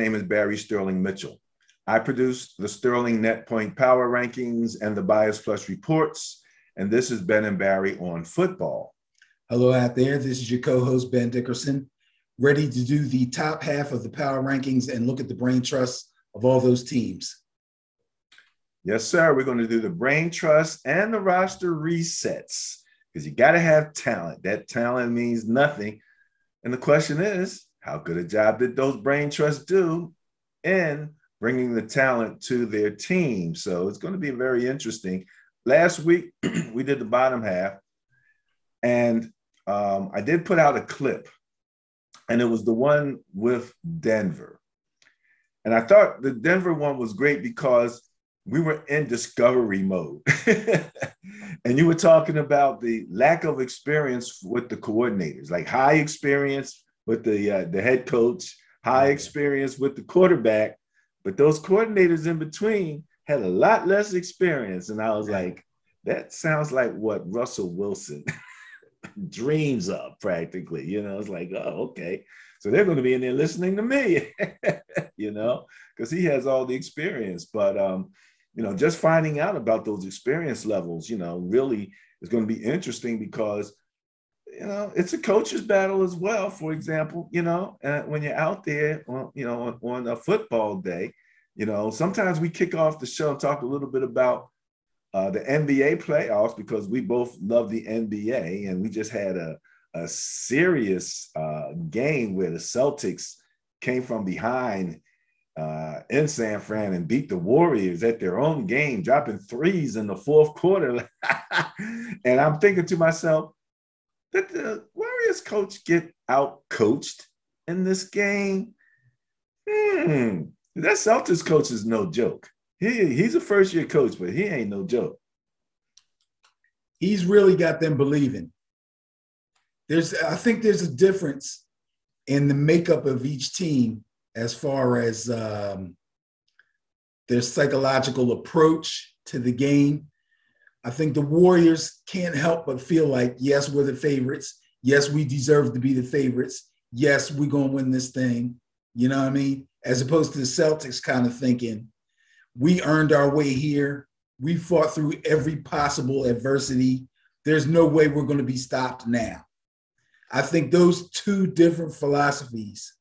Name is Barry Sterling Mitchell. I produce the Sterling Net Point Power Rankings and the Bias Plus reports, and this is Ben and Barry on football. Hello out there. This is your co-host Ben Dickerson, ready to do the top half of the power rankings and look at the brain trust of all those teams. Yes, sir. We're going to do the brain trust and the roster resets because you got to have talent. That talent means nothing. And the question is, how good a job did those brain trusts do in bringing the talent to their team? So it's going to be very interesting. Last week, we did the bottom half, and um, I did put out a clip, and it was the one with Denver. And I thought the Denver one was great because we were in discovery mode. and you were talking about the lack of experience with the coordinators, like high experience with the uh, the head coach, high experience with the quarterback, but those coordinators in between had a lot less experience. And I was like, that sounds like what Russell Wilson dreams of practically. You know, it's like, oh, okay. So they're going to be in there listening to me, you know, because he has all the experience. But um, you know, just finding out about those experience levels, you know, really is going to be interesting because, you know, it's a coach's battle as well. For example, you know, uh, when you're out there, on, you know, on, on a football day, you know, sometimes we kick off the show and talk a little bit about uh, the NBA playoffs because we both love the NBA and we just had a, a serious uh, game where the Celtics came from behind uh, in San Fran and beat the Warriors at their own game, dropping threes in the fourth quarter. and I'm thinking to myself, did the Warriors coach get out coached in this game? Hmm. That Celtics coach is no joke. He, he's a first year coach, but he ain't no joke. He's really got them believing. There's, I think there's a difference in the makeup of each team as far as um, their psychological approach to the game. I think the Warriors can't help but feel like, yes, we're the favorites. Yes, we deserve to be the favorites. Yes, we're going to win this thing. You know what I mean? As opposed to the Celtics kind of thinking, we earned our way here. We fought through every possible adversity. There's no way we're going to be stopped now. I think those two different philosophies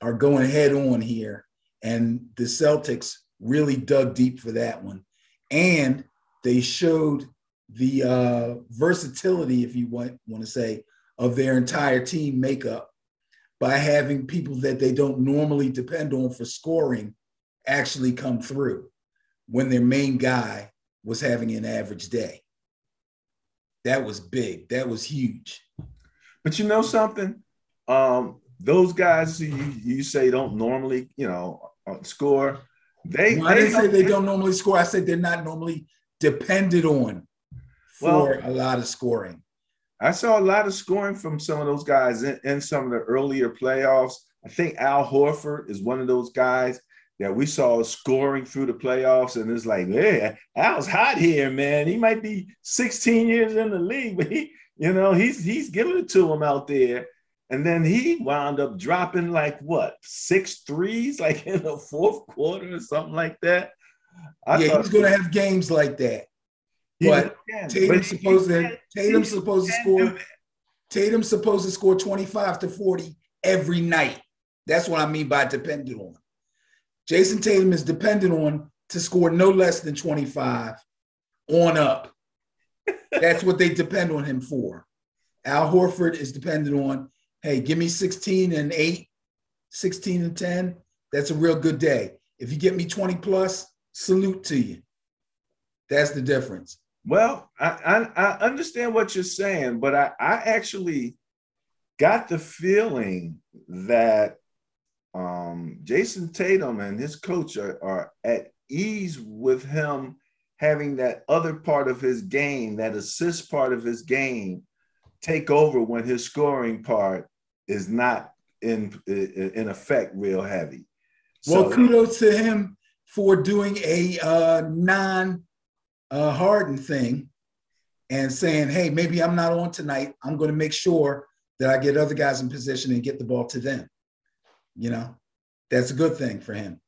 are going head on here. And the Celtics really dug deep for that one. And they showed the uh, versatility, if you want, want to say, of their entire team makeup by having people that they don't normally depend on for scoring actually come through when their main guy was having an average day. That was big. That was huge. But you know something? Um, those guys you, you say don't normally, you know, uh, score. They, I didn't say they don't normally score. I said they're not normally depended on for well, a lot of scoring. I saw a lot of scoring from some of those guys in, in some of the earlier playoffs. I think Al Horford is one of those guys that we saw scoring through the playoffs, and it's like, yeah, Al's hot here, man. He might be 16 years in the league, but he, you know, he's he's giving it to him out there. And then he wound up dropping like what six threes, like in the fourth quarter or something like that. I yeah, he's gonna have games like that. But Tatum's supposed to Tatum's supposed to score. Tatum's supposed to score 25 to 40 every night. That's what I mean by dependent on. Jayson Tatum is dependent on to score no less than 25 on up. That's what they depend on him for. Al Horford is dependent on hey, give me 16 and 8, 16 and 10. That's a real good day. If you get me 20 plus, salute to you. That's the difference. Well, I, I, I understand what you're saying, but I, I actually got the feeling that um, Jayson Tatum and his coach are, are at ease with him having that other part of his game, that assist part of his game, take over when his scoring part is not in in effect real heavy. So, well, kudos to him for doing a uh, non uh, Harden thing and saying, "Hey, maybe I'm not on tonight. I'm going to make sure that I get other guys in position and get the ball to them." You know, that's a good thing for him.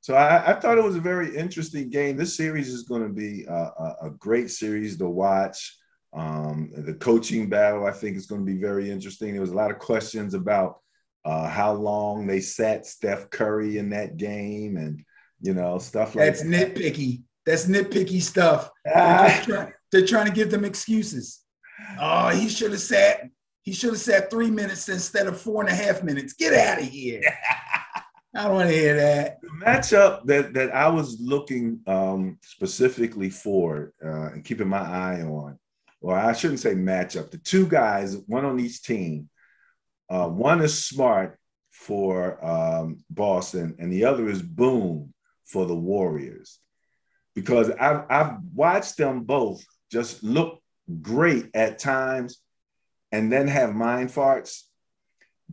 So I, I, thought it was a very interesting game. This series is going to be a, a, great series to watch. Um, the coaching battle, I think, is going to be very interesting. There was a lot of questions about uh, how long they sat Steph Curry in that game, and you know stuff like that's that. nitpicky. That's nitpicky stuff. they're, trying, they're trying to give them excuses. Oh, he should have sat. He should have sat three minutes instead of four and a half minutes. Get out of here. I don't want to hear that. The matchup that that I was looking um, specifically for uh, and keeping my eye on, or I shouldn't say matchup. The two guys, one on each team. Uh, one is Smart for um, Boston, and the other is Poole for the Warriors. Because I've I've watched them both just look great at times, and then have mind farts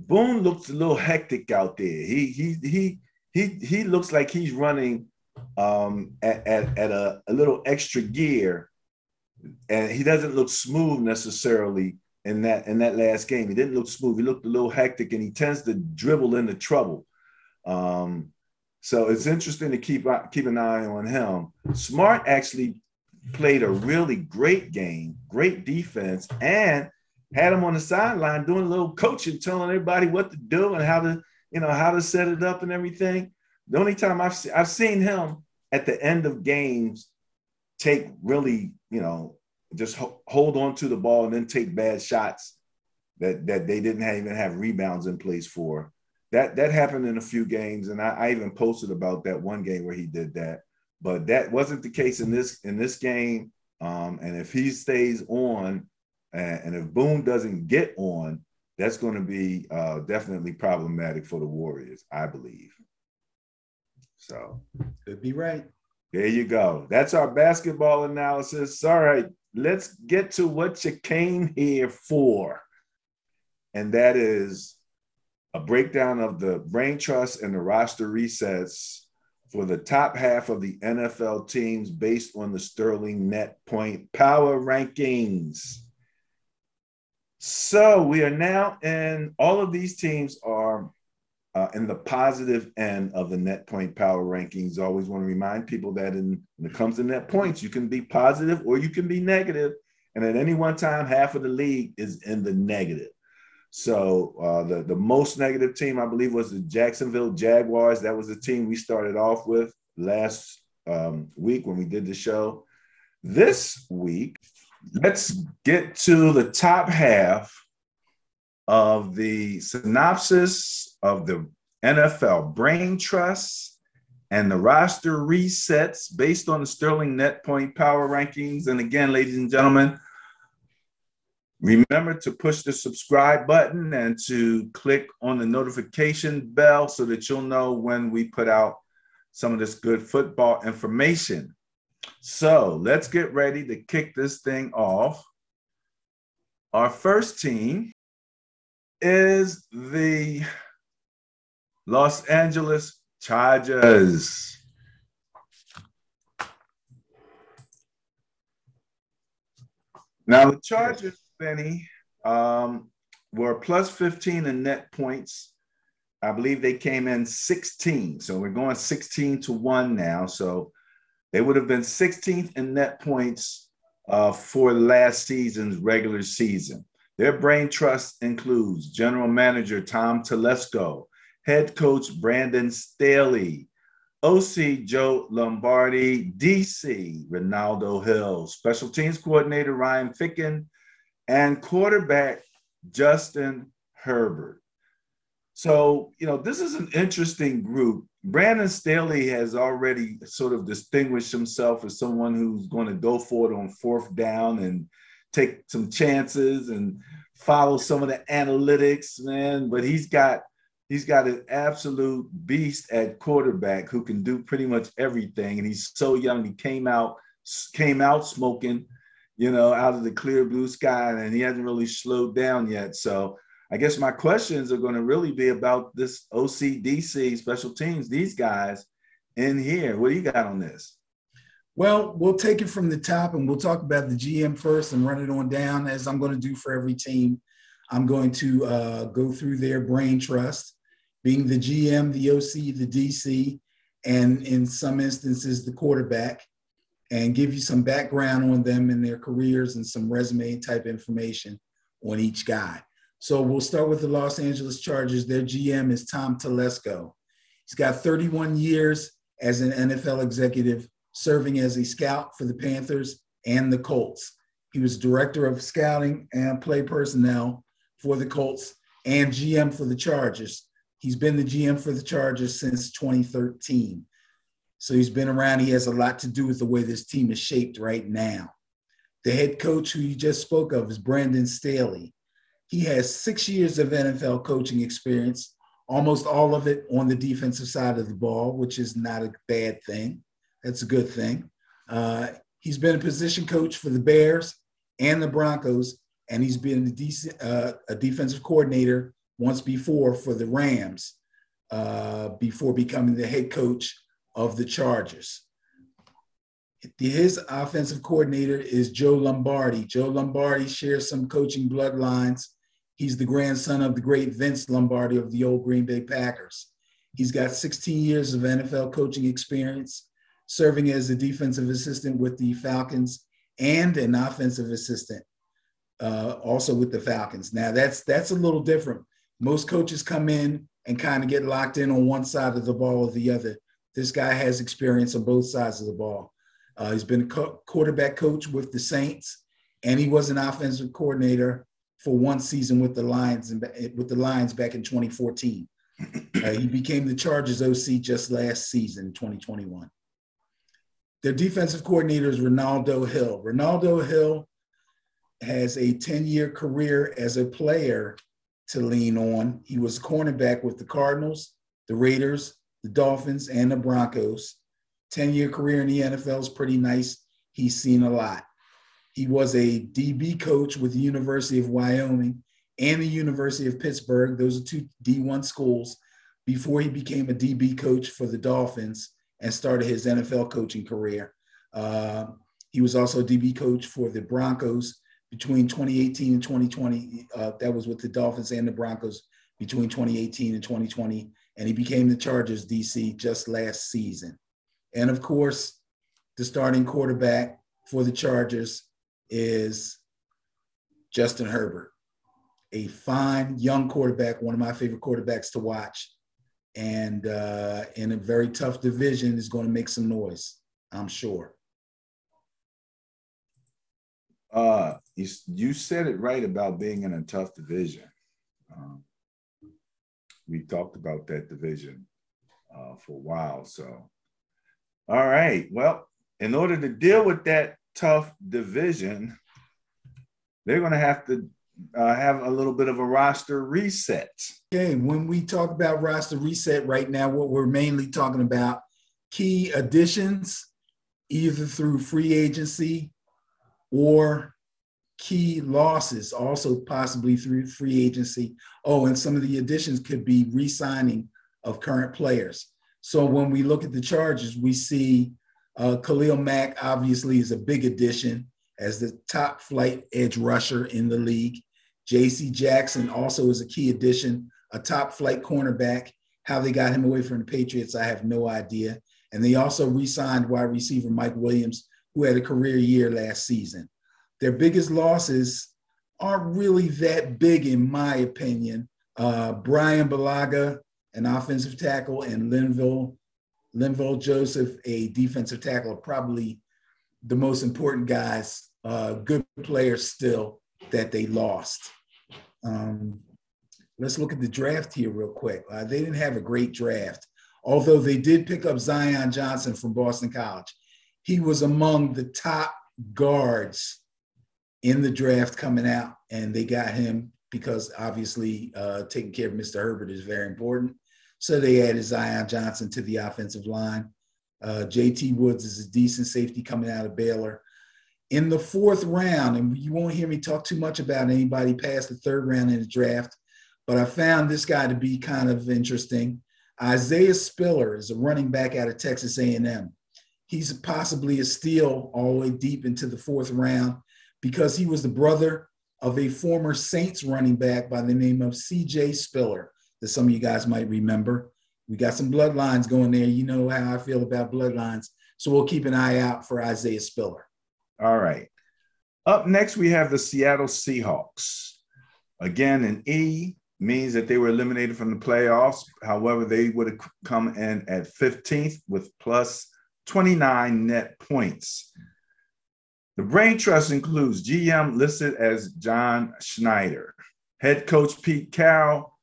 Poole looks a little hectic out there. He he he he he looks like he's running um, at, at, at a, a little extra gear, and he doesn't look smooth necessarily in that in that last game. He didn't look smooth. He looked a little hectic, and he tends to dribble into trouble. Um, so it's interesting to keep uh, keep an eye on him. Smart actually played a really great game, great defense, and had him on the sideline doing a little coaching, telling everybody what to do and how to, you know, how to set it up and everything. The only time I've se- I've seen him at the end of games take really, you know, just ho- hold on to the ball and then take bad shots that that they didn't have, even have rebounds in place for. That that happened in a few games, and I, I even posted about that one game where he did that. But that wasn't the case in this in this game. Um, and if he stays on and, if Poole doesn't get on, that's going to be uh, definitely problematic for the Warriors, I believe. So, could be right. There you go. That's our basketball analysis. All right, let's get to what you came here for. And that is a breakdown of the brain trust and the roster resets for the top half of the NFL teams based on the Sterling Net Point Power Rankings. So we are now in all of these teams are uh, in the positive end of the net point power rankings. Always want to remind people that in, when it comes to net points, you can be positive or you can be negative, and at any one time, half of the league is in the negative. So uh, the the most negative team, I believe, was the Jacksonville Jaguars. That was the team we started off with last um, week when we did the show. This week, let's get to the top half of the synopsis of the NFL brain trust and the roster resets based on the Sterling Net Point Power Rankings. And again, ladies and gentlemen, remember to push the subscribe button and to click on the notification bell so that you'll know when we put out some of this good football information. So let's get ready to kick this thing off. Our first team is the Los Angeles Chargers. Now, the Chargers, Benny, um, were plus 15 in net points. I believe they came in 16. So we're going 16 to 1 now. So they would have been 16th in net points uh, for last season's regular season. Their brain trust includes general manager Tom Telesco, head coach Brandon Staley, OC Joe Lombardi, DC Renaldo Hill, special teams coordinator Ryan Ficken, and quarterback Justin Herbert. So, you know, this is an interesting group. Brandon Staley has already sort of distinguished himself as someone who's going to go for it on fourth down and take some chances and follow some of the analytics, man. But he's got he's got an absolute beast at quarterback who can do pretty much everything. And he's so young. He came out came out smoking, you know, out of the clear blue sky, and he hasn't really slowed down yet. So I guess my questions are going to really be about this OCDC special teams, these guys in here. What do you got on this? Well, we'll take it from the top and we'll talk about the GM first and run it on down as I'm going to do for every team. I'm going to uh, go through their brain trust being the GM, the OC, the DC, and in some instances, the quarterback, and give you some background on them and their careers and some resume type information on each guy. So we'll start with the Los Angeles Chargers. Their GM is Tom Telesco. He's got 31 years as an NFL executive, serving as a scout for the Panthers and the Colts. He was director of scouting and play personnel for the Colts and GM for the Chargers. He's been the GM for the Chargers since 2013. So he's been around. He has a lot to do with the way this team is shaped right now. The head coach who you just spoke of is Brandon Staley. He has six years of NFL coaching experience, almost all of it on the defensive side of the ball, which is not a bad thing. That's a good thing. Uh, he's been a position coach for the Bears and the Broncos, and he's been a, uh, a defensive coordinator once before for the Rams uh, before becoming the head coach of the Chargers. His offensive coordinator is Joe Lombardi. Joe Lombardi shares some coaching bloodlines. He's the grandson of the great Vince Lombardi of the old Green Bay Packers. He's got 16 years of NFL coaching experience, serving as a defensive assistant with the Falcons and an offensive assistant uh, also with the Falcons. Now that's that's a little different. Most coaches come in and kind of get locked in on one side of the ball or the other. This guy has experience on both sides of the ball. Uh, he's been a co- quarterback coach with the Saints, and he was an offensive coordinator for one season with the Lions and with the Lions back in 2014. Uh, he became the Chargers OC just last season, 2021. Their defensive coordinator is Renaldo Hill. Renaldo Hill has a 10 year career as a player to lean on. He was a cornerback with the Cardinals, the Raiders, the Dolphins, and the Broncos. 10 year career in the NFL is pretty nice. He's seen a lot. He was a DB coach with the University of Wyoming and the University of Pittsburgh. Those are two D1 schools before he became a DB coach for the Dolphins and started his NFL coaching career. Uh, he was also DB coach for the Broncos between 2018 and 2020. Uh, that was with the Dolphins and the Broncos between 2018 and 2020. And he became the Chargers DC just last season. And of course, the starting quarterback for the Chargers is Justin Herbert, a fine young quarterback, one of my favorite quarterbacks to watch. And uh, in a very tough division, is going to make some noise, I'm sure. Uh, you, you said it right about being in a tough division. Um, we talked about that division uh, for a while. So, all right. Well, in order to deal with that tough division, they're going to have to uh, have a little bit of a roster reset. Okay. When we talk about roster reset right now, what we're mainly talking about key additions, either through free agency or key losses, also possibly through free agency. Oh, and some of the additions could be re signing of current players. So when we look at the Chargers, we see uh, Khalil Mack obviously is a big addition as the top flight edge rusher in the league. J.C. Jackson also is a key addition, a top flight cornerback. How they got him away from the Patriots, I have no idea. And they also re signed wide receiver Mike Williams, who had a career year last season. Their biggest losses aren't really that big, in my opinion. Uh, Bryan Bulaga, an offensive tackle, and Linval, Linval Joseph, a defensive tackle, probably the most important guys, uh, good players still that they lost. Um, let's look at the draft here real quick. Uh, they didn't have a great draft, although they did pick up Zion Johnson from Boston College. He was among the top guards in the draft coming out, and they got him because obviously uh, taking care of Mr. Herbert is very important. So they added Zion Johnson to the offensive line. Uh, JT Woods is a decent safety coming out of Baylor. In the fourth round, and you won't hear me talk too much about anybody past the third round in the draft, but I found this guy to be kind of interesting. Isaiah Spiller is a running back out of Texas A&M. He's possibly a steal all the way deep into the fourth round because he was the brother of a former Saints running back by the name of CJ Spiller. that some of you guys might remember. We got some bloodlines going there. You know how I feel about bloodlines. So we'll keep an eye out for Isaiah Spiller. All right. Up next, we have the Seattle Seahawks. Again, an E means that they were eliminated from the playoffs. However, they would have come in at 15th with plus 29 net points. The brain trust includes GM listed as John Schneider, head coach Pete Carroll,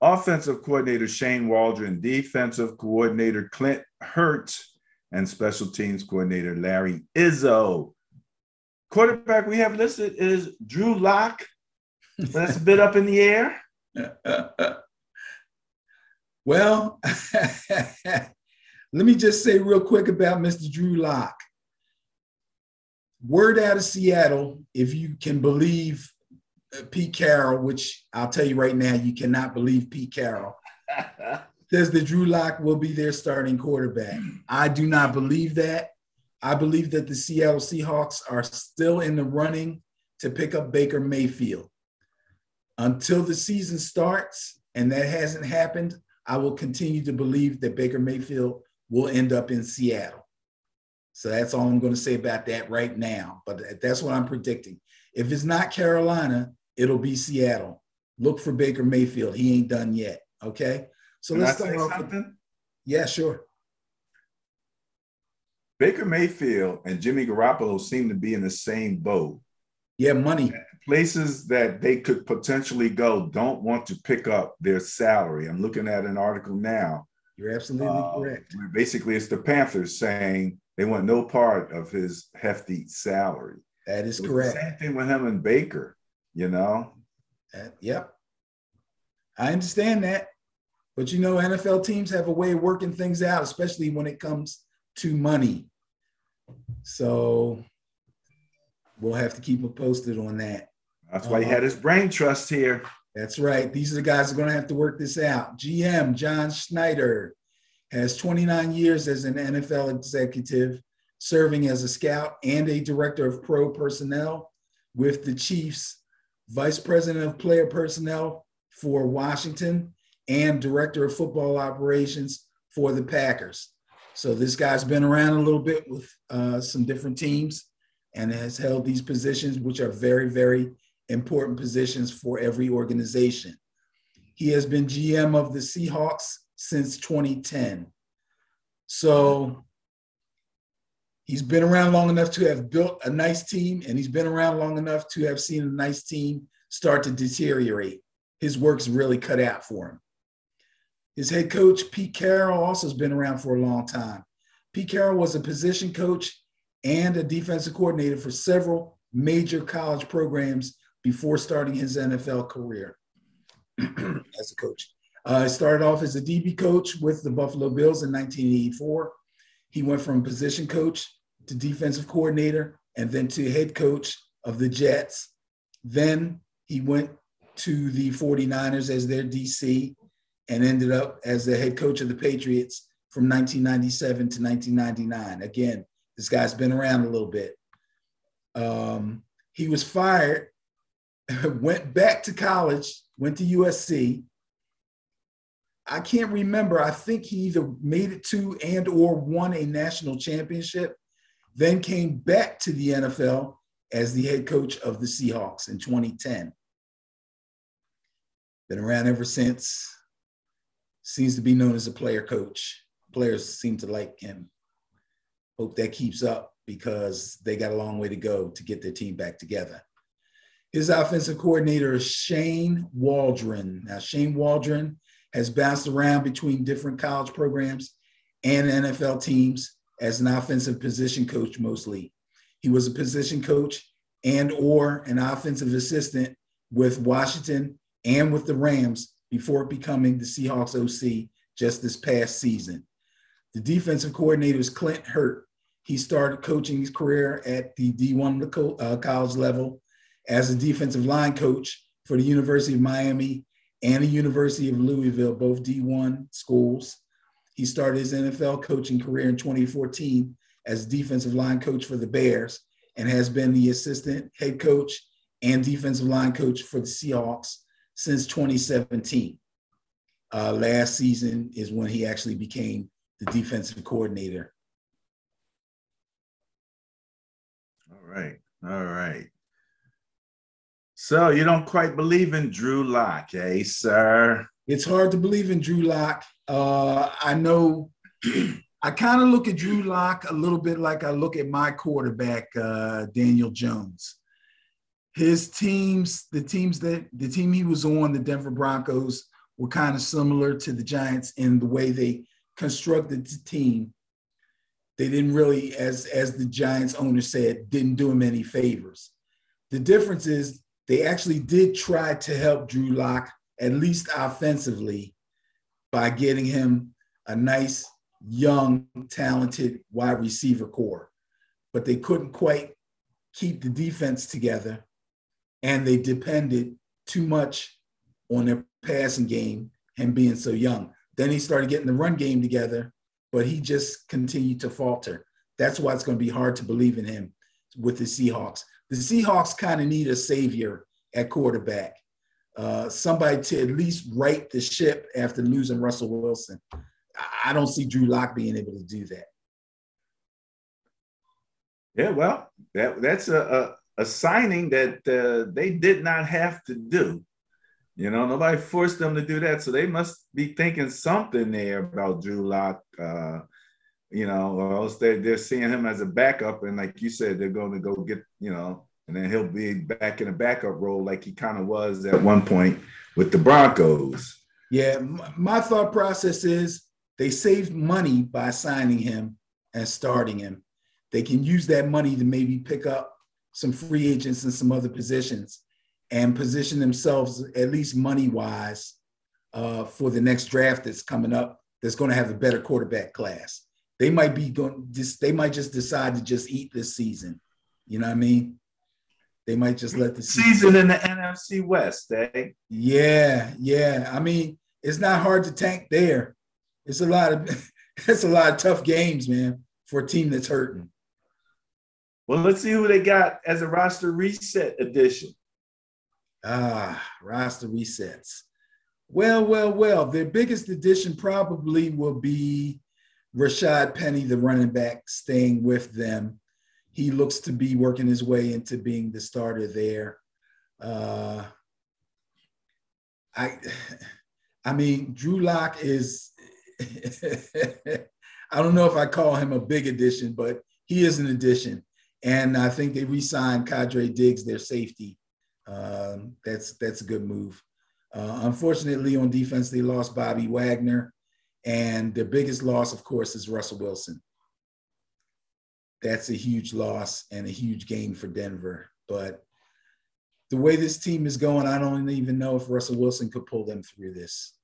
offensive coordinator Shane Waldron, defensive coordinator Clint Hurtt, and special teams coordinator Larry Izzo. Quarterback we have listed is Drew Lock. That's a bit up in the air. well, let me just say real quick about Mr. Drew Lock. Word out of Seattle, if you can believe uh, Pete Carroll, which I'll tell you right now, you cannot believe Pete Carroll, says that Drew Lock will be their starting quarterback. I do not believe that. I believe that the Seattle Seahawks are still in the running to pick up Baker Mayfield. Until the season starts, and that hasn't happened, I will continue to believe that Baker Mayfield will end up in Seattle. So that's all I'm going to say about that right now. But that's what I'm predicting. If it's not Carolina, it'll be Seattle. Look for Baker Mayfield. He ain't done yet. Okay. So Can let's start off something. With, yeah, sure. Baker Mayfield and Jimmy Garoppolo seem to be in the same boat. Yeah, money. Places that they could potentially go don't want to pick up their salary. I'm looking at an article now. You're absolutely uh, correct. Basically, it's the Panthers saying they want no part of his hefty salary. That is correct. same thing with him and Baker, you know? Uh, yep. I understand that. But you know, NFL teams have a way of working things out, especially when it comes to money. So we'll have to keep it posted on that. That's why he had his brain trust here. That's right. These are the guys who are going to have to work this out. GM John Schneider has 29 years as an NFL executive, serving as a scout and a director of pro personnel with the Chiefs, vice president of player personnel for Washington, and director of football operations for the Packers. So this guy's been around a little bit with uh, some different teams and has held these positions, which are very, very important positions for every organization. He has been GM of the Seahawks since 2010. So he's been around long enough to have built a nice team, and he's been around long enough to have seen a nice team start to deteriorate. His work's really cut out for him. His head coach, Pete Carroll, also has been around for a long time. Pete Carroll was a position coach and a defensive coordinator for several major college programs before starting his NFL career as a coach. Uh, he started off as a DB coach with the Buffalo Bills in 1984. He went from position coach to defensive coordinator and then to head coach of the Jets. Then he went to the 49ers as their DC and ended up as the head coach of the Patriots from 1997 to 1999. Again, this guy's been around a little bit. Um, he was fired, went back to college, went to USC. I can't remember. I think he either made it to and or won a national championship, then came back to the NFL as the head coach of the Seahawks in 2010. Been around ever since seems to be known as a player coach. Players seem to like him. Hope that keeps up because they got a long way to go to get their team back together. His offensive coordinator is Shane Waldron. Now, Shane Waldron has bounced around between different college programs and NFL teams as an offensive position coach mostly. He was a position coach and or an offensive assistant with Washington and with the Rams before becoming the Seahawks OC just this past season. The defensive coordinator is Clint Hurtt. He started coaching his career at the D1 uh, college level as a defensive line coach for the University of Miami and the University of Louisville, both D1 schools. He started his NFL coaching career in 2014 as defensive line coach for the Bears and has been the assistant head coach and defensive line coach for the Seahawks since 2017. Uh, last season is when he actually became the defensive coordinator. All right. All right. So you don't quite believe in Drew Lock, eh, sir? It's hard to believe in Drew Lock. Uh, I know I kind of look at Drew Lock a little bit like I look at my quarterback, uh, Daniel Jones. His teams, the teams that the team he was on, the Denver Broncos, were kind of similar to the Giants in the way they constructed the team. They didn't really, as as the Giants owner said, didn't do him any favors. The difference is they actually did try to help Drew Lock at least offensively by getting him a nice young, talented wide receiver corps, but they couldn't quite keep the defense together, and they depended too much on their passing game, him being so young. Then he started getting the run game together, but he just continued to falter. That's why it's going to be hard to believe in him with the Seahawks. The Seahawks kind of need a savior at quarterback, uh, somebody to at least right the ship after losing Russell Wilson. I don't see Drew Lock being able to do that. Yeah, well, that that's a a, a signing that uh, they did not have to do. You know, nobody forced them to do that, so they must be thinking something there about Drew Lock. Uh, you know, or else they they're seeing him as a backup, and like you said, they're going to go get you know, and then he'll be back in a backup role like he kind of was at one point with the Broncos. Yeah, my thought process is they saved money by signing him and starting him. They can use that money to maybe pick up some free agents in some other positions and position themselves, at least money wise, uh, for the next draft that's coming up that's going to have a better quarterback class. They might be going just they might just decide to just eat this season. You know what I mean? They might just let the season, season in the NFC West, eh? Yeah, yeah. I mean, it's not hard to tank there it's a lot of it's a lot of tough games, man, for a team that's hurting. Well, let's see who they got as a roster reset edition. Ah, roster resets. Well, well, well. Their biggest addition probably will be Rashad Penny, the running back, staying with them. He looks to be working his way into being the starter there. Uh, I, I mean, Drew Lock is I don't know if I call him a big addition, but he is an addition. And I think they re-signed Quandre Diggs, their safety. Um, that's that's a good move. Uh, unfortunately, on defense, they lost Bobby Wagner, and the biggest loss, of course, is Russell Wilson. That's a huge loss and a huge gain for Denver. But the way this team is going, I don't even know if Russell Wilson could pull them through this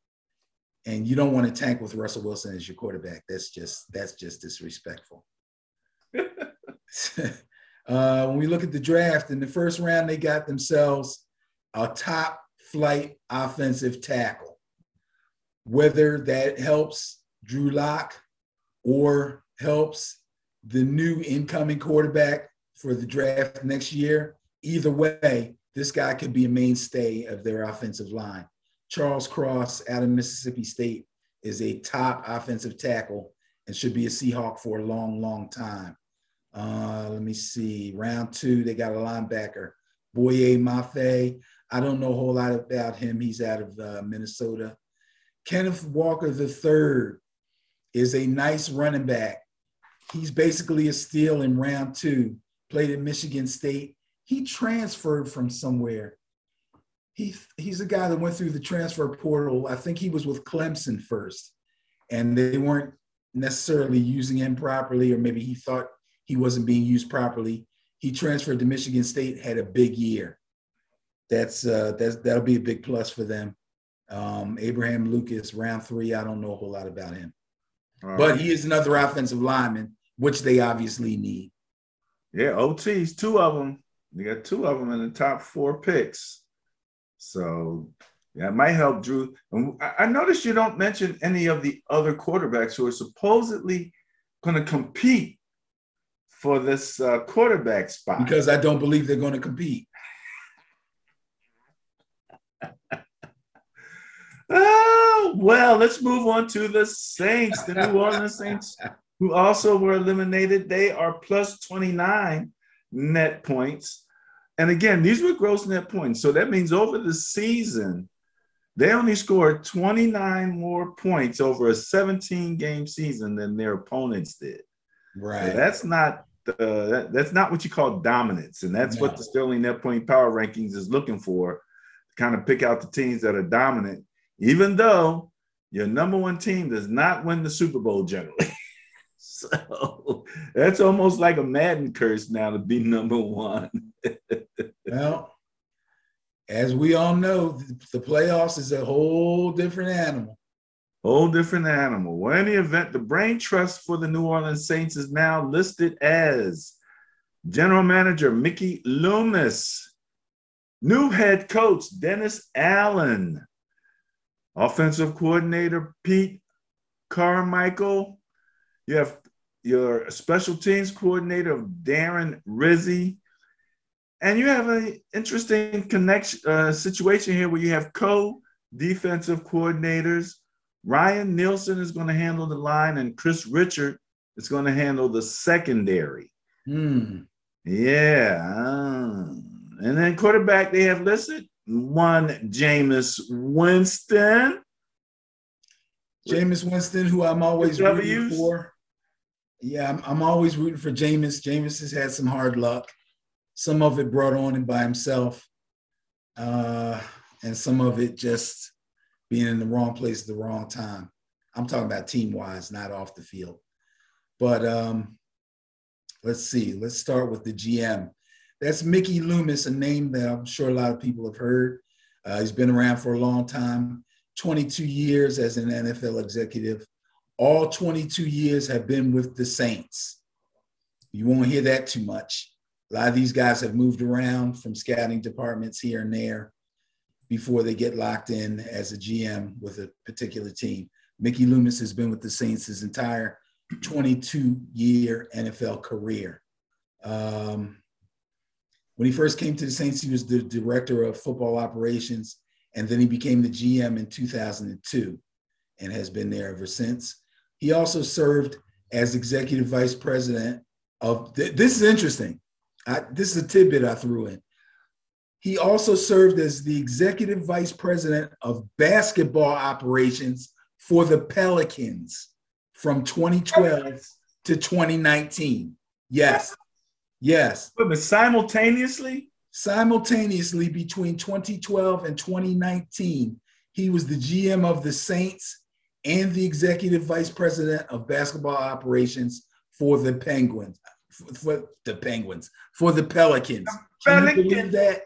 and you don't want to tank with Russell Wilson as your quarterback. That's just that's just disrespectful. uh, when we look at the draft in the first round, they got themselves a top flight offensive tackle. Whether that helps Drew Lock or helps the new incoming quarterback for the draft next year, either way, this guy could be a mainstay of their offensive line. Charles Cross out of Mississippi State is a top offensive tackle and should be a Seahawk for a long, long time. Uh, let me see. Round two, they got a linebacker, Boye Mafe. I don't know a whole lot about him. He's out of uh, Minnesota. Kenneth Walker III is a nice running back. He's basically a steal in round two. Played at Michigan State. He transferred from somewhere he he's a guy that went through the transfer portal. I think he was with Clemson first, and they weren't necessarily using him properly, or maybe he thought he wasn't being used properly. He transferred to Michigan State, had a big year. That's uh, that's that'll be a big plus for them. Um, Abraham Lucas, round three. I don't know a whole lot about him, All but right. he is another offensive lineman, which they obviously need. Yeah, OTs, two of them. You got two of them in the top four picks. So yeah, it might help Drew. And I noticed you don't mention any of the other quarterbacks who are supposedly going to compete for this uh, quarterback spot. Because I don't believe they're going to compete. Oh well, let's move on to the Saints, the New Orleans Saints, who also were eliminated. They are plus 29 net points. And again, these were gross net points. So that means over the season, they only scored 29 more points over a 17 game season than their opponents did. Right. So that's not uh, that, that's not what you call dominance, and that's no. what the Sterling Net Point Power Rankings is looking for, to kind of pick out the teams that are dominant, even though your number one team does not win the Super Bowl generally. so that's almost like a Madden curse now to be number one. well, as we all know, the playoffs is a whole different animal. Whole different animal. Well, in the event, the brain trust for the New Orleans Saints is now listed as General Manager Mickey Loomis, new head coach Dennis Allen, offensive coordinator Pete Carmichael. You have your special teams coordinator Darren Rizzi. And you have an interesting connection uh, situation here where you have co defensive coordinators Ryan Nielsen is going to handle the line, and Kris Richard is going to handle the secondary. Hmm. Yeah. And then quarterback, they have listed one Jameis Winston. Jameis Winston, who I'm always rooting for. Yeah, I'm, I'm always rooting for Jameis. Jameis has had some hard luck. Some of it brought on him by himself, uh, and some of it just being in the wrong place at the wrong time. I'm talking about team wise, not off the field. But um, let's see. Let's start with the GM. That's Mickey Loomis, a name that I'm sure a lot of people have heard. Uh, he's been around for a long time, 22 years as an NFL executive. All 22 years have been with the Saints. You won't hear that too much. A lot of these guys have moved around from scouting departments here and there before they get locked in as a GM with a particular team. Mickey Loomis has been with the Saints his entire 22 year NFL career. Um, when he first came to the Saints, he was the director of football operations, and then he became the GM in 2002 and has been there ever since. He also served as executive vice president of, th- this is interesting. I, this is a tidbit I threw in. He also served as the executive vice president of basketball operations for the Pelicans from 2012 to 2019. Yes. Yes. But simultaneously? Simultaneously between 2012 and 2019, he was the GM of the Saints and the executive vice president of basketball operations for the Penguins. For, for the Penguins, for the Pelicans. Can you believe that?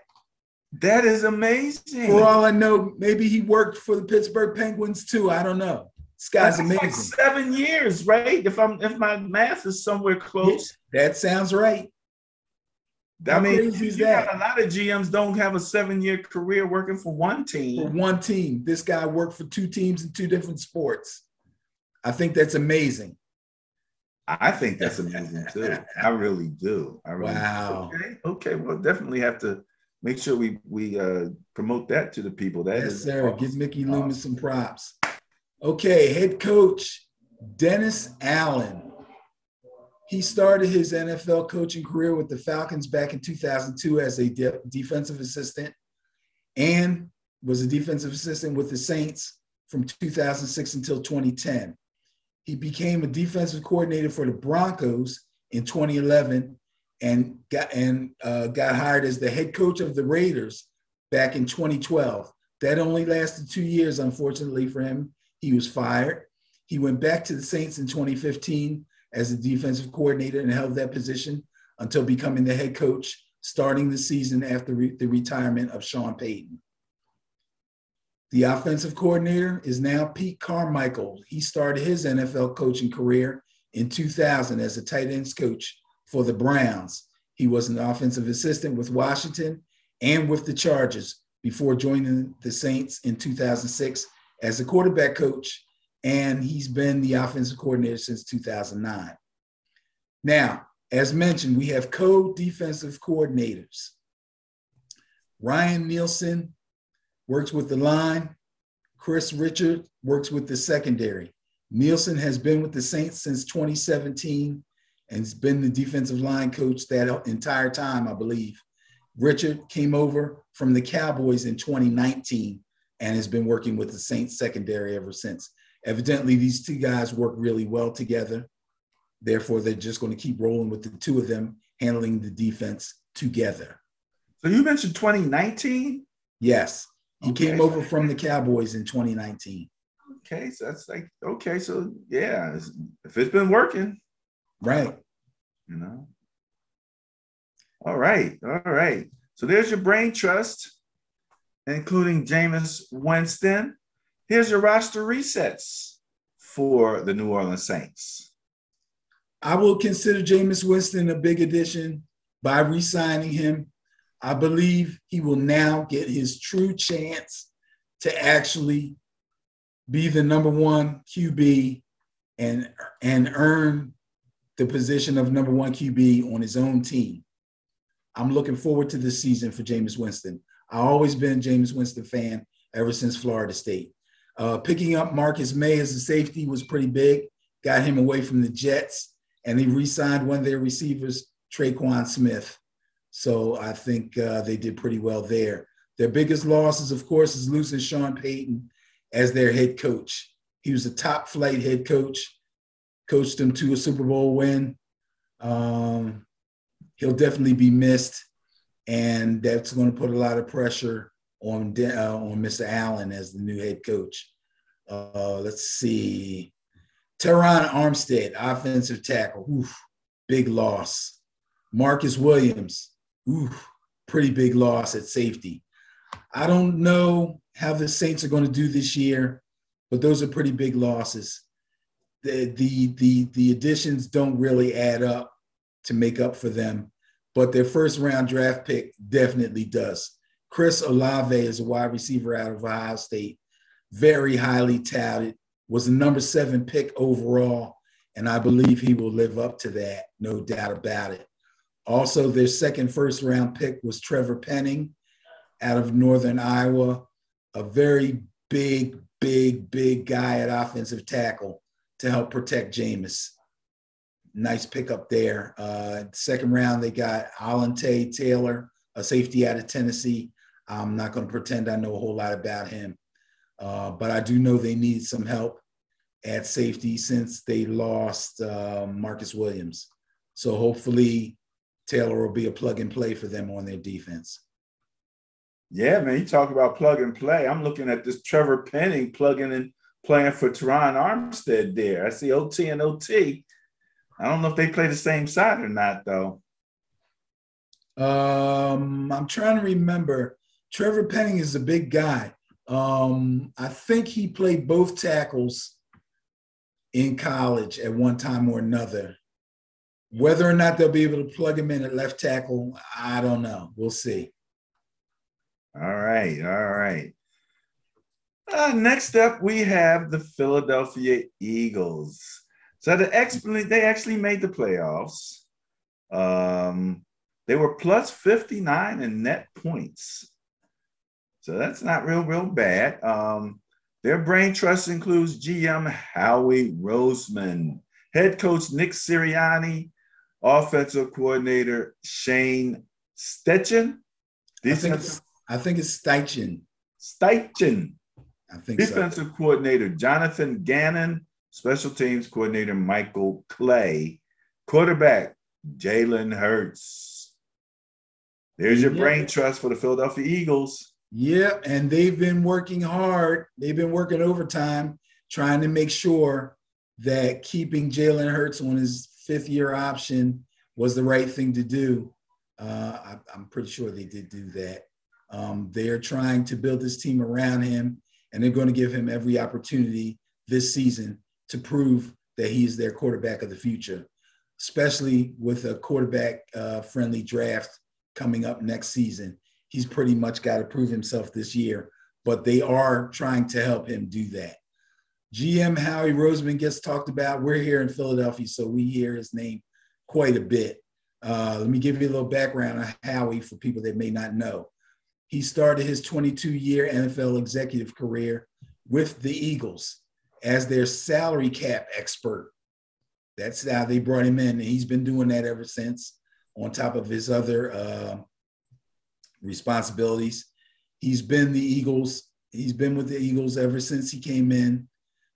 That is amazing. For all I know, maybe he worked for the Pittsburgh Penguins too. I don't know. This guy's That's amazing. Like seven years, right? If I'm if my math is somewhere close. that sounds right. How I mean, crazy is that? a lot of GMs don't have a seven-year career working for one team. For one team. This guy worked for two teams in two different sports. I think that's amazing. I think that's amazing too. I really do. I really wow. Do. Okay. Okay. Well, definitely have to make sure we we uh, promote that to the people. That yes, sir. Awesome. Give Mickey Loomis some props. Okay, head coach Dennis Allen. He started his NFL coaching career with the Falcons back in 2002 as a de- defensive assistant and was a defensive assistant with the Saints from 2006 until 2010. He became a defensive coordinator for the Broncos in 2011 and got and uh, got hired as the head coach of the Raiders back in 2012. That only lasted two years, unfortunately for him. He was fired. He went back to the Saints in 2015 as a defensive coordinator and held that position until becoming the head coach, starting the season after re- the retirement of Sean Payton. The offensive coordinator is now Pete Carmichael. He started his NFL coaching career in 2000 as a tight ends coach for the Browns. He was an offensive assistant with Washington and with the Chargers before joining the Saints in 2006 as a quarterback coach, and he's been the offensive coordinator since 2009. Now, as mentioned, we have co defensive coordinators. Ryan Nielsen works with the line. Kris Richard works with the secondary. Nielsen has been with the Saints since 2017 and has been the defensive line coach that entire time, I believe. Richard came over from the Cowboys in 2019 and has been working with the Saints secondary ever since. Evidently, these two guys work really well together. Therefore, they're just going to keep rolling with the two of them handling the defense together. So you mentioned 2019? Yes. He okay. came over from the Cowboys in 2019. Okay, so that's like okay, so yeah, if it's been working, right? You know. All right, all right. So there's your brain trust, including Jameis Winston. Here's your roster resets for the New Orleans Saints. I will consider Jameis Winston a big addition by re-signing him. I believe he will now get his true chance to actually be the number one QB and and earn the position of number one QB on his own team. I'm looking forward to this season for Jameis Winston. I've always been a Jameis Winston fan ever since Florida State. Uh, picking up Marcus Maye as a safety was pretty big, got him away from the Jets, and they re signed one of their receivers, Tre'Quan Smith. So I think uh, they did pretty well there. Their biggest losses, of course, is losing Sean Payton as their head coach. He was a top flight head coach, coached them to a Super Bowl win. Um, he'll definitely be missed, and that's going to put a lot of pressure on uh, on Mr. Allen as the new head coach. Uh, let's see, Terron Armstead, offensive tackle, oof, big loss. Marcus Williams, oof, pretty big loss at safety. I don't know how the Saints are going to do this year, but those are pretty big losses. The, the, the, the additions don't really add up to make up for them, but their first round draft pick definitely does. Chris Olave is a wide receiver out of Ohio State, very highly touted, was the number seven pick overall, and I believe he will live up to that, no doubt about it. Also, their second first round pick was Trevor Penning out of Northern Iowa, a very big, big, big guy at offensive tackle to help protect Jameis. Nice pickup there. Uh, second round, they got Alontae Taylor, a safety out of Tennessee. I'm not going to pretend I know a whole lot about him, uh, but I do know they need some help at safety since they lost uh, Marcus Williams. So hopefully Taylor will be a plug and play for them on their defense. Yeah, man, you talk about plug and play. I'm looking at this Trevor Penning plugging and playing for Terron Armstead there. I see OT and OT. I don't know if they play the same side or not, though. Um, I'm trying to remember. Trevor Penning is a big guy. Um, I think he played both tackles in college at one time or another. Whether or not they'll be able to plug him in at left tackle, I don't know. We'll see. All right, all right. Uh, next up, we have the Philadelphia Eagles. So the expl- they actually made the playoffs. Um, they were plus 59 in net points. So that's not real, real bad. Um, their brain trust includes GM Howie Roseman, head coach Nick Sirianni, offensive coordinator Shane Steichen. I think, it's, I think it's Steichen. Steichen. I think Defensive so. coordinator Jonathan Gannon, special teams coordinator Michael Clay, quarterback Jalen Hurts. There's your yeah. brain trust for the Philadelphia Eagles. Yeah, and they've been working hard. They've been working overtime trying to make sure that keeping Jalen Hurts on his fifth year option was the right thing to do. Uh, I, am pretty sure they did do that. Um, they're trying to build this team around him, and they're going to give him every opportunity this season to prove that he is their quarterback of the future, especially with a quarterback uh, friendly draft coming up next season. He's pretty much got to prove himself this year, but they are trying to help him do that. GM Howie Roseman gets talked about. We're here in Philadelphia, so we hear his name quite a bit. Uh, let me give you a little background on Howie for people that may not know. He started his 22 year NFL executive career with the Eagles as their salary cap expert. That's how they brought him in. And he's been doing that ever since, on top of his other uh, responsibilities. He's been the Eagles, he's been with the Eagles ever since he came in,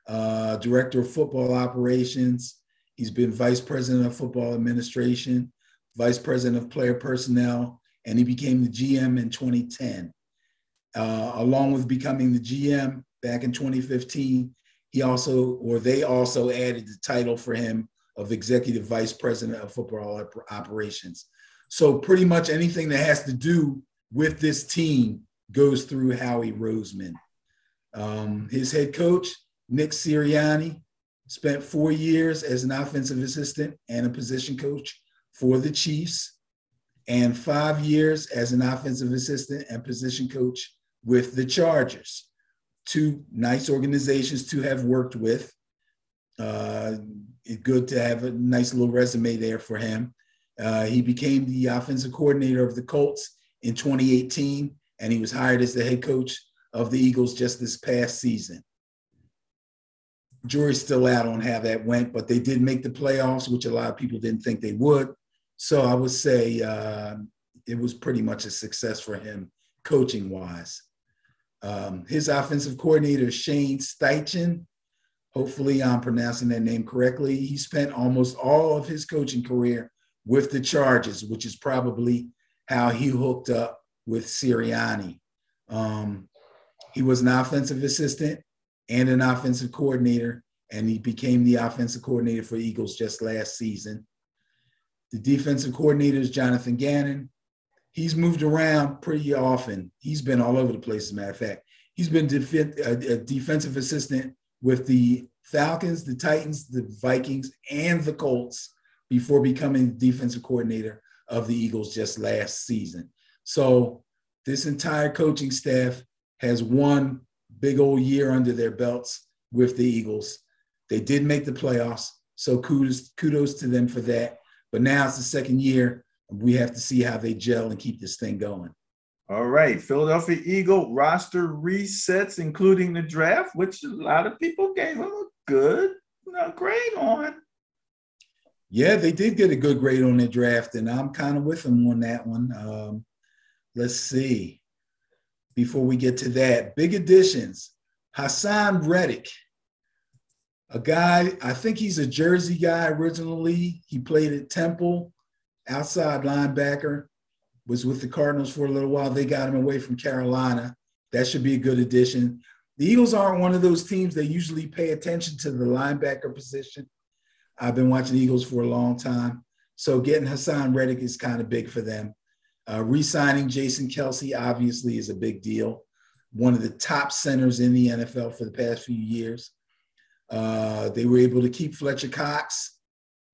uh, director of football operations. He's been vice president of football administration, vice president of player personnel, and he became the GM in 2010. Uh, along with becoming the GM back in 2015, he also, or they also added the title for him of executive vice president of football operations. So pretty much anything that has to do with this team goes through Howie Roseman. Um, his head coach, Nick Sirianni, spent four years as an offensive assistant and a position coach for the Chiefs, and five years as an offensive assistant and position coach with the Chargers. Two nice organizations to have worked with. Uh, good to have a nice little resume there for him. Uh, he became the offensive coordinator of the Colts in 2018, and he was hired as the head coach of the Eagles just this past season. Jury's still out on how that went, but they did make the playoffs, which a lot of people didn't think they would. So I would say uh, it was pretty much a success for him coaching wise. Um, his offensive coordinator, Shane Steichen, hopefully I'm pronouncing that name correctly. He spent almost all of his coaching career with the Chargers, which is probably how he hooked up with Sirianni. Um, he was an offensive assistant and an offensive coordinator, and he became the offensive coordinator for Eagles just last season. The defensive coordinator is Jonathan Gannon. He's moved around pretty often. He's been all over the place, as a matter of fact. He's been def- a, a defensive assistant with the Falcons, the Titans, the Vikings, and the Colts before becoming defensive coordinator of the Eagles just last season. So this entire coaching staff has one big old year under their belts with the Eagles. They did make the playoffs, so kudos kudos to them for that. But now it's the second year. We have to see how they gel and keep this thing going. All right, Philadelphia Eagle roster resets, including the draft, which a lot of people gave them a good grade on. Yeah, they did get a good grade on their draft, and I'm kind of with them on that one. Um, let's see. Before we get to that, big additions. Haason Reddick, a guy, I think he's a Jersey guy originally. He played at Temple, outside linebacker, was with the Cardinals for a little while. They got him away from Carolina. That should be a good addition. The Eagles aren't one of those teams that usually pay attention to the linebacker position. I've been watching Eagles for a long time. So getting Haason Reddick is kind of big for them. Uh, re-signing Jason Kelce obviously is a big deal. One of the top centers in the NFL for the past few years. Uh, they were able to keep Fletcher Cox,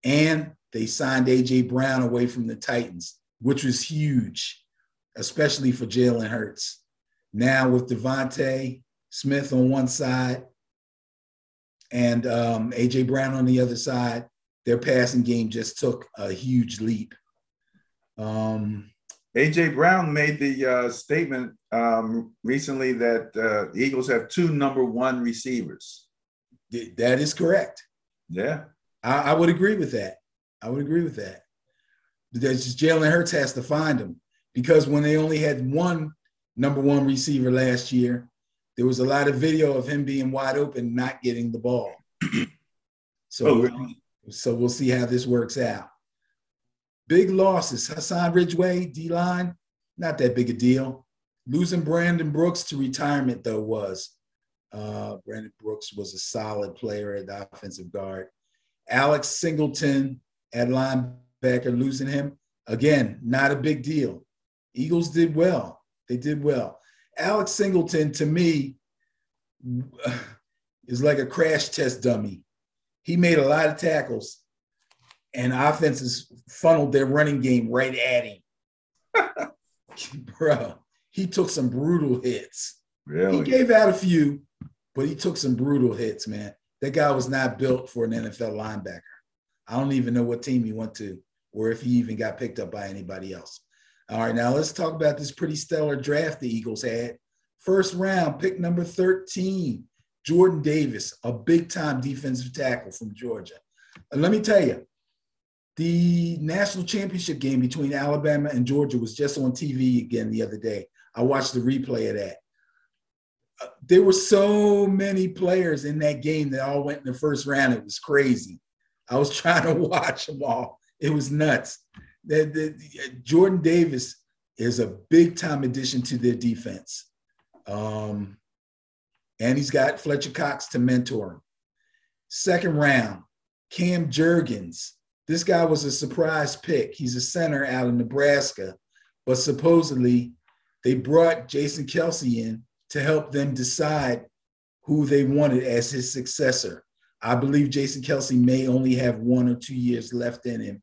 and they signed AJ Brown away from the Titans, which was huge, especially for Jalen Hurts. Now with DeVonta Smith on one side and um, AJ Brown on the other side, their passing game just took a huge leap. Um, AJ Brown made the uh, statement um, recently that uh, the Eagles have two number one receivers. That is correct. Yeah, I, I would agree with that. I would agree with that. That's just Jalen Hurts has to find them because when they only had one number one receiver last year, there was a lot of video of him being wide open, not getting the ball. so, oh, really? so we'll see how this works out. Big losses. Hassan Ridgeway, D line, not that big a deal. Losing Brandon Brooks to retirement, though, was. Uh, Brandon Brooks was a solid player at the offensive guard. Alex Singleton at linebacker, losing him, again, not a big deal. Eagles did well. They did well. Alex Singleton to me is like a crash test dummy. He made a lot of tackles, and offenses funneled their running game right at him. Bro, he took some brutal hits. Really? He gave out a few, but he took some brutal hits, man. That guy was not built for an NFL linebacker. I don't even know what team he went to or if he even got picked up by anybody else. All right, now let's talk about this pretty stellar draft the Eagles had. First round, pick number 13, Jordan Davis, a big time defensive tackle from Georgia. And let me tell you, the national championship game between Alabama and Georgia was just on TV again the other day. I watched the replay of that. Uh, there were so many players in that game that all went in the first round. It was crazy. I was trying to watch them all. It was nuts. The, Jordan Davis is a big time addition to their defense. Um, and he's got Fletcher Cox to mentor him. Second round, Cam Jurgens. This guy was a surprise pick. He's a center out of Nebraska, but supposedly they brought Jason Kelce in to help them decide who they wanted as his successor. I believe Jason Kelce may only have one or two years left in him.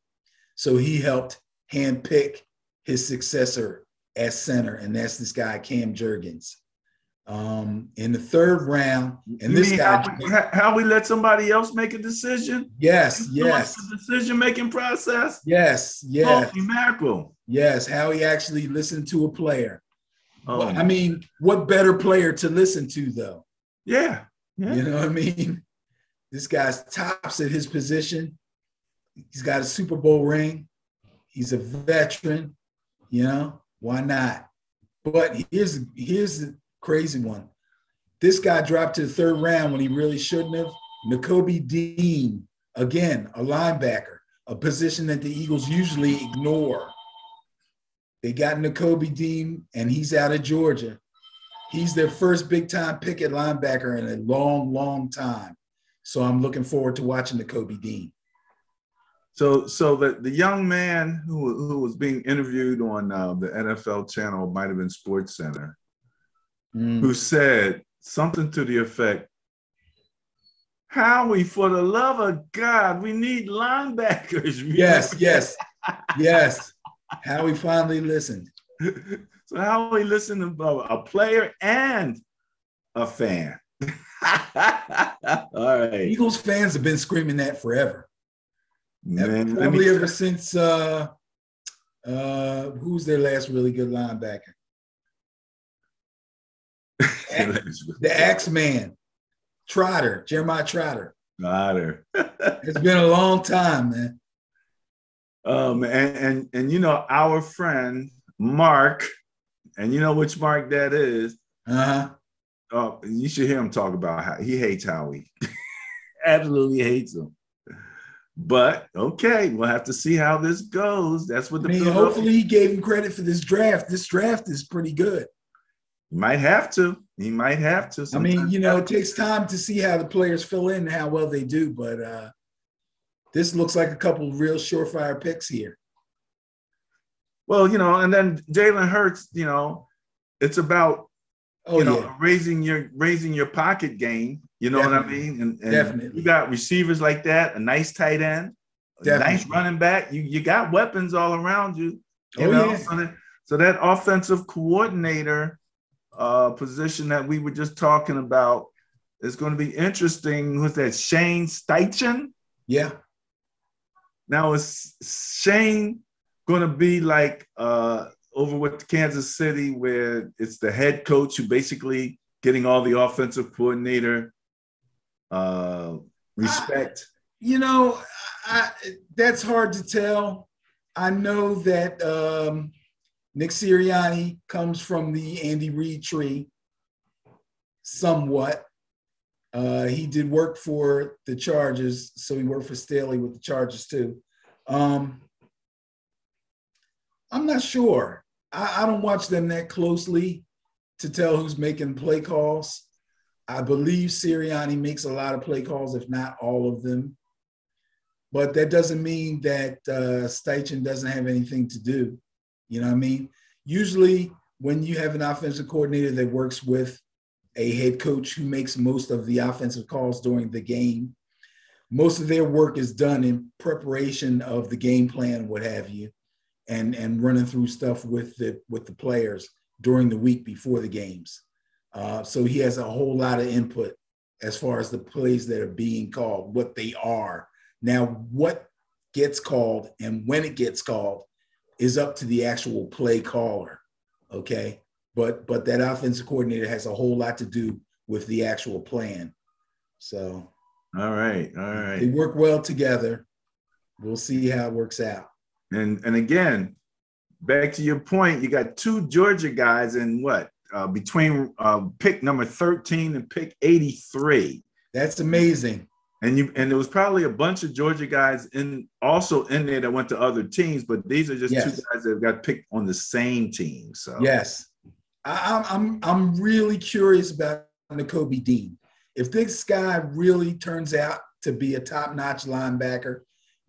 So he helped handpick his successor as center, and that's this guy, Cam Jurgens um, in the third round. And You this guy, how, we- how we let somebody else make a decision? yes, yes, Decision making process. yes, yes, Holy mackerel. yes. Howie actually listened to a player. Oh, Well, I mean, what better player to listen to, though? yeah. Yeah. You know what I mean? This guy's tops at his position. He's got a Super Bowl ring. He's a veteran. You know why not? But here's here's the crazy one. This guy dropped to the third round when he really shouldn't have. Nakobe Dean, again, a linebacker, a position that the Eagles usually ignore. They got Nakobe Dean, and he's out of Georgia. He's their first big time pick at linebacker in a long, long time. So I'm looking forward to watching Nakobe Dean. So, so the, the young man who, who was being interviewed on uh, the NFL channel, might have been Sports Center, Mm. who said something to the effect, Howie, for the love of God, we need linebackers. Yes, yes, yes. Howie finally listened. so Howie listened to a a player and a fan. All right. Eagles fans have been screaming that forever. Man, let Probably ever since uh uh who's their last really good linebacker? The Axeman, Trotter, Jeremiah Trotter. Otter. It's been a long time, man. Um, and, and and you know our friend Mark, and you know which Mark that is. Uh-huh. Oh, you should hear him talk about how he hates Howie. Absolutely hates him. But okay, we'll have to see how this goes. That's what I the mean, hopefully he gave him credit for this draft. This draft is pretty good. He might have to. He might have to. I mean, you know, it takes time to see how the players fill in and how well they do, but uh this looks like a couple of real surefire picks here. Well, you know, and then Jalen Hurts. You know, it's about Oh you know yeah, raising your raising your pocket game. You know what I mean? And, and Definitely. you got receivers like that, a nice tight end, a nice running back. You you got weapons all around you. You Oh, know, yeah. so that so that offensive coordinator uh, position that we were just talking about is going to be interesting. Who's that? Shane Steichen. yeah. Now is Shane going to be like uh, over with Kansas City, where it's the head coach who basically getting all the offensive coordinator uh, respect? You know, I, that's hard to tell. I know that um, Nick Sirianni comes from the Andy Reid tree somewhat. Uh, he did work for the Chargers, so he worked for Staley with the Chargers too. Um, I'm not sure. I, I don't watch them that closely to tell who's making play calls. I believe Sirianni makes a lot of play calls, if not all of them. But that doesn't mean that uh, Steichen doesn't have anything to do. You know what I mean? Usually, when you have an offensive coordinator that works with a head coach who makes most of the offensive calls during the game, most of their work is done in preparation of the game plan, what have you, and and running through stuff with the with the players during the week before the games. Uh, so he has a whole lot of input as far as the plays that are being called, what they are. Now, what gets called and when it gets called is up to the actual play caller. Okay. But but that offensive coordinator has a whole lot to do with the actual plan. So, all right, all right. They work well together. We'll see how it works out. And and again, back to your point, you got two Georgia guys in what uh, between uh, pick number 13 and pick 83. That's amazing. And you and there was probably a bunch of Georgia guys in also in there that went to other teams, but these are just yes. two guys that got picked on the same team. So yes, I, I'm I'm really curious about Nakobe Dean. If this guy really turns out to be a top-notch linebacker,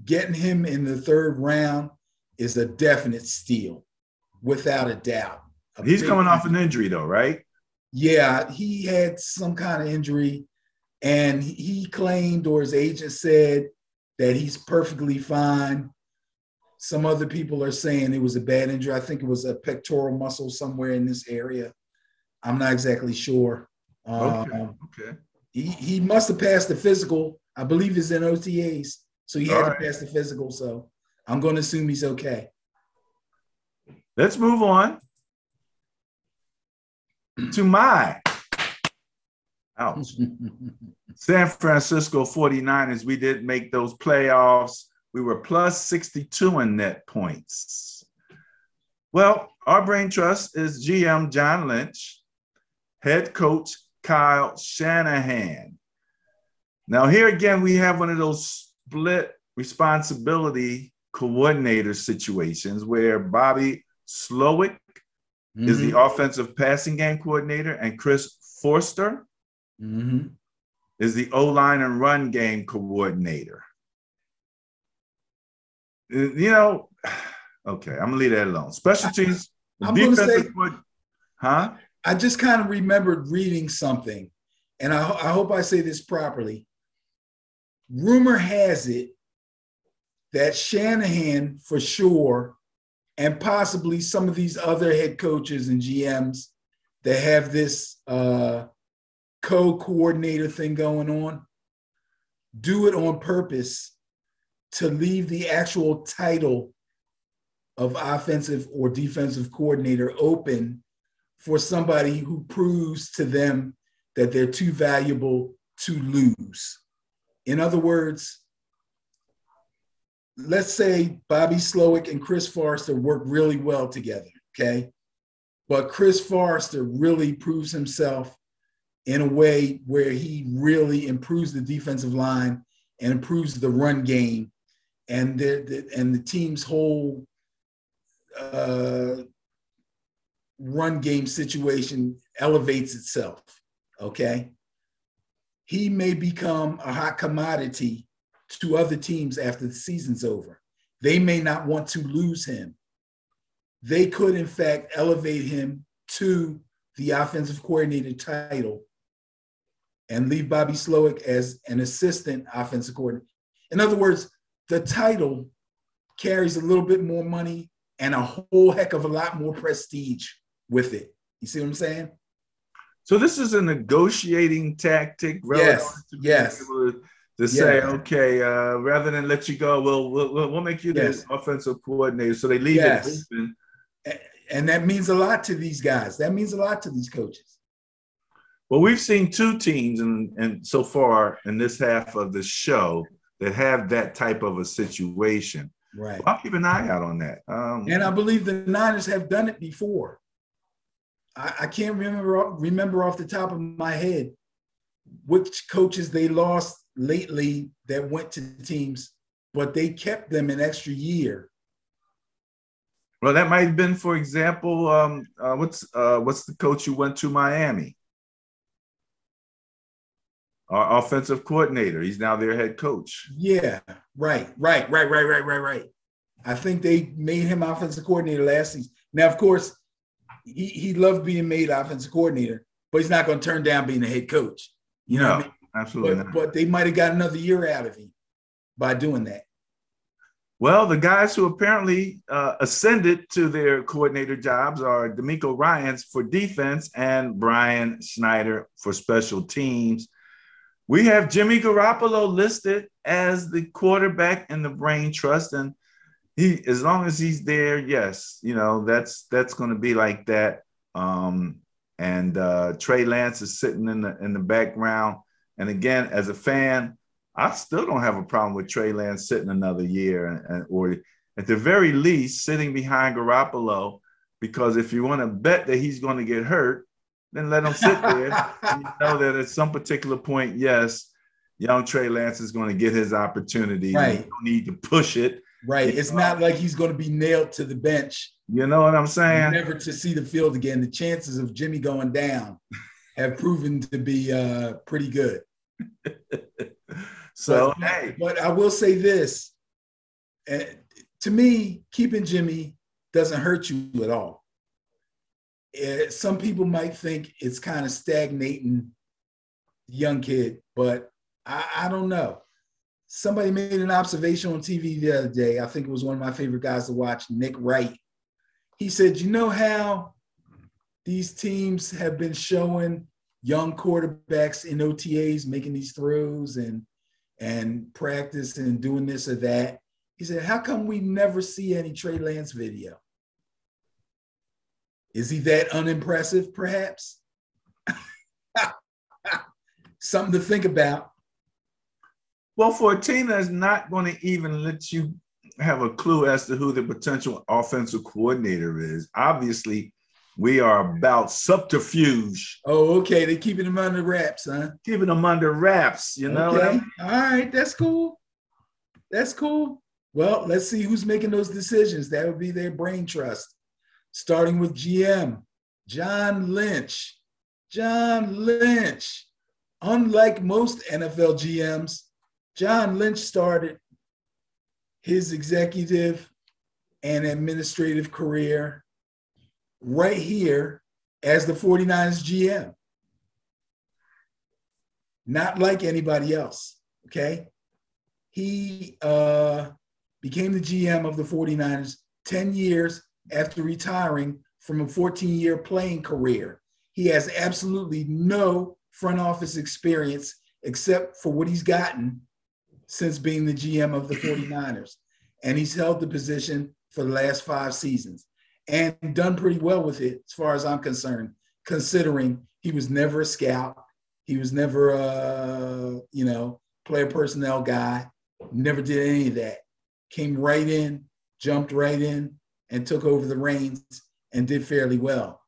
getting him in the third round is a definite steal, without a doubt. He's coming off an injury though, right? Yeah, he had some kind of injury and he claimed, or his agent said, that he's perfectly fine. Some other people are saying it was a bad injury. I think it was a pectoral muscle somewhere in this area. I'm not exactly sure. Okay. Um, okay. He, he must have passed the physical. I believe it's in OTAs. So he had All to right. pass the physical. So I'm going to assume he's okay. Let's move on to my Ouch. San Francisco 49ers, we did make those playoffs. We were plus 62 in net points. Well, our brain trust is GM John Lynch, head coach Kyle Shanahan. Now, here again, we have one of those split responsibility coordinator situations where Bobby Slowik mm-hmm. is the mm-hmm. offensive passing game coordinator and Chris Foerster mm-hmm. is the O line and run game coordinator. Uh, you know, okay, I'm gonna leave that alone. Special teams, I'm defensive, say, huh? I just kind of remembered reading something, and I, I hope I say this properly. Rumor has it that Shanahan, for sure, and possibly some of these other head coaches and GMs that have this uh, co-coordinator thing going on, do it on purpose to leave the actual title of offensive or defensive coordinator open for somebody who proves to them that they're too valuable to lose. In other words, let's say Bobby Slowik and Chris Foerster work really well together, okay? But Chris Foerster really proves himself in a way where he really improves the defensive line and improves the run game and the, the and the team's whole uh, run game situation elevates itself okay he may become a hot commodity to other teams after the season's over they may not want to lose him they could in fact elevate him to the offensive coordinator title and leave Bobby Slowik as an assistant offensive coordinator. In other words, the title carries a little bit more money and a whole heck of a lot more prestige with it. You see what I'm saying? So this is a negotiating tactic, yes, to yes. To, say, okay, uh, rather than let you go, we'll we'll, we'll make you yes. the offensive coordinator. So they leave yes. it open. And that means a lot to these guys. That means a lot to these coaches. Well, we've seen two teams and and so far in this half of the show that have that type of a situation. Right. Well, I'll keep an eye out on that. Um, and I believe the Niners have done it before. I, I can't remember remember off the top of my head which coaches they lost lately that went to teams, but they kept them an extra year. Well, that might have been, for example, um, uh, what's uh, what's the coach who went to Miami? our offensive coordinator. He's now their head coach. Yeah, right, right, right, right, right, right, right. I think they made him offensive coordinator last season. Now, of course, he, he loved being made offensive coordinator, but he's not going to turn down being a head coach. You know, no, I mean? Absolutely but. But they might have got another year out of him by doing that. Well, the guys who apparently uh, ascended to their coordinator jobs are DeMeco Ryans for defense and Brian Schneider for special teams. We have Jimmy Garoppolo listed as the quarterback in the brain trust. And he as long as he's there, yes, you know, that's that's gonna be like that. Um, and uh, Trey Lance is sitting in the in the background. And again, as a fan, I still don't have a problem with Trey Lance sitting another year, and, and or at the very least sitting behind Garoppolo, because if you want to bet that he's going to get hurt, then let him sit there. you know that at some particular point, yes, young Trey Lance is going to get his opportunity. Right. You don't need to push it. Right. It's know? not like he's going to be nailed to the bench. You know what I'm saying? Never to see the field again. The chances of Jimmy going down have proven to be uh, pretty good. so, but, hey. but I will say this uh, to me, keeping Jimmy doesn't hurt you at all. Uh, some people might think it's kind of stagnating young kid, but I, I don't know. Somebody made an observation on TV the other day. I think it was one of my favorite guys to watch, Nick Wright. He said, You know how these teams have been showing young quarterbacks in OTAs making these throws and and practice and doing this or that. He said, How come we never see any Trey Lance video? Is he that unimpressive, perhaps? Something to think about. Well, for a team that's not going to even let you have a clue as to who the potential offensive coordinator is, obviously we are about subterfuge. Oh, okay. They're keeping them under wraps, huh? Keeping them under wraps, you know. Okay. All right, that's cool. That's cool. Well, let's see who's making those decisions. That would be their brain trust. Starting with GM, John Lynch. John Lynch. Unlike most NFL GMs, John Lynch started his executive and administrative career right here as the 49ers GM. Not like anybody else, okay? He uh, became the GM of the 49ers 10 years after retiring from a 14 year playing career. He has absolutely no front office experience except for what he's gotten since being the GM of the 49ers. And he's held the position for the last five seasons and done pretty well with it, as far as I'm concerned, considering he was never a scout. He was never a, you know, player personnel guy, never did any of that. Came right in, jumped right in, and took over the reins and did fairly well.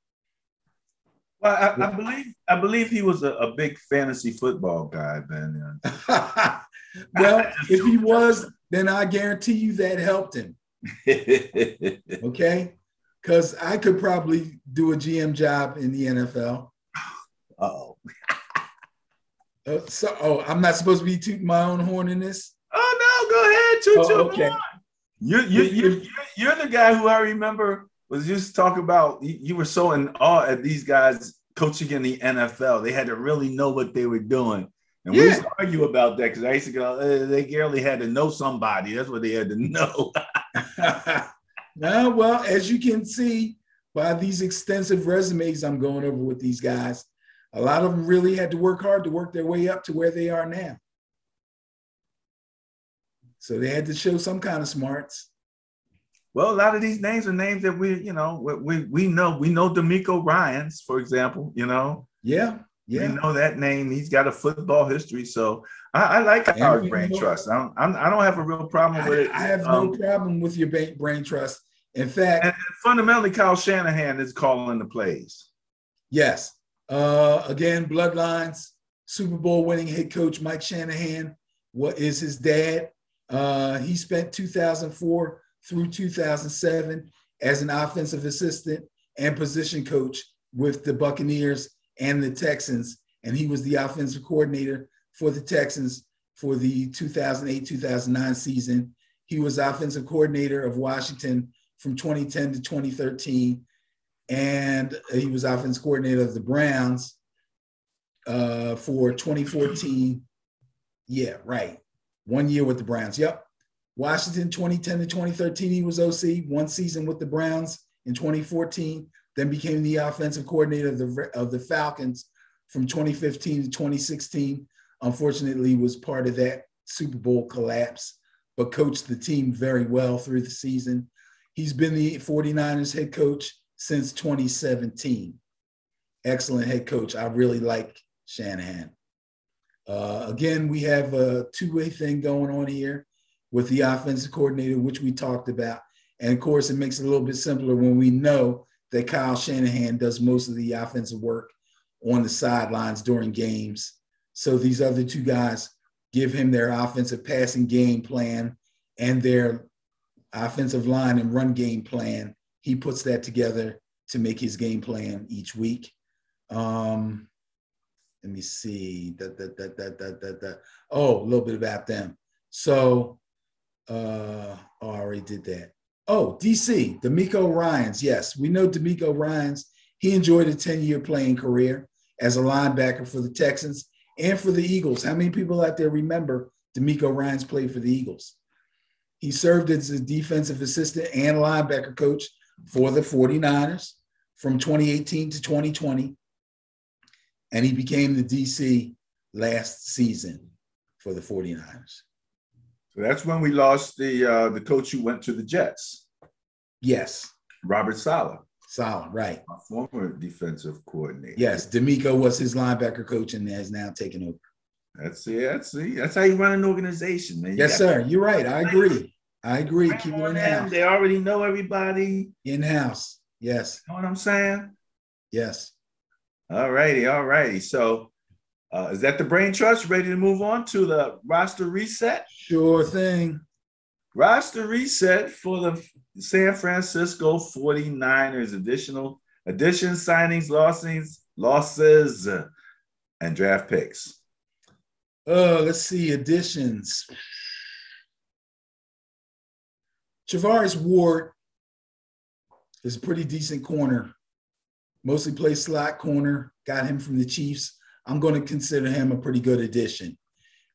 Well, I, I believe I believe he was a, a big fantasy football guy, Ben. well, if he was, then I guarantee you that helped him. okay, because I could probably do a GM job in the NFL. oh. Uh, so, oh, I'm not supposed to be tooting my own horn in this. Oh no, go ahead, toot oh, your okay. horn. You you you you're the guy who I remember was just talking about. You were so in awe at these guys coaching in the NFL. They had to really know what they were doing. And yeah. we used to argue about that because I used to go, uh, they barely had to know somebody. That's what they had to know. well, as you can see by these extensive resumes I'm going over with these guys, a lot of them really had to work hard to work their way up to where they are now. So they had to show some kind of smarts. Well, a lot of these names are names that we, you know, we we know. We know DeMeco Ryans, for example. You know. Yeah. Yeah. We know that name. He's got a football history, so I, I like our brain trust. I don't, I'm, I do not have a real problem with it. I have um, no problem with your brain trust. In fact, and fundamentally, Kyle Shanahan is calling the plays. Yes. Uh, again, bloodlines. Super Bowl winning head coach Mike Shanahan. What is his dad? Uh, he spent 2004 through 2007 as an offensive assistant and position coach with the Buccaneers and the Texans. And he was the offensive coordinator for the Texans for the 2008 2009 season. He was offensive coordinator of Washington from 2010 to 2013. And he was offensive coordinator of the Browns uh, for 2014. Yeah, right. One year with the Browns. Yep. Washington 2010 to 2013, he was OC, one season with the Browns in 2014, then became the offensive coordinator of the, of the Falcons from 2015 to 2016. Unfortunately, was part of that Super Bowl collapse, but coached the team very well through the season. He's been the 49ers head coach since 2017. excellent head coach. I really like Shanahan. Uh, again, we have a two-way thing going on here with the offensive coordinator, which we talked about. And of course, it makes it a little bit simpler when we know that Kyle Shanahan does most of the offensive work on the sidelines during games. So these other two guys give him their offensive passing game plan and their offensive line and run game plan. He puts that together to make his game plan each week. Um, let me see. Da, da, da, da, da, da, da. Oh, a little bit about them. So, uh, I already did that. Oh, DC, DeMeco Ryans. Yes, we know DeMeco Ryans. He enjoyed a 10 year playing career as a linebacker for the Texans and for the Eagles. How many people out there remember DeMeco Ryans played for the Eagles? He served as a defensive assistant and linebacker coach for the 49ers from 2018 to 2020. And he became the DC last season for the 49ers. So that's when we lost the uh, the coach who went to the Jets. Yes. Robert Saleh. Saleh, right. My former defensive coordinator. Yes, DeMeco was his linebacker coach and has now taken over. That's it. That's it. That's how you run an organization, man. You yes, sir. You're right. I agree. I agree. Keep it in house. They already know everybody. In house. Yes. You know what I'm saying? Yes. All righty. All righty. So uh, is that the brain trust? Ready to move on to the roster reset? Sure thing. Roster reset for the San Francisco 49ers. Additional additions, signings, losses, losses, and draft picks. Uh, let's see, additions. Charvarius Ward is a pretty decent corner. Mostly plays slot corner. Got him from the Chiefs. I'm going to consider him a pretty good addition.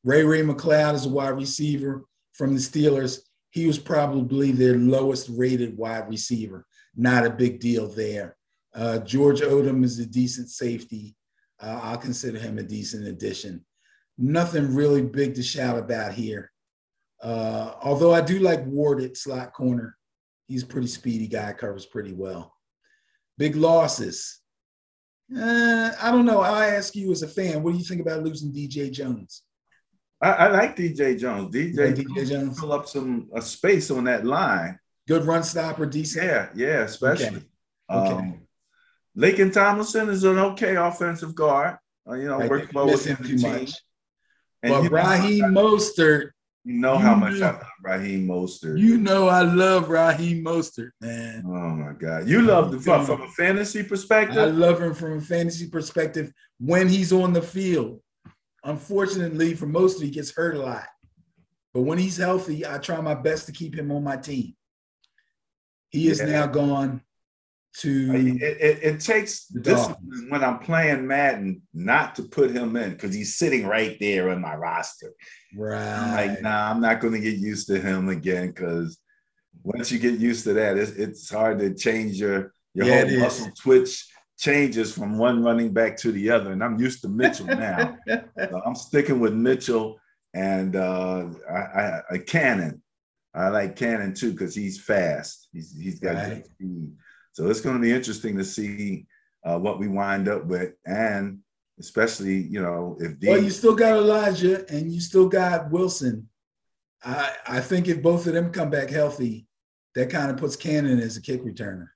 Ray Ray McCloud is a wide receiver from the Steelers. He was probably their lowest rated wide receiver. Not a big deal there. Uh, George Odum is a decent safety. Uh, I'll consider him a decent addition. Nothing really big to shout about here. Uh, although I do like Ward at slot corner. He's a pretty speedy guy, covers pretty well. Big losses. Uh, I don't know. I ask you as a fan, what do you think about losing DJ Jones? I, I like DJ Jones. DJ, like DJ Jones fill up some a space on that line. Good run stopper, decent. Yeah, yeah, especially. Okay. okay. Um, Laken Tomlinson is an okay offensive guard. Uh, you know, right. work well with him too team. much. And but Raheem Mostert you know how you much know, I love Raheem Mostert. You know I love Raheem Mostert, man. Oh my God. You love the from, from a fantasy perspective? I love him from a fantasy perspective when he's on the field. Unfortunately, for most of he gets hurt a lot. But when he's healthy, I try my best to keep him on my team. He is yeah. now gone to it, it, it takes discipline when I'm playing Madden not to put him in because he's sitting right there in my roster. Right. Like, nah, I'm not going to get used to him again because once you get used to that, it's, it's hard to change your your yeah, whole muscle twitch changes from one running back to the other. And I'm used to Mitchell now. so I'm sticking with Mitchell and uh, I, I, I Cannon. I like Cannon too because he's fast. He's he's got right. good speed. So it's going to be interesting to see uh, what we wind up with, and especially you know if D- well, you still got Elijah and you still got Wilson. I I think if both of them come back healthy, that kind of puts Cannon as a kick returner.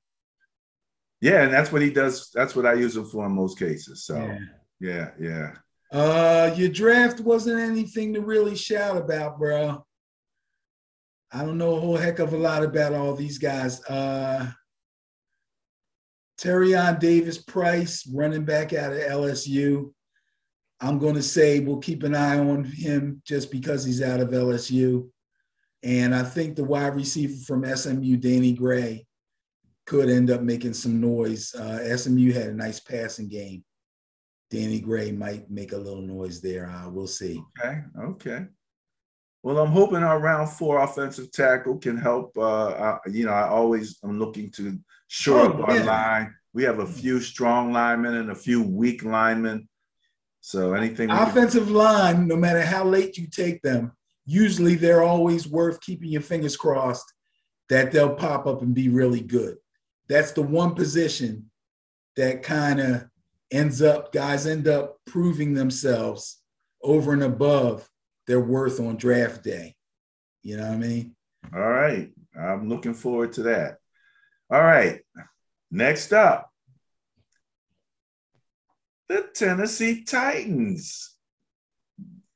Yeah, and that's what he does. That's what I use him for in most cases. So yeah, yeah. yeah. Uh, your draft wasn't anything to really shout about, bro. I don't know a whole heck of a lot about all these guys. Uh, Tyrion Davis Price, running back out of LSU. I'm going to say we'll keep an eye on him just because he's out of LSU. And I think the wide receiver from SMU, Danny Gray, could end up making some noise. Uh, SMU had a nice passing game. Danny Gray might make a little noise there. Uh, we'll see. Okay. Okay. Well, I'm hoping our round four offensive tackle can help. Uh, I, you know, I always I'm looking to shore oh, up our line. We have a few strong linemen and a few weak linemen. So anything offensive can- line, no matter how late you take them, usually they're always worth keeping your fingers crossed that they'll pop up and be really good. That's the one position that kind of ends up guys end up proving themselves over and above their worth on draft day. You know what I mean? All right. I'm looking forward to that. All right. Next up, the Tennessee Titans,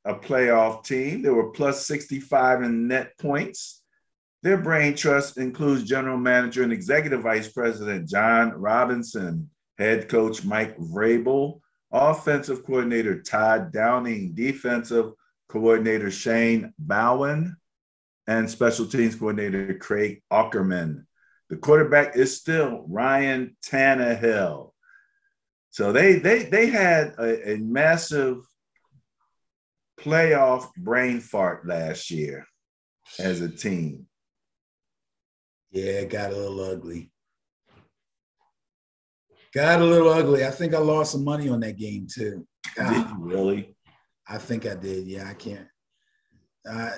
a playoff team. They were plus 65 in net points. Their brain trust includes general manager and executive vice president Jon Robinson, head coach Mike Vrabel, offensive coordinator Todd Downing, defensive coordinator Shane Bowen, and special teams coordinator Craig Aukerman. The quarterback is still Ryan Tannehill. So they they they had a, a massive playoff brain fart last year as a team. Yeah, it got a little ugly. Got a little ugly. I think I lost some money on that game too. God, did you really? I think I did. Yeah, I can't. Uh,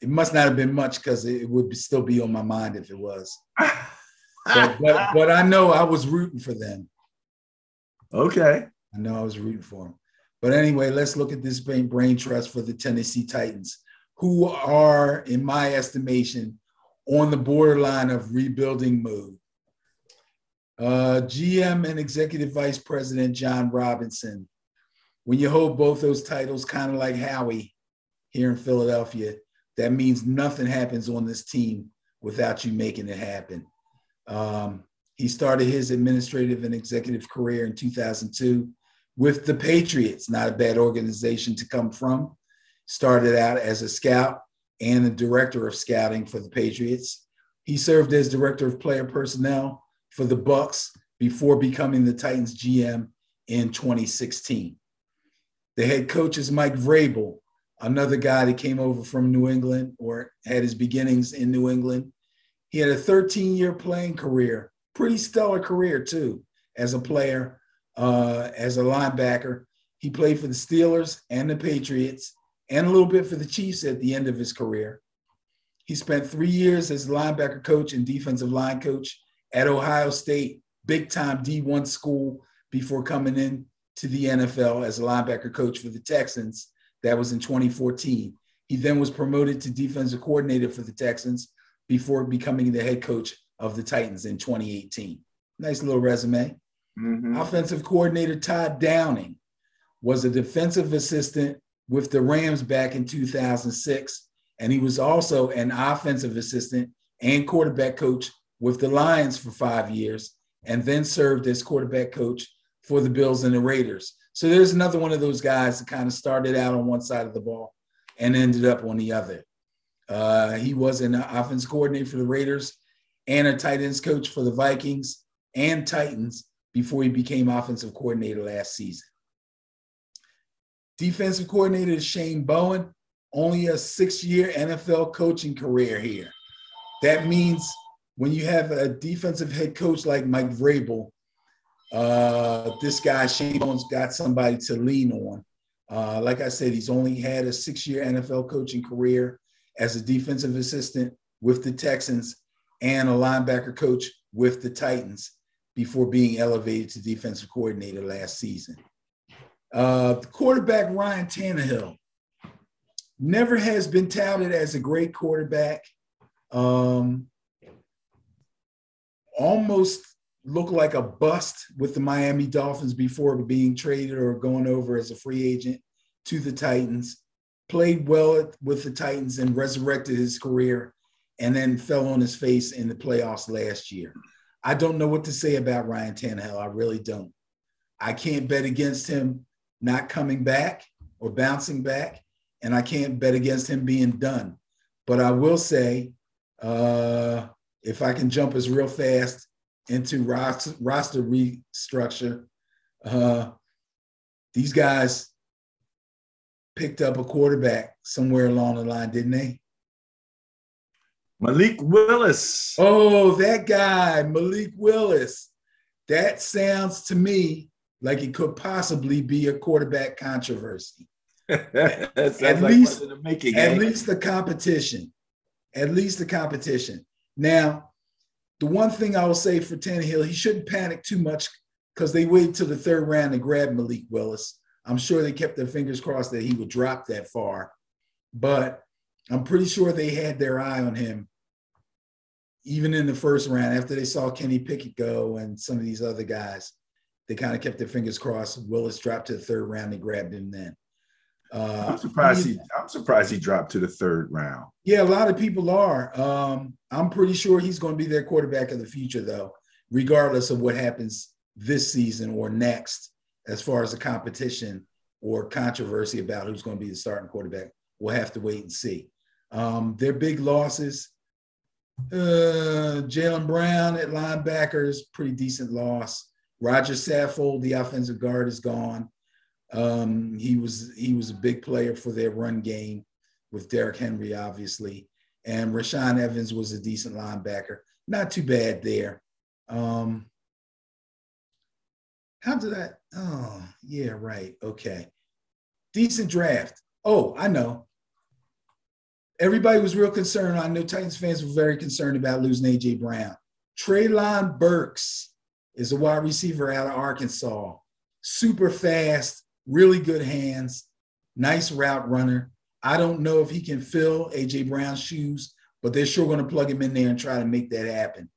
it must not have been much because it would still be on my mind if it was. but, but, but I know I was rooting for them. Okay. I know I was rooting for them. But anyway, let's look at this brain, brain trust for the Tennessee Titans, who are, in my estimation, on the borderline of rebuilding mode. Uh, GM and Executive Vice President Jon Robinson. When you hold both those titles, kind of like Howie here in Philadelphia, that means nothing happens on this team without you making it happen. Um, he started his administrative and executive career in 2002 with the Patriots, not a bad organization to come from. Started out as a scout and the director of scouting for the Patriots. He served as director of player personnel for the Bucs before becoming the Titans GM in 2016. The head coach is Mike Vrabel, another guy that came over from New England or had his beginnings in New England. He had a 13 year playing career, pretty stellar career too, as a player, uh, as a linebacker. He played for the Steelers and the Patriots and a little bit for the Chiefs at the end of his career. He spent three years as linebacker coach and defensive line coach at Ohio State, big time D1 school, before coming in to the NFL as a linebacker coach for the Texans that was in 2014. He then was promoted to defensive coordinator for the Texans before becoming the head coach of the Titans in 2018. Nice little resume. Mm-hmm. Offensive coordinator Todd Downing was a defensive assistant with the Rams back in 2006. And he was also an offensive assistant and quarterback coach with the Lions for five years, and then served as quarterback coach for the Bills and the Raiders. So there's another one of those guys that kind of started out on one side of the ball and ended up on the other. Uh, he was an offense coordinator for the Raiders and a tight ends coach for the Vikings and Titans before he became offensive coordinator last season. Defensive coordinator is Shane Bowen, only a six year NFL coaching career here. That means when you have a defensive head coach like Mike Vrabel, uh, this guy Shane Bowen's got somebody to lean on. Uh, like I said, he's only had a six-year NFL coaching career as a defensive assistant with the Texans and a linebacker coach with the Titans before being elevated to defensive coordinator last season. Uh, the quarterback Ryan Tannehill never has been touted as a great quarterback. Um, almost looked like a bust with the Miami Dolphins before being traded or going over as a free agent to the Titans. Played well with the Titans and resurrected his career and then fell on his face in the playoffs last year. I don't know what to say about Ryan Tannehill. I really don't. I can't bet against him not coming back or bouncing back, and I can't bet against him being done. But I will say, uh, if I can jump as real fast into roster, roster restructure. Uh, these guys picked up a quarterback somewhere along the line, didn't they? Malik Willis. Oh, that guy, Malik Willis. That sounds to me like it could possibly be a quarterback controversy. at like least, making, at eh? least the competition. At least the competition. Now, the one thing I will say for Tannehill, he shouldn't panic too much because they waited till the third round to grab Malik Willis. I'm sure they kept their fingers crossed that he would drop that far, but I'm pretty sure they had their eye on him even in the first round after they saw Kenny Pickett go and some of these other guys. They kind of kept their fingers crossed. Willis dropped to the third round. They grabbed him then. Uh, I'm surprised he, I'm surprised he dropped to the third round. Yeah, a lot of people are. Um, I'm pretty sure he's going to be their quarterback of the future, though, regardless of what happens this season or next, as far as the competition or controversy about who's going to be the starting quarterback. We'll have to wait and see. Um, their big losses, uh, Jayon Brown at linebackers, pretty decent loss. Roger Saffold, the offensive guard, is gone. Um, he was he was a big player for their run game with Derrick Henry, obviously, and Rashaan Evans was a decent linebacker. Not too bad there. Um, how did I? Oh, yeah, right. Okay, decent draft. Oh, I know. Everybody was real concerned. I know Titans fans were very concerned about losing AJ Brown. Treylon Burks is a wide receiver out of Arkansas. Super fast, really good hands, nice route runner. I don't know if he can fill AJ Brown's shoes, but they're sure going to plug him in there and try to make that happen.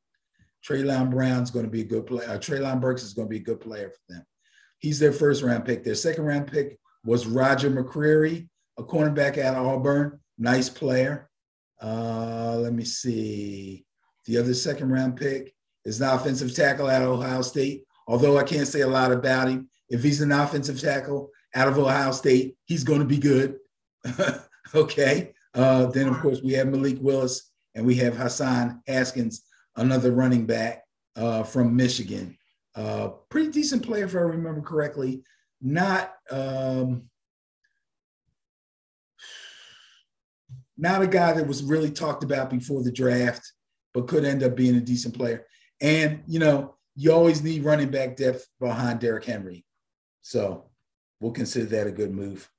Treylon Brown's going to be a good player. Uh, Treylon Burks is going to be a good player for them. He's their first round pick. Their second round pick was Roger McCreary, a cornerback of Auburn. Nice player. Uh, let me see. The other second round pick is an offensive tackle of Ohio State. Although I can't say a lot about him, if he's an offensive tackle out of Ohio State, he's going to be good. okay. Uh, then, of course, we have Malik Willis and we have Hassan Haskins, another running back uh, from Michigan. Uh, pretty decent player, if I remember correctly. Not um, not a guy that was really talked about before the draft, but could end up being a decent player. And you know, you always need running back depth behind Derrick Henry. So we'll consider that a good move.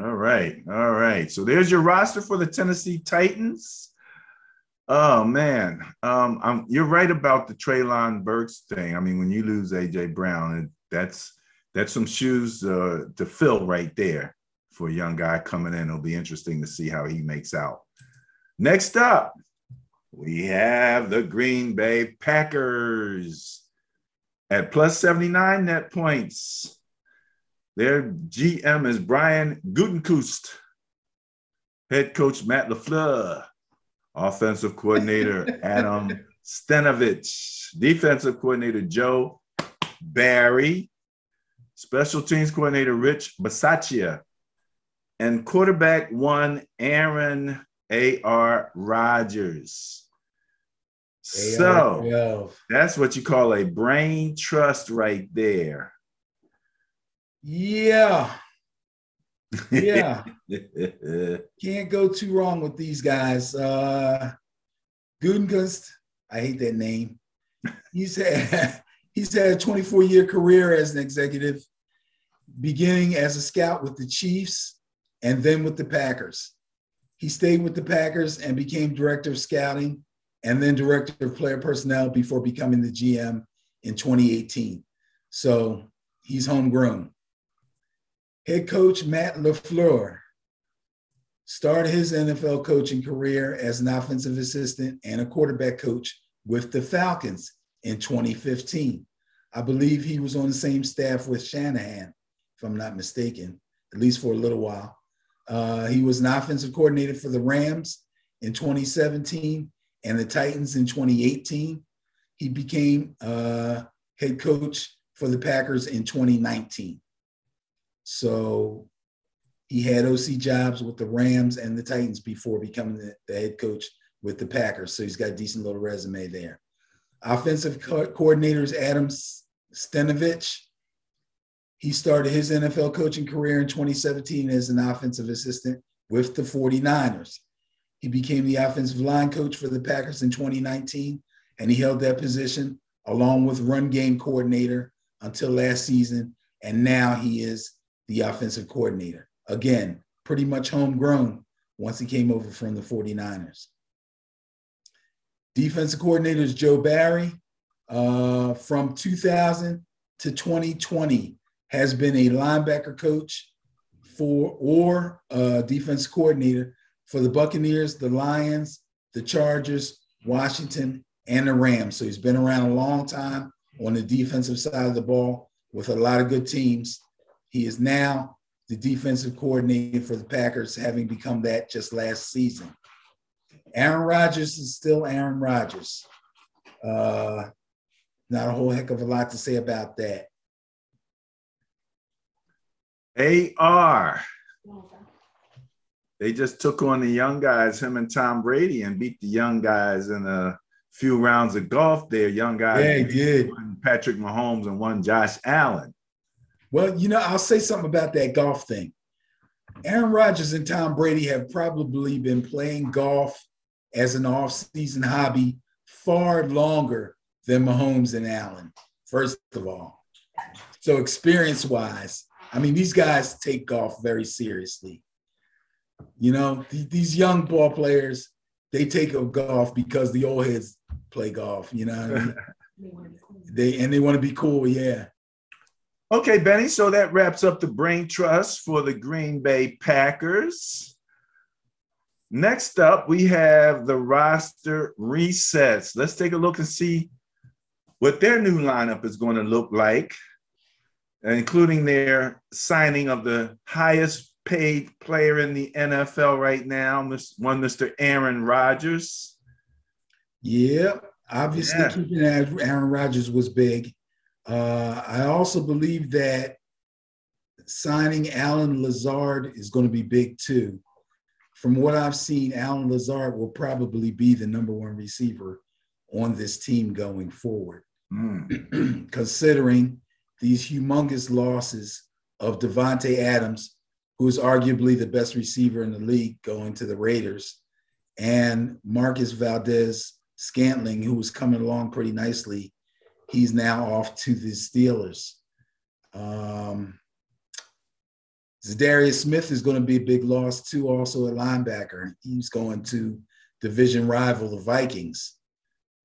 All right. All right. So there's your roster for the Tennessee Titans. Oh man. Um, I'm, you're right about the Treylon Burks thing. I mean, when you lose AJ Brown, that's that's some shoes uh, to fill right there for a young guy coming in. It'll be interesting to see how he makes out. Next up, we have the Green Bay Packers at plus 79 net points. Their GM is Brian Gutekunst, head coach Matt LaFleur, offensive coordinator Adam Stenavich, defensive coordinator Joe Barry, special teams coordinator Rich Bisaccia, and quarterback one Aaron A.R. Rodgers. So that's what you call a brain trust right there. Yeah. Yeah. Can't go too wrong with these guys. Uh Gutekunst, I hate that name. He's had he's had a 24 year career as an executive, beginning as a scout with the Chiefs and then with the Packers. He stayed with the Packers and became director of scouting and then director of player personnel before becoming the GM in 2018. So he's homegrown. Head coach Matt LaFleur started his NFL coaching career as an offensive assistant and a quarterback coach with the Falcons in 2015. I believe he was on the same staff with Shanahan, if I'm not mistaken, at least for a little while. Uh, he was an offensive coordinator for the Rams in 2017 and the Titans in 2018. He became uh, head coach for the Packers in 2019. So he had OC jobs with the Rams and the Titans before becoming the, the head coach with the Packers. So he's got a decent little resume there. Offensive co- coordinators Adam Stenavich. He started his NFL coaching career in 2017 as an offensive assistant with the 49ers. He became the offensive line coach for the Packers in 2019, and he held that position along with run game coordinator until last season. And now he is the offensive coordinator. Again, pretty much homegrown once he came over from the 49ers. Defensive coordinator is Joe Barry. uh, from 2000 to 2020 has been a linebacker coach for or a defense coordinator for the Buccaneers, the Lions, the Chargers, Washington, and the Rams. So he's been around a long time on the defensive side of the ball with a lot of good teams. He is now the defensive coordinator for the Packers, having become that just last season. Aaron Rodgers is still Aaron Rodgers. Uh, not a whole heck of a lot to say about that. AR. They just took on the young guys, him and Tom Brady, and beat the young guys in a few rounds of golf there. Young guys. Yeah, did. Patrick Mahomes and one Josh Allen. Well, you know, I'll say something about that golf thing. Aaron Rodgers and Tom Brady have probably been playing golf as an off-season hobby far longer than Mahomes and Allen, first of all. So experience-wise, I mean, these guys take golf very seriously. You know, th- these young ball players, they take up golf because the old heads play golf, you know. I mean? they and they want to be cool, yeah. Okay, Benny. So that wraps up the brain trust for the Green Bay Packers. Next up, we have the roster resets. Let's take a look and see what their new lineup is going to look like, including their signing of the highest paid player in the NFL right now, one Mr. Aaron Rodgers. Yeah, obviously yeah. keeping Aaron Rodgers was big. Uh, I also believe that signing Allen Lazard is going to be big too. From what I've seen, Allen Lazard will probably be the number one receiver on this team going forward. Mm. Considering these humongous losses of Davante Adams, who is arguably the best receiver in the league going to the Raiders, and Marcus Valdez Scantling, who was coming along pretty nicely he's now off to the Steelers. Um, Za'Darius Smith is going to be a big loss too, also a linebacker. He's going to division rival the Vikings.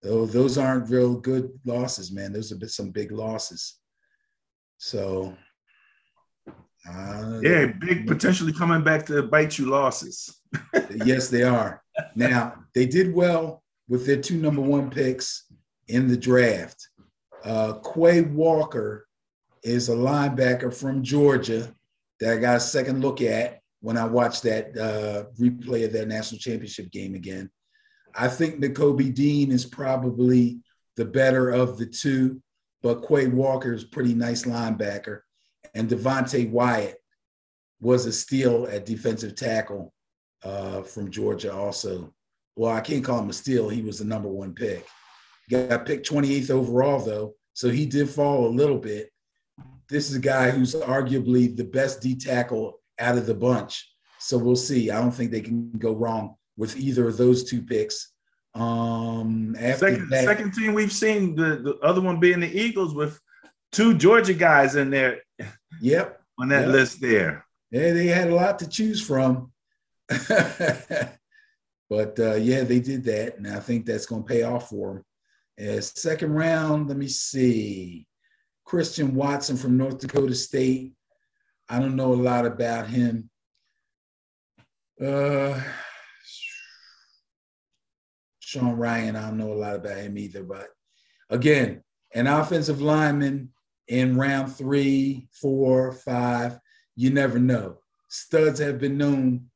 Though those aren't real good losses, man. Those have been some big losses. So yeah, big potentially coming back to bite you losses. yes, they are. Now they did well with their two number one picks in the draft. Uh, Quay Walker is a linebacker from Georgia that I got a second look at when I watched that uh, replay of that national championship game again. I think Nakobe Dean is probably the better of the two, but Quay Walker is pretty nice linebacker. And Devonte Wyatt was a steal at defensive tackle uh, from Georgia also. Well, I can't call him a steal. He was the number one pick. Got picked 28th overall, though. So he did fall a little bit. This is a guy who's arguably the best D tackle out of the bunch. So we'll see. I don't think they can go wrong with either of those two picks. Um, second, that, second team we've seen the, the other one being the Eagles with two Georgia guys in there. Yep. On that yep. list there. Yeah, they had a lot to choose from. but uh, yeah, they did that, and I think that's going to pay off for them. As second round, let me see. Christian Watson from North Dakota State. I don't know a lot about him. Uh, Sean Rhyan, I don't know a lot about him either. But again, an offensive lineman in round three, four, five, you never know. Studs have been known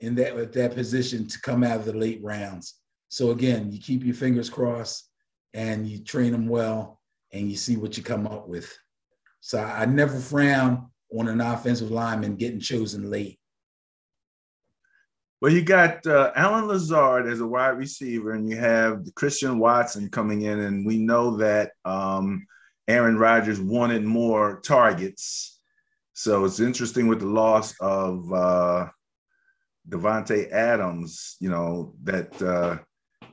in that that position to come out of the late rounds. So again, you keep your fingers crossed and you train them well and you see what you come up with. So I never frown on an offensive lineman getting chosen late. Well, you got uh, Allen Lazard as a wide receiver, and you have Christian Watson coming in, and we know that um, Aaron Rodgers wanted more targets. So it's interesting with the loss of uh, Davante Adams, you know, that uh,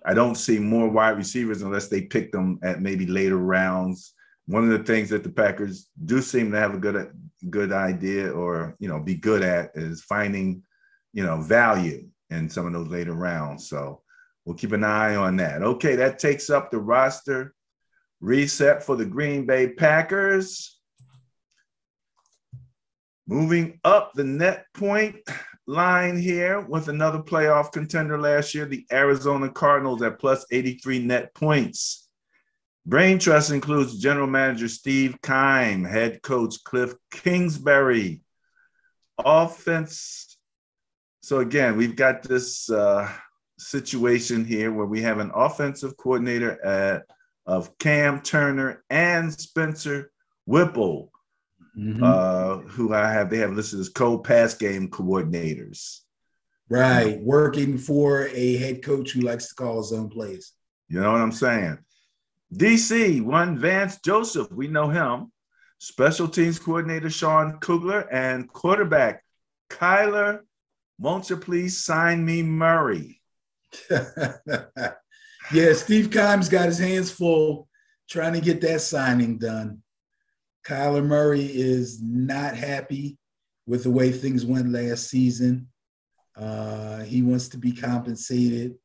I don't see more wide receivers unless they pick them at maybe later rounds. One of the things that the Packers do seem to have a good good idea or you know be good at is finding you know value in some of those later rounds. So we'll keep an eye on that. Okay, that takes up the roster reset for the Green Bay Packers. Moving up the net point line here with another playoff contender last year, the Arizona Cardinals at plus 83 net points. Brain Trust includes general manager Steve Keim, head coach Cliff Kingsbury, offense. So again, we've got this uh, situation here where we have an offensive coordinator at, of Cam Turner and Spencer Whipple mm-hmm. uh, who I have they have listed as co-pass game coordinators. Right, working for a head coach who likes to call his own plays. You know what I'm saying? DC, one Vance Joseph, we know him. Special teams coordinator Sean Kugler and quarterback Kyler. Won't you please sign me Murray? yeah, Steve Keim's got his hands full trying to get that signing done. Kyler Murray is not happy with the way things went last season. Uh, he wants to be compensated.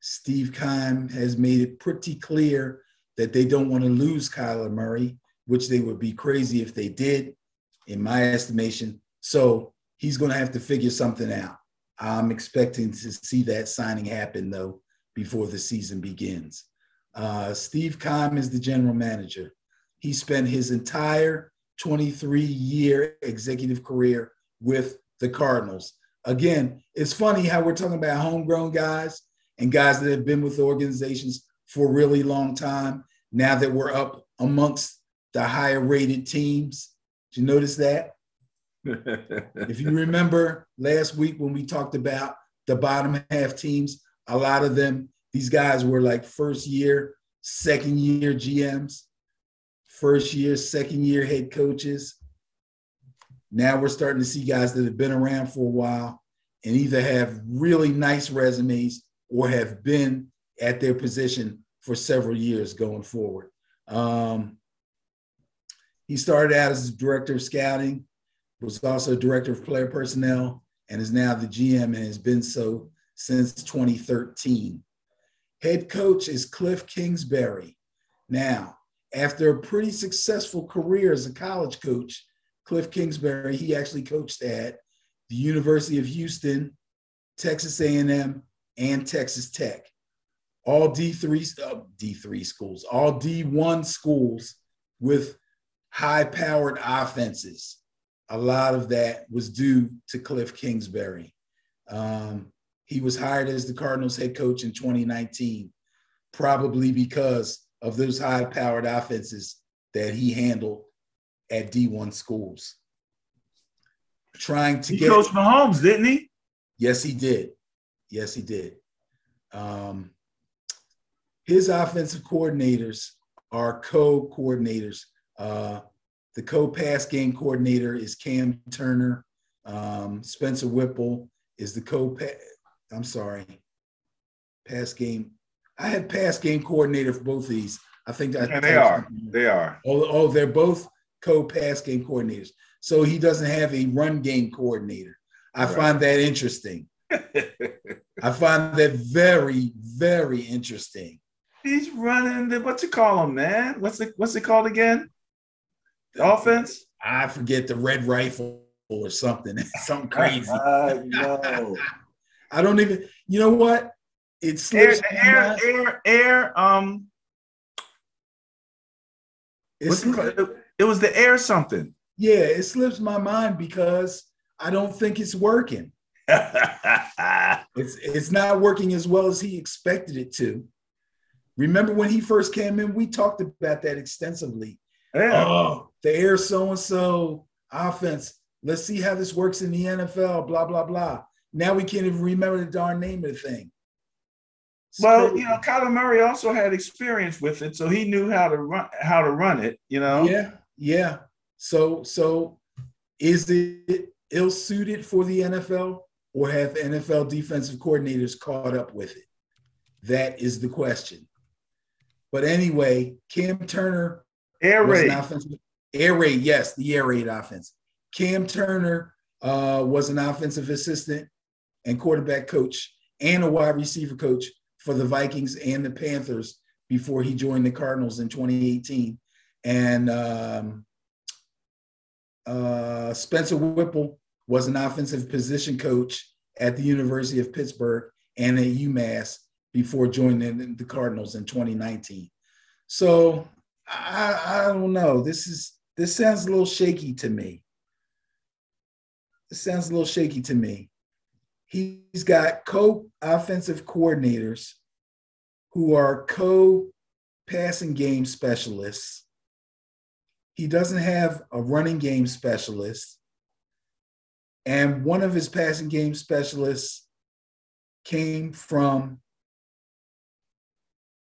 Steve Keim has made it pretty clear that they don't want to lose Kyler Murray, which they would be crazy if they did, in my estimation. So he's going to have to figure something out. I'm expecting to see that signing happen, though, before the season begins. Uh, Steve Keim is the general manager. He spent his entire 23 year executive career with the Cardinals. Again, it's funny how we're talking about homegrown guys and guys that have been with organizations for a really long time. Now that we're up amongst the higher rated teams, did you notice that? if you remember last week when we talked about the bottom half teams, a lot of them, these guys were like first year, second year GMs first year, second year head coaches. Now we're starting to see guys that have been around for a while and either have really nice resumes or have been at their position for several years going forward. Um, he started out as director of scouting, was also director of player personnel, and is now the GM and has been so since 2013. Head coach is Cliff Kingsbury. Now, after a pretty successful career as a college coach, Cliff Kingsbury, he actually coached at the University of Houston, Texas A&M, and Texas Tech. All D3 uh, D3 schools, all D1 schools with high-powered offenses. A lot of that was due to Cliff Kingsbury. Um, he was hired as the Cardinals head coach in 2019, probably because of those high powered offenses that he handled at D1 schools. Trying to he get coached Mahomes, didn't he? Yes, he did. Yes, he did. Um, his offensive coordinators are co-coordinators. Uh, the co-pass game coordinator is Cam Turner. Um, Spencer Whipple is the co-pass. I'm sorry, pass game I had pass game coordinator for both of these. I think that yeah, they are. They are. Oh, oh, they're both co-pass game coordinators. So he doesn't have a run game coordinator. I right. find that interesting. I find that very, very interesting. He's running the what's it call him, man? What's it what's it called again? The offense? I forget the red rifle or something. something crazy. uh, no. I don't even, you know what? It slips air, air, air, air, um it's, it, it was the air something. Yeah, it slips my mind because I don't think it's working. it's it's not working as well as he expected it to. Remember when he first came in, we talked about that extensively. Yeah. Oh, the air so and so offense. Let's see how this works in the NFL. Blah blah blah. Now we can't even remember the darn name of the thing. Well, you know, Kyler Murray also had experience with it, so he knew how to run how to run it. You know. Yeah, yeah. So, so is it ill suited for the NFL, or have NFL defensive coordinators caught up with it? That is the question. But anyway, Cam Turner, air raid, air raid, yes, the air raid offense. Cam Turner uh, was an offensive assistant and quarterback coach and a wide receiver coach for the Vikings and the Panthers before he joined the Cardinals in 2018. And um, uh, Spencer Whipple was an offensive position coach at the University of Pittsburgh and at UMass before joining the Cardinals in 2019. So I, I don't know. This is this sounds a little shaky to me. This sounds a little shaky to me. He's got co-offensive coordinators who are co-passing game specialists. He doesn't have a running game specialist. And one of his passing game specialists came from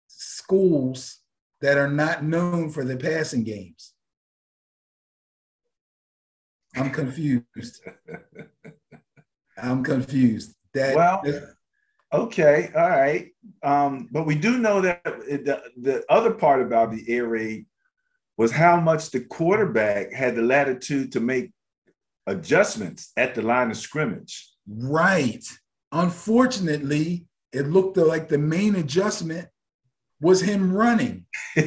schools that are not known for their passing games. I'm confused. I'm confused. That well, okay, all right. Um, but we do know that the, the other part about the air raid was how much the quarterback had the latitude to make adjustments at the line of scrimmage. Right. Unfortunately, it looked like the main adjustment was him running.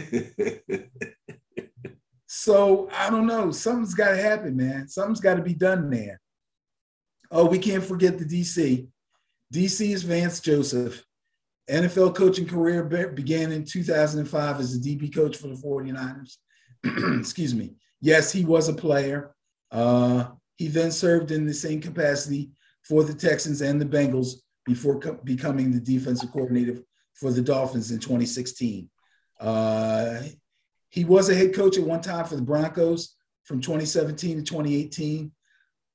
so I don't know. Something's got to happen, man. Something's got to be done there. Oh, we can't forget the DC. DC is Vance Joseph. NFL coaching career began in 2005 as a DB coach for the 49ers. Excuse me. Yes, he was a player. Uh, he then served in the same capacity for the Texans and the Bengals before co- becoming the defensive coordinator for the Dolphins in 2016. Uh, he was a head coach at one time for the Broncos from 2017 to 2018,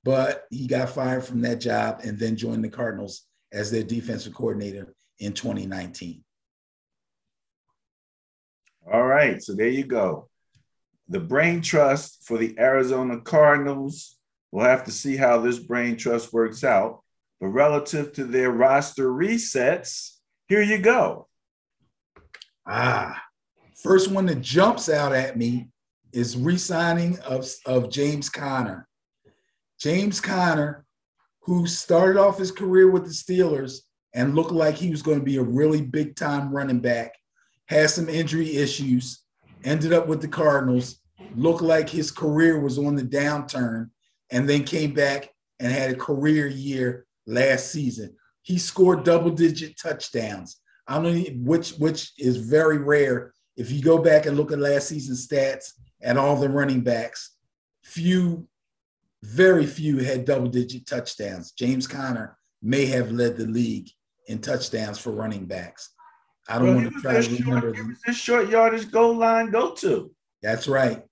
but he got fired from that job and then joined the Cardinals as their defensive coordinator in 2019. All right, so there you go. The brain trust for the Arizona Cardinals. We'll have to see how this brain trust works out. But relative to their roster resets, here you go. Ah, first one that jumps out at me is re-signing of, of James Conner. James Conner, who started off his career with the Steelers and looked like he was going to be a really big time running back, had some injury issues, ended up with the Cardinals, looked like his career was on the downturn, and then came back and had a career year last season. He scored double digit touchdowns. I which which is very rare. If you go back and look at last season's stats and all the running backs, few, very few had double digit touchdowns. James Conner may have led the league in touchdowns for running backs. I don't well, want to try to remember. Short, this short yardage goal line go to. That's right.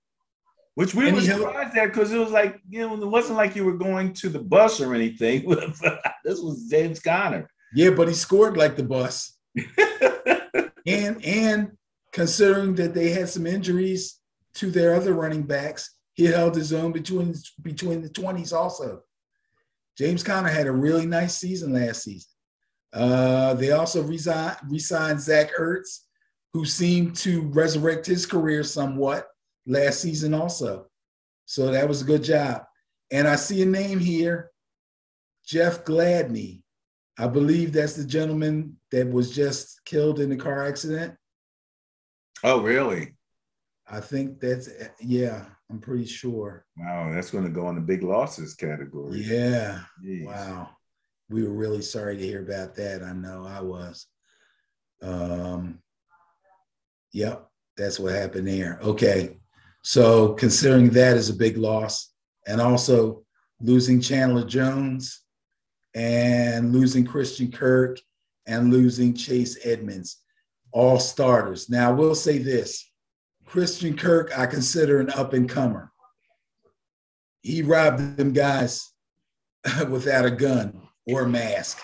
Which we were surprised at because it was like, you know, it wasn't like you were going to the bus or anything. this was James Conner. Yeah, but he scored like the bus. and and considering that they had some injuries to their other running backs, he held his own between between the 20s also. James Conner had a really nice season last season. Uh, they also resigned, re-signed Zach Ertz, who seemed to resurrect his career somewhat last season also. So that was a good job. And I see a name here, Jeff Gladney. I believe that's the gentleman that was just killed in the car accident. Oh, really? I think that's yeah, I'm pretty sure. Wow, that's going to go in the big losses category. Yeah. Jeez. Wow. We were really sorry to hear about that. I know I was. Um Yep, that's what happened there. Okay. So considering that is a big loss, and also losing Chandler Jones and losing Christian Kirk and losing Chase Edmonds, all starters. Now, I will say this Christian Kirk, I consider an up and comer. He robbed them guys without a gun or a mask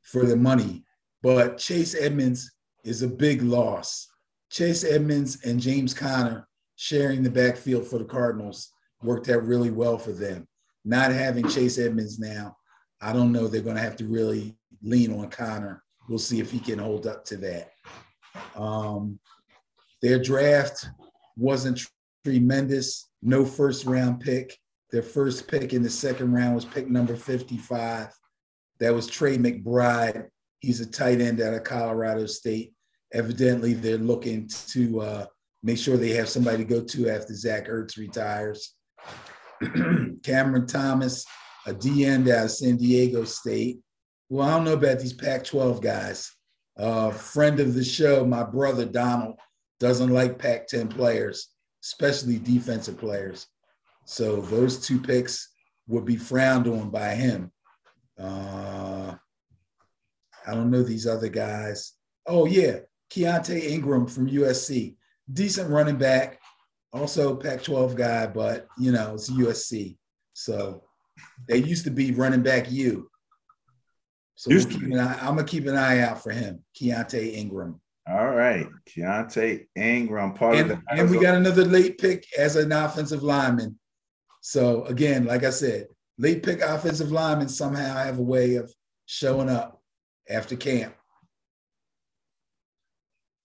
for the money. But Chase Edmonds is a big loss. Chase Edmonds and James Conner sharing the backfield for the Cardinals worked out really well for them. Not having Chase Edmonds now, I don't know. They're going to have to really lean on Conner. We'll see if he can hold up to that. Um, their draft wasn't tremendous. No first round pick. Their first pick in the second round was pick number 55. That was Trey McBride. He's a tight end out of Colorado State Evidently, they're looking to uh, make sure they have somebody to go to after Zach Ertz retires. Cameron Thomas, a D end out of San Diego State. Well, I don't know about these Pac 12 guys. Uh, friend of the show, my brother Donald, doesn't like Pac 10 players, especially defensive players. So those two picks would be frowned on by him. Uh, I don't know these other guys. Oh, yeah, Keaontay Ingram from USC, decent running back, also Pac 12 guy, but you know, it's USC. So they used to be running back you. So we'll eye, I'm gonna keep an eye out for him, Keaontay Ingram. Right, Keaontay Ingram, part and, of the. And we got another late pick as an offensive lineman. So again, like I said, late pick offensive linemen somehow have a way of showing up after camp.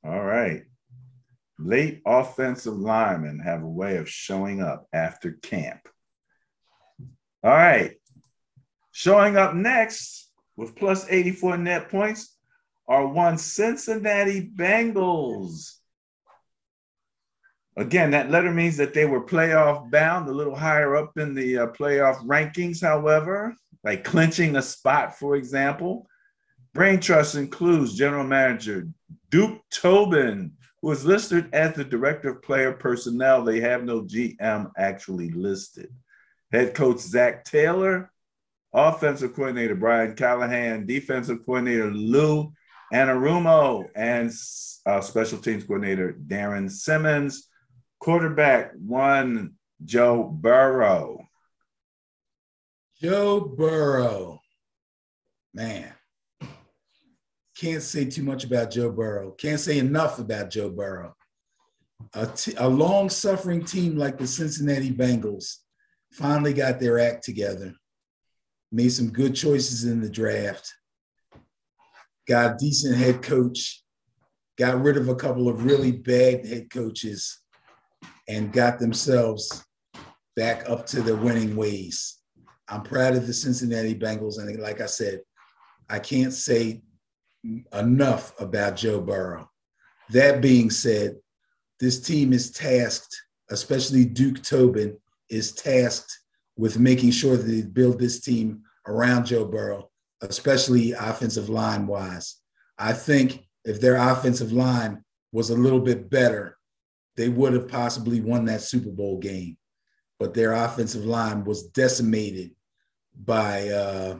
All right. Late offensive linemen have a way of showing up after camp. All right. Showing up next with plus 84 net points are one Cincinnati Bengals. Again, that letter means that they were playoff bound, a little higher up in the uh, playoff rankings, however, like clinching a spot, for example. Brain Trust includes General Manager Duke Tobin, who is listed as the Director of Player Personnel. They have no GM actually listed. Head Coach Zac Taylor, Offensive Coordinator Brian Callahan, Defensive Coordinator Lou Anarumo, and uh, Special Teams Coordinator Darrin Simmons. Quarterback one, Joe Burrow. Joe Burrow. Man, can't say too much about Joe Burrow. Can't say enough about Joe Burrow. A, t- a long suffering team like the Cincinnati Bengals finally got their act together, made some good choices in the draft, got a decent head coach, got rid of a couple of really bad head coaches, and got themselves back up to their winning ways. I'm proud of the Cincinnati Bengals. And like I said, I can't say enough about Joe Burrow. That being said, this team is tasked, especially Duke Tobin, is tasked with making sure that they build this team around Joe Burrow, especially offensive line wise. I think if their offensive line was a little bit better, they would have possibly won that Super Bowl game. But their offensive line was decimated by uh,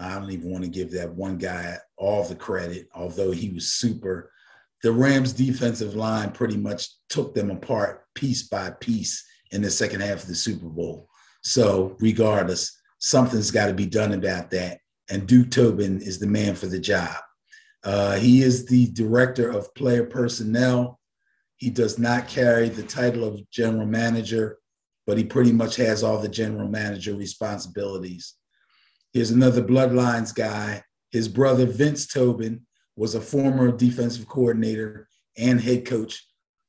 I don't even want to give that one guy all the credit, although he was super. The Rams' defensive line pretty much took them apart piece by piece in the second half of the Super Bowl. So, regardless, something's got to be done about that. And Duke Tobin is the man for the job. Uh, he is the director of player personnel. He does not carry the title of general manager, but he pretty much has all the general manager responsibilities. Here's another Bloodlines guy. His brother, Vince Tobin, was a former defensive coordinator and head coach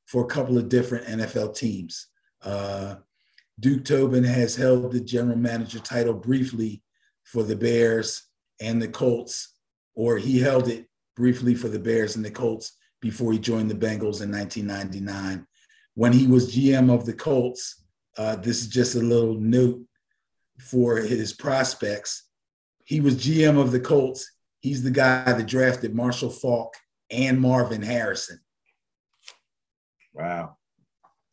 for a couple of different NFL teams. Uh, Duke Tobin has held the general manager title briefly for the Bears and the Colts, or he held it briefly for the Bears and the Colts before he joined the Bengals in 1999. When he was GM of the Colts, uh, this is just a little note for his prospects. He was GM of the Colts. He's the guy that drafted Marshall Faulk and Marvin Harrison. Wow.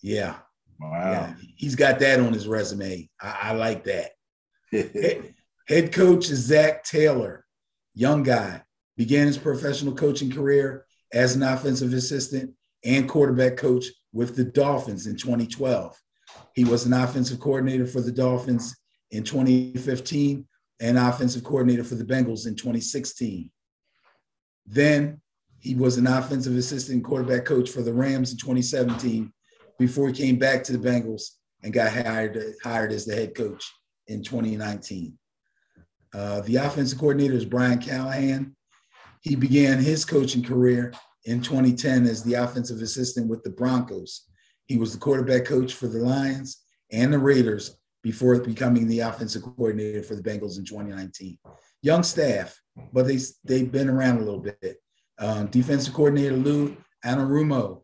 Yeah. Wow. Yeah. He's got that on his resume. I, I like that. head, head coach is Zac Taylor, young guy. Began his professional coaching career as an offensive assistant and quarterback coach with the Dolphins in 2012. He was an offensive coordinator for the Dolphins in 2015 and offensive coordinator for the Bengals in 2016. Then he was an offensive assistant quarterback coach for the Rams in 2017 before he came back to the Bengals and got hired, hired as the head coach in 2019. Uh, the offensive coordinator is Brian Callahan. He began his coaching career in 2010 as the offensive assistant with the Broncos. He was the quarterback coach for the Lions and the Raiders before becoming the offensive coordinator for the Bengals in 2019. Young staff, but they they've been around a little bit. Uh, defensive coordinator Lou Anarumo,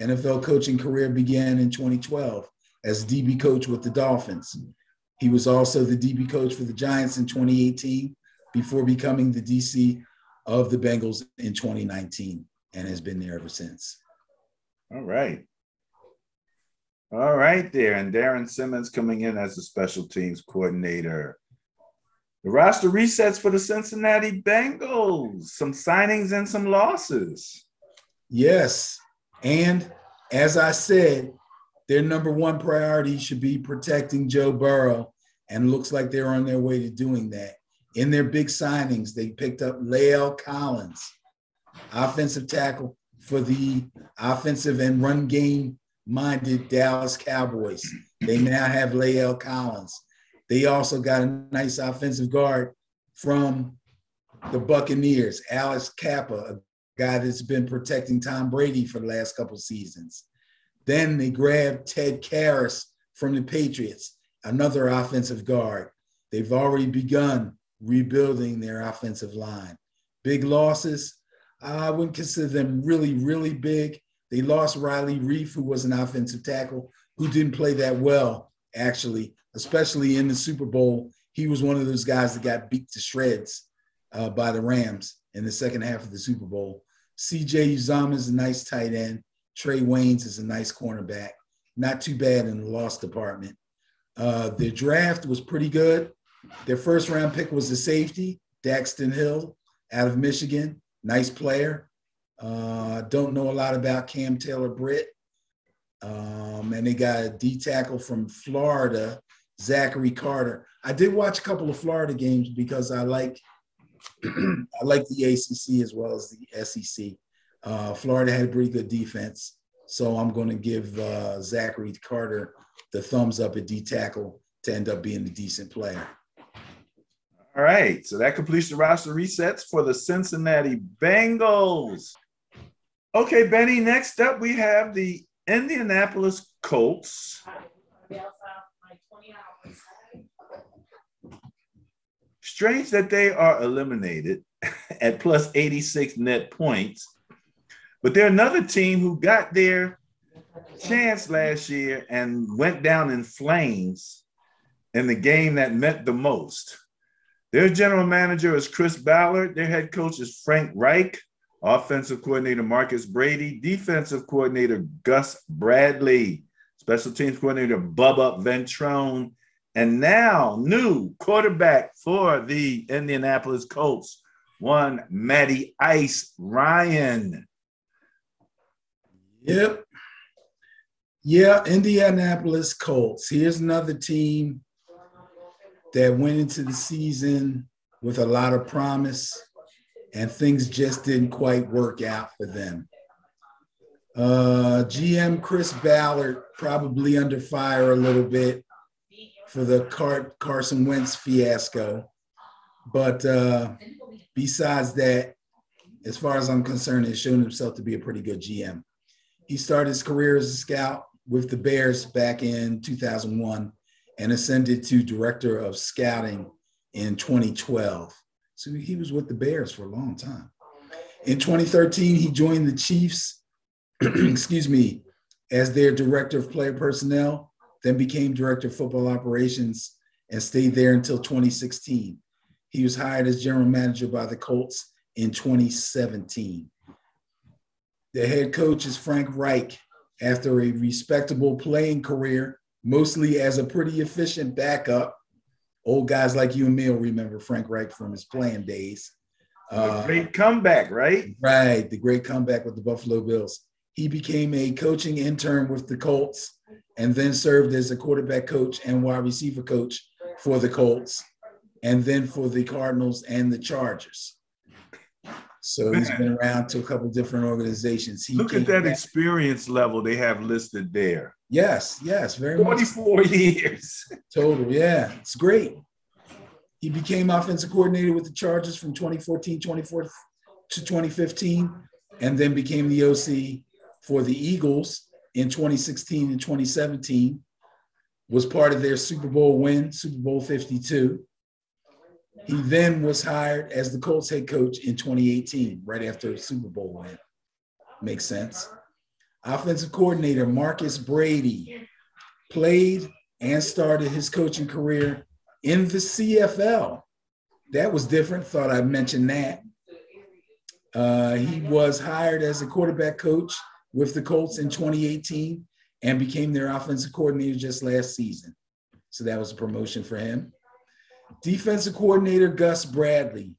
NFL coaching career began in 2012 as DB coach with the Dolphins. He was also the DB coach for the Giants in 2018 before becoming the DC of the Bengals in 2019 and has been there ever since. All right. All right, there. And Darrin Simmons coming in as the special teams coordinator. The roster resets for the Cincinnati Bengals, some signings and some losses. Yes. And as I said, their number one priority should be protecting Joe Burrow. And looks like they're on their way to doing that. In their big signings, they picked up La'el Collins, offensive tackle for the offensive and run game minded Dallas Cowboys. They now have La'el Collins. They also got a nice offensive guard from the Buccaneers, Alex Cappa, a guy that's been protecting Tom Brady for the last couple seasons. Then they grabbed Ted Karras from the Patriots, another offensive guard. They've already begun rebuilding their offensive line. Big losses, I wouldn't consider them really, really big. They lost Riley Reiff, who was an offensive tackle, who didn't play that well, actually, especially in the Super Bowl. He was one of those guys that got beat to shreds uh, by the Rams in the second half of the Super Bowl. CJ Uzomah is a nice tight end. Trae Waynes is a nice cornerback. Not too bad in the loss department. Uh, their draft was pretty good. Their first round pick was a safety, Daxton Hill out of Michigan. Nice player. Uh, don't know a lot about Cam Taylor Britt. Um, and they got a D tackle from Florida, Zachary Carter. I did watch a couple of Florida games because I like I like the ACC as well as the SEC. Uh, Florida had a pretty good defense, so I'm going to give uh, Zachary Carter the thumbs up at D tackle to end up being a decent player. All right, so that completes the roster resets for the Cincinnati Bengals. Okay, Benny, next up we have the Indianapolis Colts. Strange that they are eliminated at plus 86 net points, but they're another team who got their chance last year and went down in flames in the game that meant the most. Their general manager is Chris Ballard. Their head coach is Frank Reich. Offensive coordinator Marcus Brady, defensive coordinator Gus Bradley, special teams coordinator Bubba Ventrone, and now new quarterback for the Indianapolis Colts, one Matty Ice Ryan. Yep. Yeah, Indianapolis Colts. Here's another team that went into the season with a lot of promise and things just didn't quite work out for them. Uh, GM Chris Ballard probably under fire a little bit for the Car- Carson Wentz fiasco. But uh, besides that, as far as I'm concerned, has shown himself to be a pretty good GM. He started his career as a scout with the Bears back in 2001 and ascended to director of scouting in 2012. So he was with the Bears for a long time. In 2013, he joined the Chiefs, excuse me, as their director of player personnel, then became director of football operations and stayed there until 2016. He was hired as general manager by the Colts in 2017. The head coach is Frank Reich. After a respectable playing career, mostly as a pretty efficient backup, old guys like you and me will remember Frank Reich from his playing days. Uh, great comeback, right? Right, the great comeback with the Buffalo Bills. He became a coaching intern with the Colts and then served as a quarterback coach and wide receiver coach for the Colts and then for the Cardinals and the Chargers. So he's been around to a couple different organizations. He Look at that back. experience level they have listed there. Yes, yes, very 44 much. years. Total, yeah. It's great. He became offensive coordinator with the Chargers from 2014, 24 to 2015, and then became the OC for the Eagles in 2016 and 2017. Was part of their Super Bowl win, Super Bowl 52. He then was hired as the Colts head coach in 2018, right after Super Bowl win. Makes sense. Offensive coordinator Marcus Brady played and started his coaching career in the CFL. That was different. Thought I'd mention that. Uh, he was hired as a quarterback coach with the Colts in 2018 and became their offensive coordinator just last season. So that was a promotion for him. Defensive coordinator Gus Bradley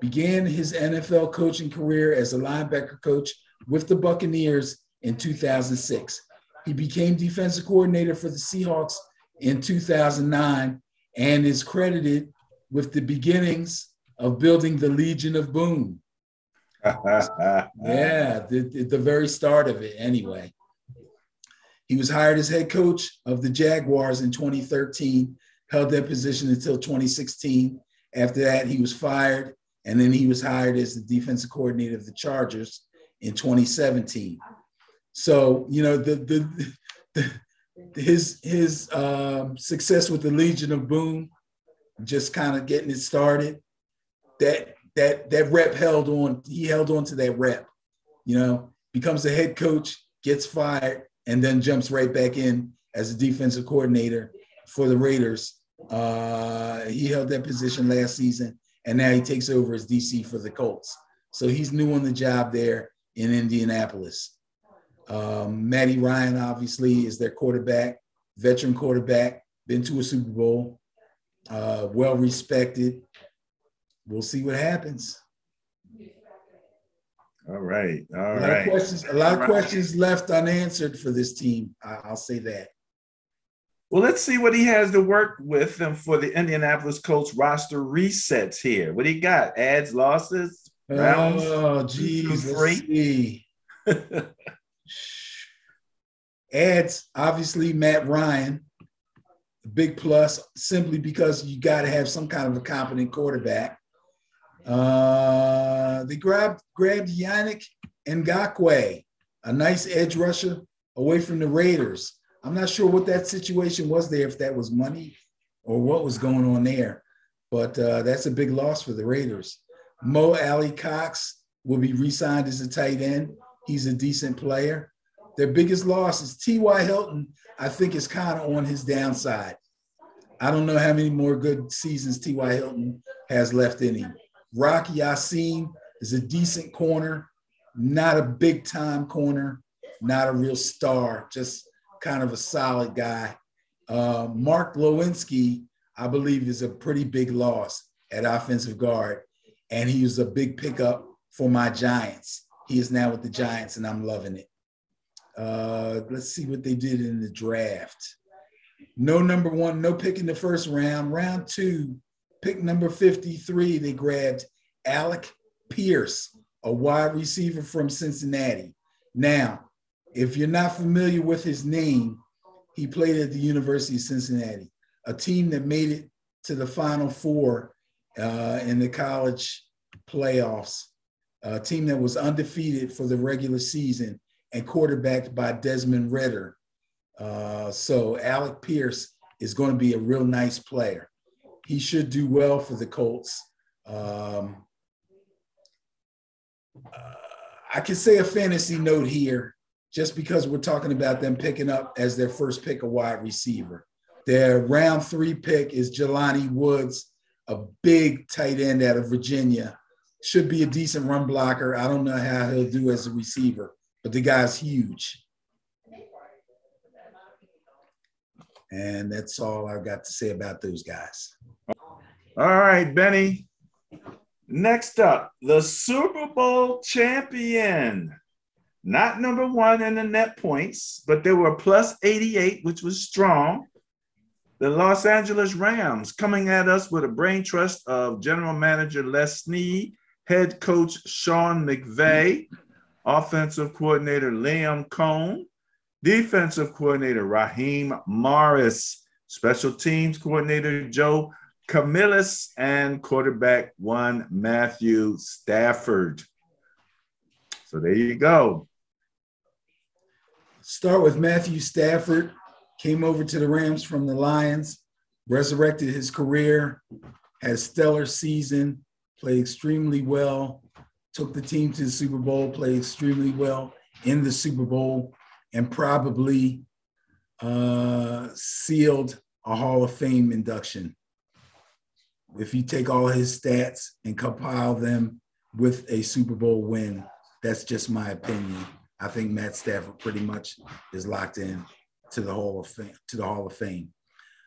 began his NFL coaching career as a linebacker coach with the Buccaneers in 2006. He became defensive coordinator for the Seahawks in 2009 and is credited with the beginnings of building the Legion of Boom. yeah, the, the very start of it, anyway. He was hired as head coach of the Jaguars in 2013, held that position until 2016. After that, he was fired, and then he was hired as the defensive coordinator of the Chargers in 2017. So, you know, the the, the his his um, success with the Legion of Boom, just kind of getting it started. That that that rep held on. He held on to that rep. You know, becomes the head coach, gets fired, and then jumps right back in as a defensive coordinator for the Raiders. Uh, he held that position last season, and now he takes over as DC for the Colts. So he's new on the job there in Indianapolis. Um, Matty Ryan, obviously, is their quarterback, veteran quarterback, been to a Super Bowl, uh, well respected. We'll see what happens. All right. All a lot right. Of questions, a lot of questions left unanswered for this team. I'll say that. Well, let's see what he has to work with and for the Indianapolis Colts roster resets here. What do you got? Ads, losses, oh, rounds? Oh, geez. See. Ads, obviously, Matt Ryan, A big plus, simply because you got to have some kind of a competent quarterback. Uh, they grabbed grabbed Yannick Ngakoue, a nice edge rusher away from the Raiders. I'm not sure what that situation was there, if that was money or what was going on there, but uh, that's a big loss for the Raiders. Mo Alie-Cox will be re-signed as a tight end. He's a decent player. Their biggest loss is T.Y. Hilton. I think is kind of on his downside. I don't know how many more good seasons T.Y. Hilton has left in him. Rock Ya-Sin is a decent corner, not a big time corner, not a real star, just kind of a solid guy. Uh, Mark Glowinski, I believe, is a pretty big loss at offensive guard, and he was a big pickup for my Giants. He is now with the Giants, and I'm loving it. Uh, let's see what they did in the draft. No number one, no pick in the first round. Round two, pick number 53, they grabbed Alec Pierce, a wide receiver from Cincinnati. Now, if you're not familiar with his name, he played at the University of Cincinnati, a team that made it to the Final Four uh, in the college playoffs, a team that was undefeated for the regular season and quarterbacked by Desmond Ridder. Uh, so Alec Pierce is going to be a real nice player. He should do well for the Colts. Um, uh, I can say a fantasy note here, just because we're talking about them picking up as their first pick a wide receiver. Their round three pick is Jelani Woods, a big tight end out of Virginia. Should be a decent run blocker. I don't know how he'll do as a receiver, but the guy's huge. And that's all I've got to say about those guys. All right, Benny. Next up, the Super Bowl champion. Not number one in the net points, but they were plus 88, which was strong. The Los Angeles Rams coming at us with a brain trust of general manager Les Snead, head coach Sean McVay, offensive coordinator Liam Coen, defensive coordinator Raheem Morris, special teams coordinator Joe Camillus, and quarterback one Matthew Stafford. So there you go. Start with Matthew Stafford, came over to the Rams from the Lions, resurrected his career, had a stellar season, played extremely well, took the team to the Super Bowl, played extremely well in the Super Bowl, and probably uh, sealed a Hall of Fame induction. If you take all his stats and compile them with a Super Bowl win, that's just my opinion. I think Matt Stafford pretty much is locked in to the Hall of Fame. To the Hall of Fame.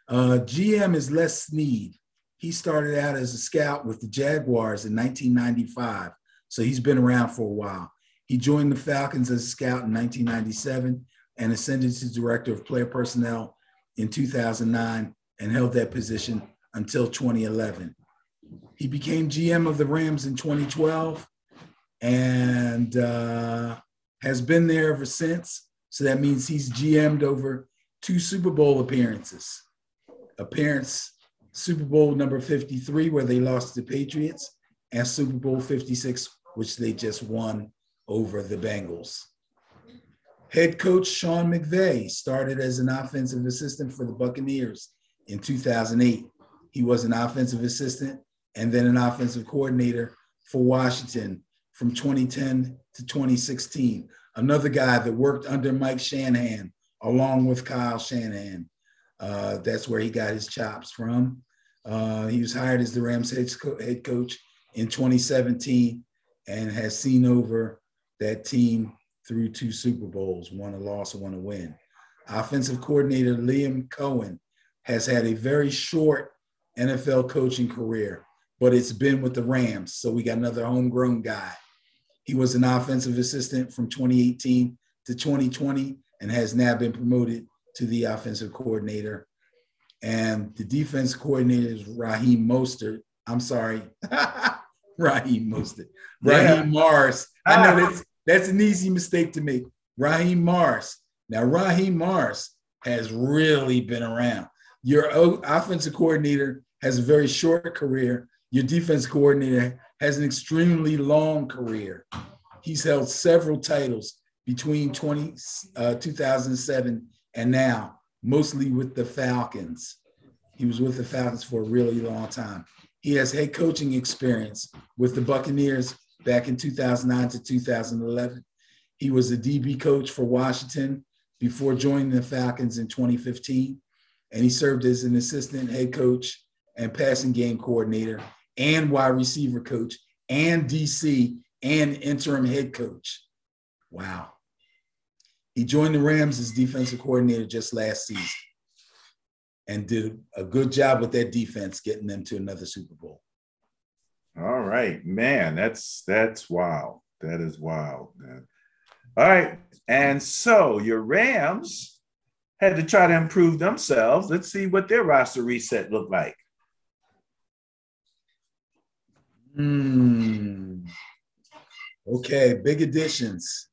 Uh, GM is Les Snead. He started out as a scout with the Jaguars in 1995, so he's been around for a while. He joined the Falcons as a scout in 1997 and ascended to director of player personnel in 2009 and held that position until 2011. He became GM of the Rams in 2012 and uh, has been there ever since. So that means he's GM'd over two Super Bowl appearances. Appearance Super Bowl number 53, where they lost to the Patriots, and Super Bowl 56, which they just won over the Bengals. Head coach Sean McVay started as an offensive assistant for the Buccaneers in 2008. He was an offensive assistant and then an offensive coordinator for Washington from 2010 to 2016. Another guy that worked under Mike Shanahan along with Kyle Shanahan. Uh, that's where he got his chops from. Uh, he was hired as the Rams head, co- head coach in 2017 and has seen over that team through two Super Bowls, one a loss one a win. Offensive coordinator Liam Coen has had a very short NFL coaching career, but it's been with the Rams. So we got another homegrown guy. He was an offensive assistant from 2018 to 2020 and has now been promoted to the offensive coordinator. And the defense coordinator is Raheem Mostert. I'm sorry, Raheem Mostert. Raheem yeah. Morris. I know ah. that's that's an easy mistake to make. Raheem Mars. Now, Raheem Mars has really been around. Your offensive coordinator has a very short career. Your defense coordinator has an extremely long career. He's held several titles between 20, uh, 2007 and now, mostly with the Falcons. He was with the Falcons for a really long time. He has head coaching experience with the Buccaneers back in 2009 to 2011. He was a DB coach for Washington before joining the Falcons in 2015. And he served as an assistant head coach and passing game coordinator and wide receiver coach and DC and interim head coach. Wow. He joined the Rams as defensive coordinator just last season and did a good job with that defense, getting them to another Super Bowl. All right, man, that's that's wild. That is wild, man. All right, and so your Rams had to try to improve themselves. Let's see what their roster reset looked like. Hmm. Okay, big additions.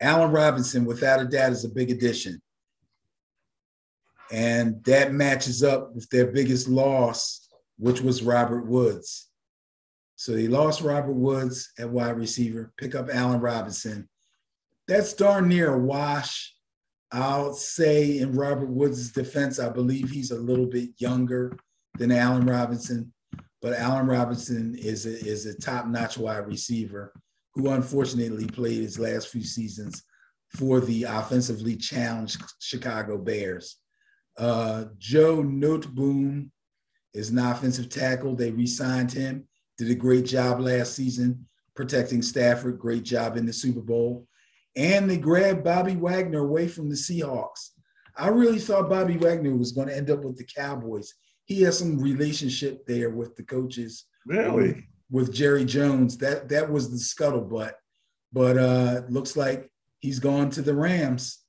Allen Robinson, without a doubt, is a big addition. And that matches up with their biggest loss, which was Robert Woods. So they lost Robert Woods at wide receiver, pick up Allen Robinson. That's darn near a wash. I'll say in Robert Woods' defense, I believe he's a little bit younger than Allen Robinson, but Allen Robinson is a, is a top-notch wide receiver who unfortunately played his last few seasons for the offensively challenged Chicago Bears. Uh, Joe Noteboom is an offensive tackle. They re-signed him did a great job last season protecting Stafford, great job in the Super Bowl. And they grabbed Bobby Wagner away from the Seahawks. I really thought Bobby Wagner was going to end up with the Cowboys. He has some relationship there with the coaches. Really? Um, with Jerry Jones. That that was the scuttlebutt. But uh looks like he's gone to the Rams.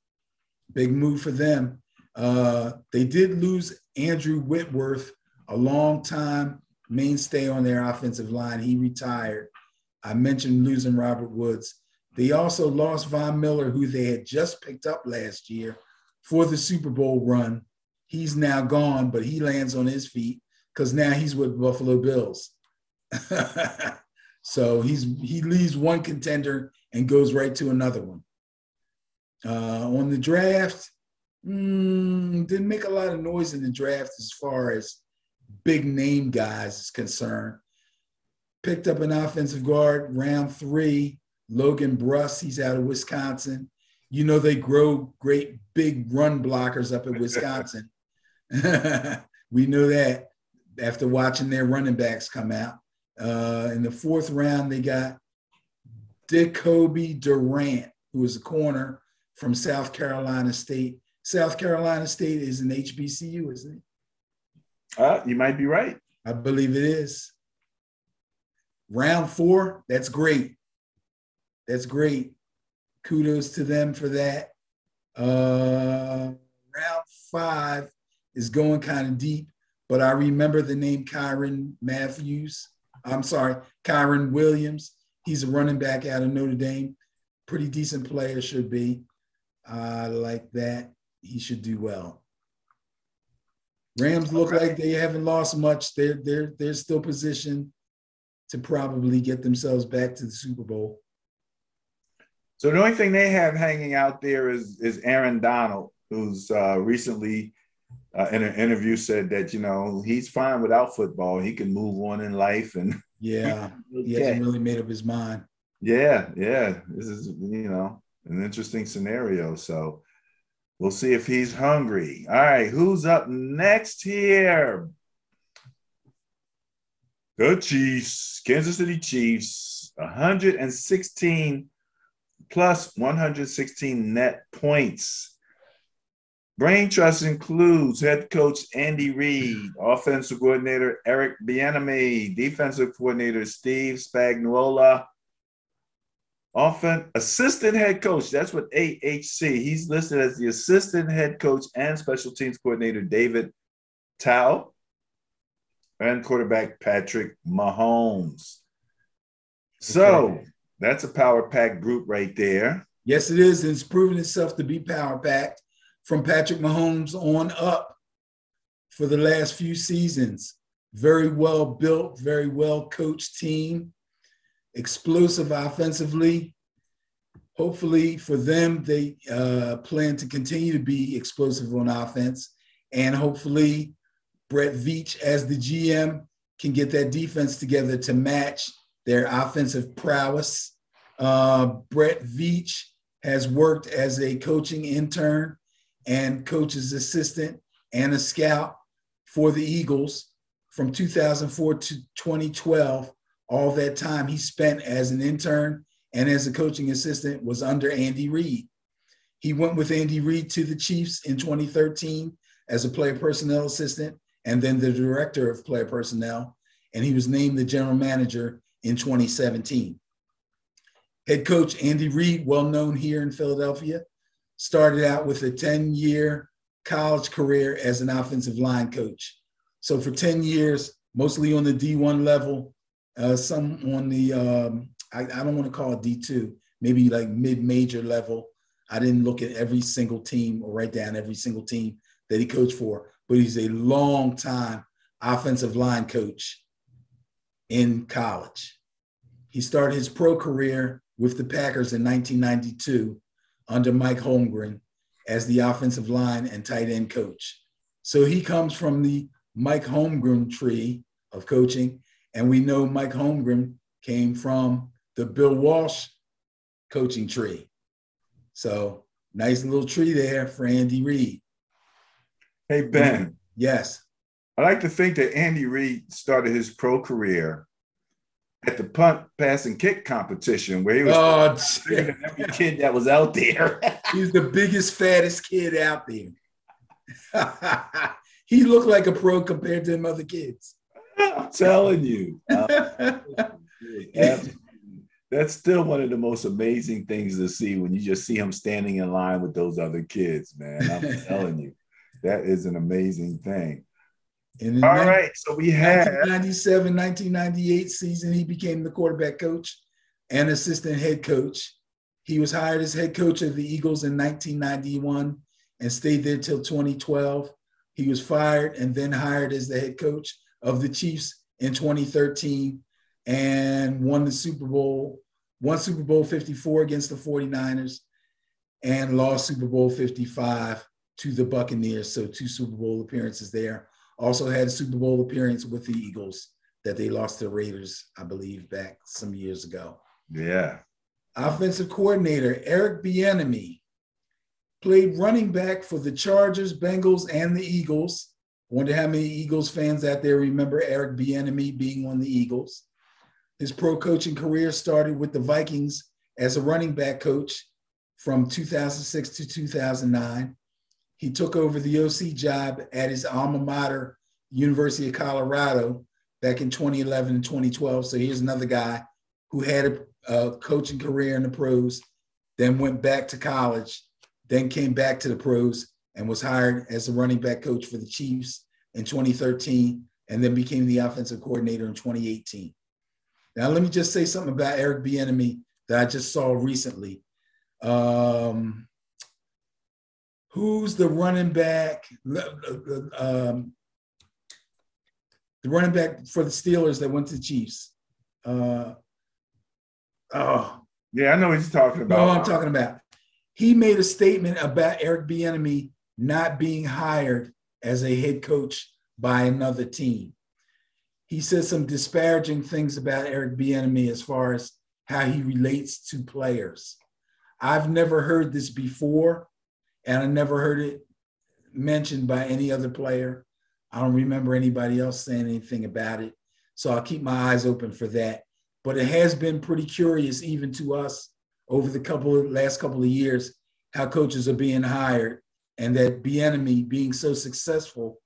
Big move for them. Uh, they did lose Andrew Whitworth, a long time mainstay on their offensive line. He retired. I mentioned losing Robert Woods. They also lost Von Miller, who they had just picked up last year for the Super Bowl run. He's now gone, but he lands on his feet because now he's with Buffalo Bills. so he's he leaves one contender and goes right to another one. Uh, on the draft, mm, didn't make a lot of noise in the draft as far as big name guys is concerned. Picked up an offensive guard round three, Logan Bruss. He's out of Wisconsin. You know they grow great big run blockers up at Wisconsin. we know that after watching their running backs come out. Uh, in the fourth round, they got Decobie Durant, who is a corner from South Carolina State. South Carolina State is an HBCU, isn't it? Uh, you might be right. I believe it is. Round four, that's great. That's great. Kudos to them for that. Uh, round five is going kind of deep, but I remember the name Kyren Matthews. I'm sorry, Kyren Williams. He's a running back out of Notre Dame. Pretty decent player, should be. I like that. He should do well. Rams look like they haven't lost much. They're they're they're still positioned to probably get themselves back to the Super Bowl. So the only thing they have hanging out there is is Aaron Donald, who's uh, recently uh, in an interview said that you know he's fine without football. He can move on in life, and yeah, he hasn't really made up his mind. Yeah, yeah, this is you know an interesting scenario. So we'll see if he's hungry. All right, who's up next here? The Chiefs, Kansas City Chiefs, 116 plus 116 net points. Brain Trust includes head coach Andy Reid, offensive coordinator Eric Bieniemy, defensive coordinator Steve Spagnuolo, offense assistant head coach. That's what AHC. He's listed as the assistant head coach and special teams coordinator David Tao, and quarterback Patrick Mahomes. So okay. That's a power pack group right there. Yes, it is. It's proven itself to be power packed from Patrick Mahomes on up for the last few seasons. Very well built, very well coached team, explosive offensively. Hopefully, for them, they uh, plan to continue to be explosive on offense. And hopefully, Brett Veach, as the GM, can get that defense together to match their offensive prowess. Uh, Brett Veach has worked as a coaching intern and coach's assistant and a scout for the Eagles from 2004 to 2012. All that time he spent as an intern and as a coaching assistant was under Andy Reid. He went with Andy Reid to the Chiefs in 2013 as a player personnel assistant and then the director of player personnel, and he was named the general manager in 2017. Head coach Andy Reid, well known here in Philadelphia, started out with a 10 year college career as an offensive line coach. So for 10 years, mostly on the D1 level, uh, some on the, um, I, I don't want to call it D2, maybe like mid major level. I didn't look at every single team or write down every single team that he coached for, but he's a long time offensive line coach in college. He started his pro career with the Packers in 1992 under Mike Holmgren as the offensive line and tight end coach. So he comes from the Mike Holmgren tree of coaching. And we know Mike Holmgren came from the Bill Walsh coaching tree. So nice little tree there for Andy Reid. Hey, Ben. Yes. I like to think that Andy Reid started his pro career at the punt, pass, and kick competition where he was oh, every kid that was out there. He's the biggest, fattest kid out there. he looked like a pro compared to them other kids. I'm telling you. Uh, That's still one of the most amazing things to see when you just see him standing in line with those other kids, man. I'm telling you, that is an amazing thing. In All 19, right, so we have 1997, 1998 season, he became the quarterback coach and assistant head coach. He was hired as head coach of the Eagles in 1991 and stayed there till 2012. He was fired and then hired as the head coach of the Chiefs in 2013 and won the Super Bowl, won Super Bowl 54 against the 49ers and lost Super Bowl 55 to the Buccaneers. So two Super Bowl appearances there Also had a Super Bowl appearance with the Eagles that they lost to Raiders, I believe, back some years ago. Yeah. Offensive coordinator Eric Bieniemy played running back for the Chargers, Bengals, and the Eagles. Wonder how many Eagles fans out there remember Eric Bieniemy being on the Eagles. His pro coaching career started with the Vikings as a running back coach from 2006 to 2009. He took over the OC job at his alma mater, University of Colorado, back in 2011 and 2012. So here's another guy who had a, a coaching career in the pros, then went back to college, then came back to the pros and was hired as a running back coach for the Chiefs in 2013, and then became the offensive coordinator in 2018. Now, let me just say something about Eric Bieniemy that I just saw recently. Um, who's the running back? Um, the running back for the Steelers that went to the Chiefs. Uh, oh, yeah, I know what you're talking about. No, I'm talking about. He made a statement about Eric Bieniemy not being hired as a head coach by another team. He said some disparaging things about Eric Bieniemy as far as how he relates to players. I've never heard this before, and I never heard it mentioned by any other player. I don't remember anybody else saying anything about it. So I'll keep my eyes open for that. But it has been pretty curious, even to us, over the couple of last couple of years, how coaches are being hired, and that Bieniemy being so successful,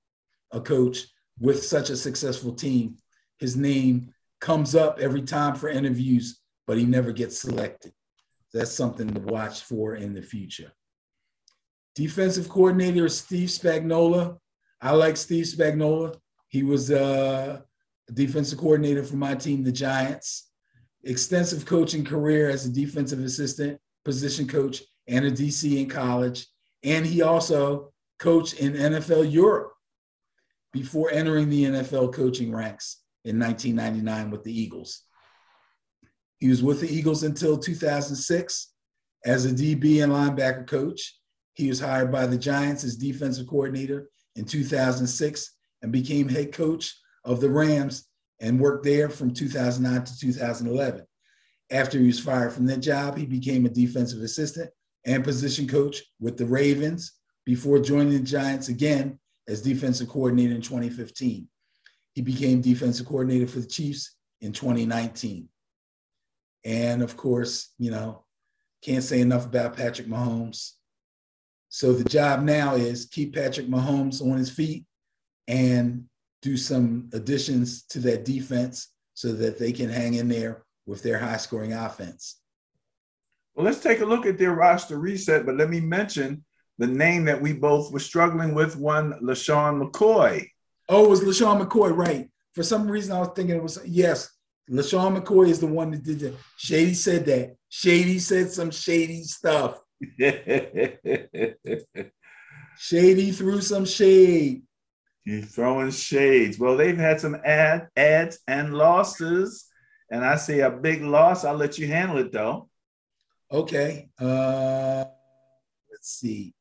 a coach with such a successful team, his name comes up every time for interviews but he never gets selected. That's something to watch for in the future. Defensive coordinator is Steve Spagnuolo. I like Steve Spagnuolo. He was uh, a defensive coordinator for my team, the Giants. Extensive coaching career as a defensive assistant, position coach, and a DC in college. And he also coached in NFL Europe before entering the NFL coaching ranks in 1999 with the Eagles. He was with the Eagles until 2006 as a DB and linebacker coach. He was hired by the Giants as defensive coordinator in 2006 and became head coach of the Rams and worked there from 2009 to 2011. After he was fired from that job, he became a defensive assistant and position coach with the Ravens before joining the Giants again as defensive coordinator in 2015. He became defensive coordinator for the Chiefs in 2019. And of course, you know, can't say enough about Patrick Mahomes. So the job now is keep Patrick Mahomes on his feet and do some additions to that defense so that they can hang in there with their high scoring offense. Well, let's take a look at their roster reset, but let me mention the name that we both were struggling with one, LeSean McCoy. Oh, it was LeSean McCoy, right. For some reason, I was thinking it was, yes, LeSean McCoy is the one that did it. Shady said that. Shady said some shady stuff. shady threw some shade. He's throwing shades. Well, they've had some ad, ads and losses. And I see a big loss. I'll let you handle it though. Okay. Uh, let's see.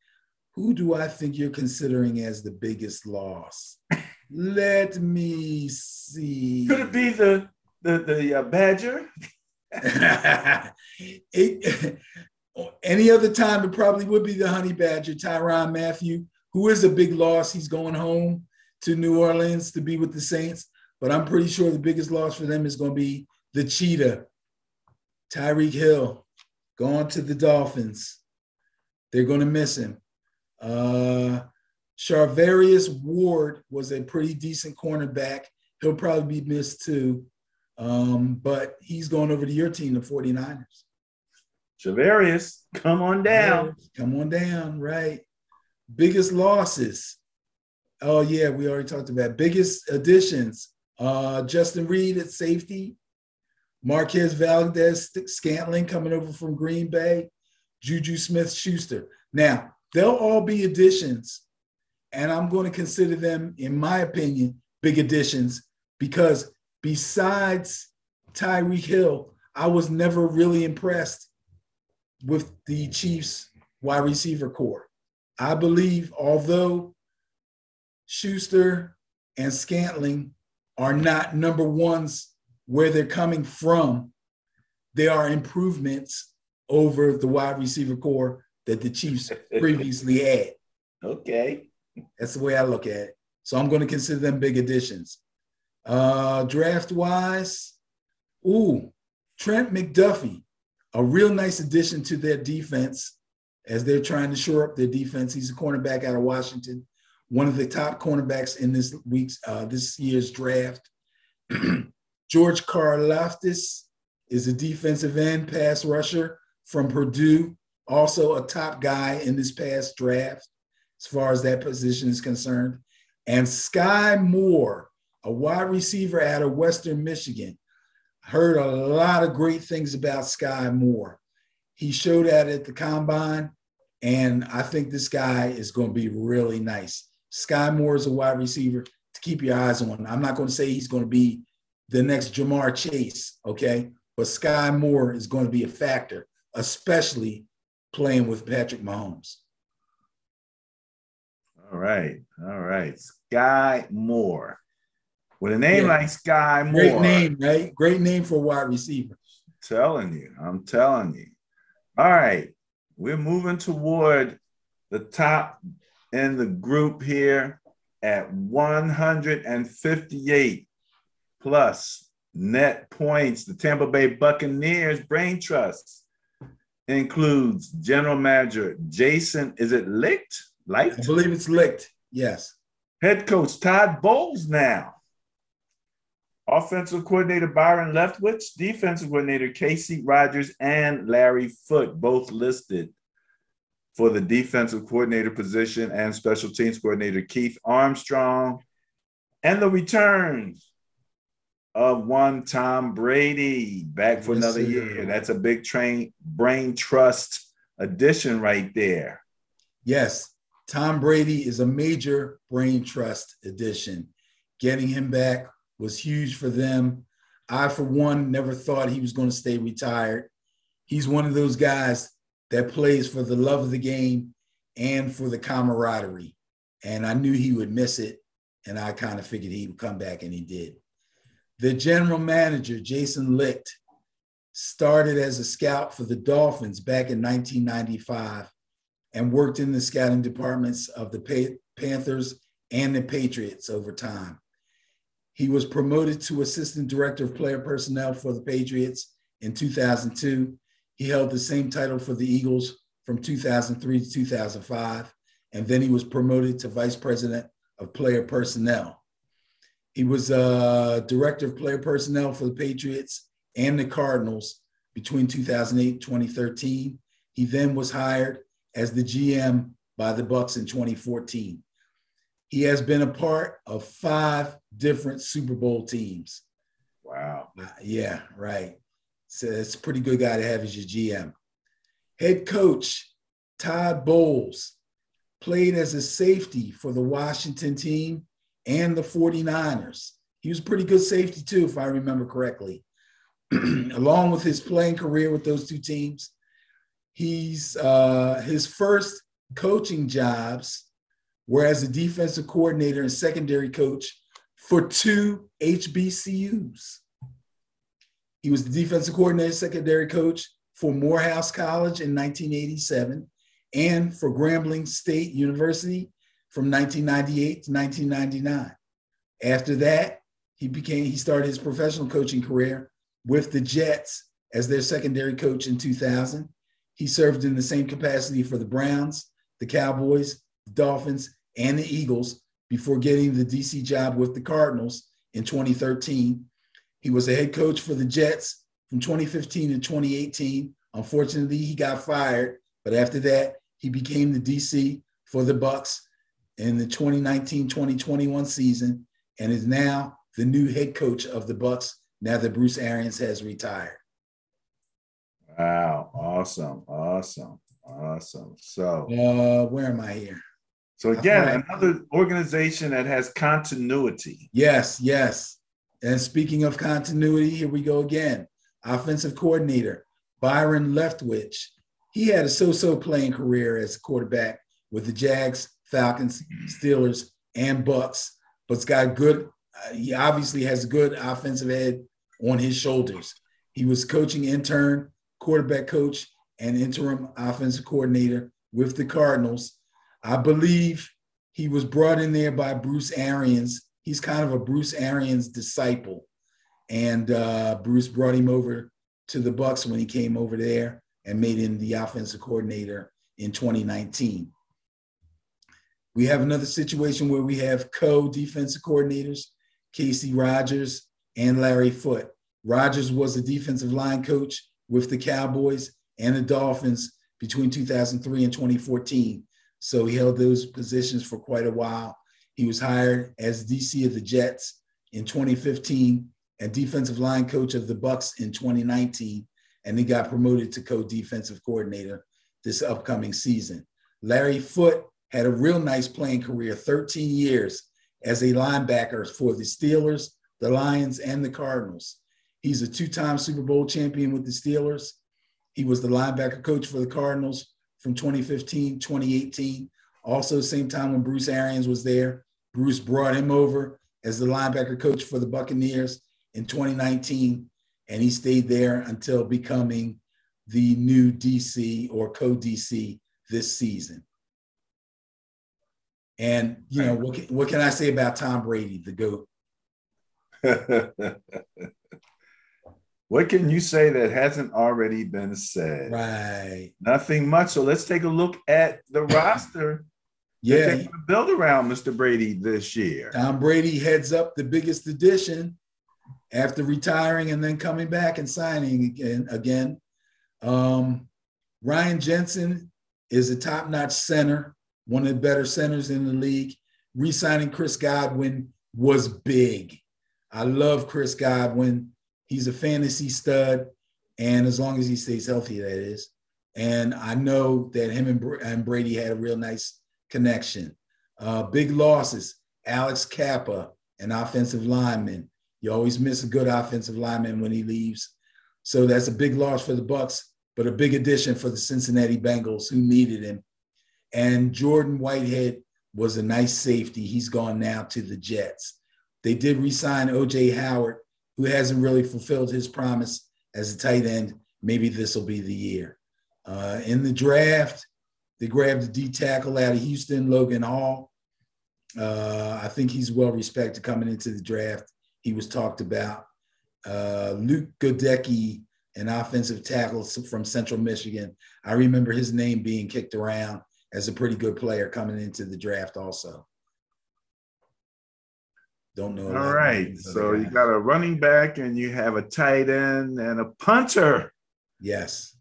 Who do I think you're considering as the biggest loss? let me see. Could it be the the the uh, Badger. it, any other time, it probably would be the Honey Badger, Tyrann Mathieu, who is a big loss. He's going home to New Orleans to be with the Saints, but I'm pretty sure the biggest loss for them is going to be the Cheetah, Tyreek Hill, going to the Dolphins. They're going to miss him. Uh, Charvarius Ward was a pretty decent cornerback. He'll probably be missed too. Um, but he's going over to your team, the 49ers. Charvarius, come on down. Come on down, right. Biggest losses. Oh, yeah, we already talked about biggest additions. Uh, Justin Reid at safety, Marquez Valdez Scantling coming over from Green Bay, Juju Smith Schuster. Now, they'll all be additions, and I'm going to consider them, in my opinion, big additions because besides Tyreek Hill, I was never really impressed with the Chiefs wide receiver corps. I believe, although Schuster and Scantling are not number ones where they're coming from. They are improvements over the wide receiver corps that the Chiefs previously had. Okay. That's the way I look at it. So I'm going to consider them big additions. Uh, draft wise, ooh, Trent McDuffie, a real nice addition to their defense as they're trying to shore up their defense. He's a cornerback out of Washington, one of the top cornerbacks in this week's uh, this year's draft. George Karlaftis is a defensive end pass rusher from Purdue, also a top guy in this past draft as far as that position is concerned. And Sky Moore, a wide receiver out of Western Michigan. Heard a lot of great things about Sky Moore. He showed that at the combine, and I think this guy is going to be really nice. Sky Moore is a wide receiver to keep your eyes on. I'm not going to say he's going to be the next Ja'Marr Chase, okay? But Sky Moore is going to be a factor, especially playing with Patrick Mahomes. All right. All right. Sky Moore. With a name yeah. like Sky Moore. Great name, right? Great name for a wide receiver. telling you. I'm telling you. All right. We're moving toward the top in the group here at 158 plus net points. The Tampa Bay Buccaneers Brain Trust includes general manager Jason, is it Licht? Licht? I believe it's Licht, yes. Head coach Todd Bowles now. Offensive coordinator Byron Leftwich, defensive coordinator Kacy Rodgers, and Larry Foote, both listed for the defensive coordinator position and special teams coordinator Keith Armstrong. And the returns of one Tom Brady back for yes, another sir. year. That's a big train brain trust addition right there. Yes, Tom Brady is a major brain trust addition. Getting him back was huge for them. I, for one, never thought he was going to stay retired. He's one of those guys that plays for the love of the game and for the camaraderie. And I knew he would miss it. And I kind of figured he would come back, and he did. The general manager, Jason Licht, started as a scout for the Dolphins back in 1995 and worked in the scouting departments of the Panthers and the Patriots over time. He was promoted to assistant director of player personnel for the Patriots in 2002. He held the same title for the Eagles from 2003 to 2005. And then he was promoted to vice president of player personnel. He was uh, director of player personnel for the Patriots and the Cardinals between 2008 and 2013. He then was hired as the GM by the Bucs in 2014. He has been a part of five different Super Bowl teams. Wow. Uh, yeah, right. So it's a pretty good guy to have as your GM. Head coach Todd Bowles played as a safety for the Washington team and the 49ers. He was a pretty good safety too, if I remember correctly. Along with his playing career with those two teams, he's uh, his first coaching jobs were as a defensive coordinator and secondary coach for two HBCUs. He was the defensive coordinator, secondary coach for Morehouse College in 1987 and for Grambling State University from 1998 to 1999. After that, he became he started his professional coaching career with the Jets as their secondary coach in 2000. He served in the same capacity for the Browns, the Cowboys, the Dolphins, and the Eagles before getting the DC job with the Cardinals in 2013. He was a head coach for the Jets from 2015 to 2018. Unfortunately, he got fired, but after that, he became the DC for the Bucs in the 2019-2021 season and is now the new head coach of the Bucs now that Bruce Arians has retired. Wow, awesome, awesome, awesome. So uh where am I here? So again, another organization that has continuity. Yes, yes. And speaking of continuity, here we go again. Offensive coordinator Byron Leftwich. He had a so-so playing career as a quarterback with the Jags Falcons, Steelers, and Bucs, but's got good. Uh, he obviously has a good offensive head on his shoulders. He was coaching intern, quarterback coach, and interim offensive coordinator with the Cardinals. I believe he was brought in there by Bruce Arians. He's kind of a Bruce Arians disciple, and uh, Bruce brought him over to the Bucs when he came over there and made him the offensive coordinator in 2019. We have another situation where we have co-defensive coordinators, Kacy Rodgers and Larry Foote. Rogers was a defensive line coach with the Cowboys and the Dolphins between 2003 and 2014. So he held those positions for quite a while. He was hired as DC of the Jets in 2015 and defensive line coach of the Bucs in 2019, and he got promoted to co-defensive coordinator this upcoming season. Larry Foote had a real nice playing career, 13 years as a linebacker for the Steelers, the Lions, and the Cardinals. He's a two-time Super Bowl champion with the Steelers. He was the linebacker coach for the Cardinals from 2015, 2018. Also, same time when Bruce Arians was there, Bruce brought him over as the linebacker coach for the Buccaneers in 2019, and he stayed there until becoming the new DC or co-DC this season. And you know what? Can, what can I say about Tom Brady, the goat? what can you say that hasn't already been said? Right. Nothing much. So let's take a look at the roster. Yeah. Build around Mr. Brady this year. Tom Brady heads up the biggest addition after retiring and then coming back and signing again. again. Um, Ryan Jensen is a top-notch center, one of the better centers in the league. Resigning Chris Godwin was big. I love Chris Godwin. He's a fantasy stud, and as long as he stays healthy, that is. And I know that him and, and Brady had a real nice connection. Uh, big losses: Alex Cappa, an offensive lineman. You always miss a good offensive lineman when he leaves, so that's a big loss for the Bucs, but a big addition for the Cincinnati Bengals, who needed him. And Jordan Whitehead was a nice safety. He's gone now to the Jets. They did re-sign OJ Howard, who hasn't really fulfilled his promise as a tight end. Maybe this will be the year. Uh, in the draft, they grabbed the D tackle out of Houston, Logan Hall. Uh, I think he's well respected coming into the draft. He was talked about. Uh, Luke Goedeke, an offensive tackle from Central Michigan. I remember his name being kicked around as a pretty good player coming into the draft, also. Don't know. All right. So you got a running back and you have a tight end and a punter. Yes.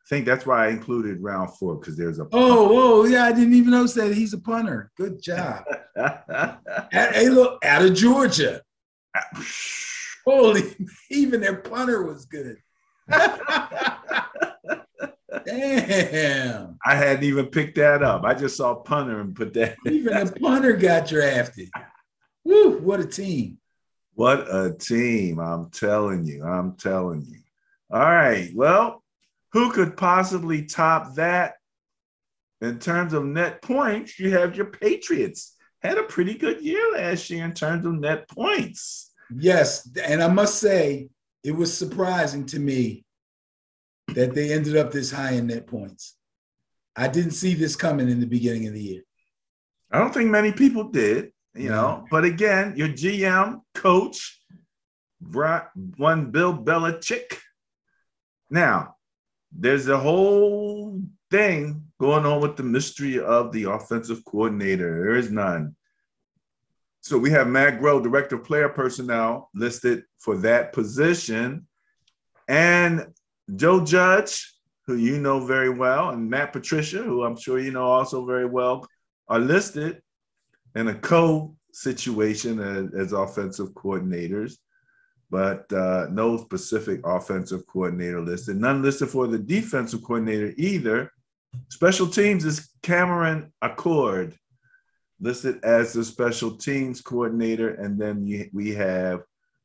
I think that's why I included round four because there's a. Oh, oh, yeah. I didn't even notice that he's a punter. Good job. hey, look, out of Georgia. Holy, even their punter was good. Damn. I hadn't even picked that up. I just saw punter and put that. Even the punter got drafted. Woo, what a team. What a team. I'm telling you. I'm telling you. All right. Well, who could possibly top that in terms of net points? You have your Patriots. Had a pretty good year last year in terms of net points. Yes. And I must say, it was surprising to me that they ended up this high in net points. I didn't see this coming in the beginning of the year. I don't think many people did you know. But again, your GM, coach, brought one Bill Belichick. Now, there's a whole thing going on with the mystery of the offensive coordinator. There is none. So we have Matt Groh, director of player personnel, listed for that position, and Joe Judge, who you know very well, and Matt Patricia, who I'm sure you know also very well, are listed in a co situation as, as offensive coordinators, but uh, no specific offensive coordinator listed. None listed for the defensive coordinator either. Special teams is Cameron Achord listed as the special teams coordinator. And then we have,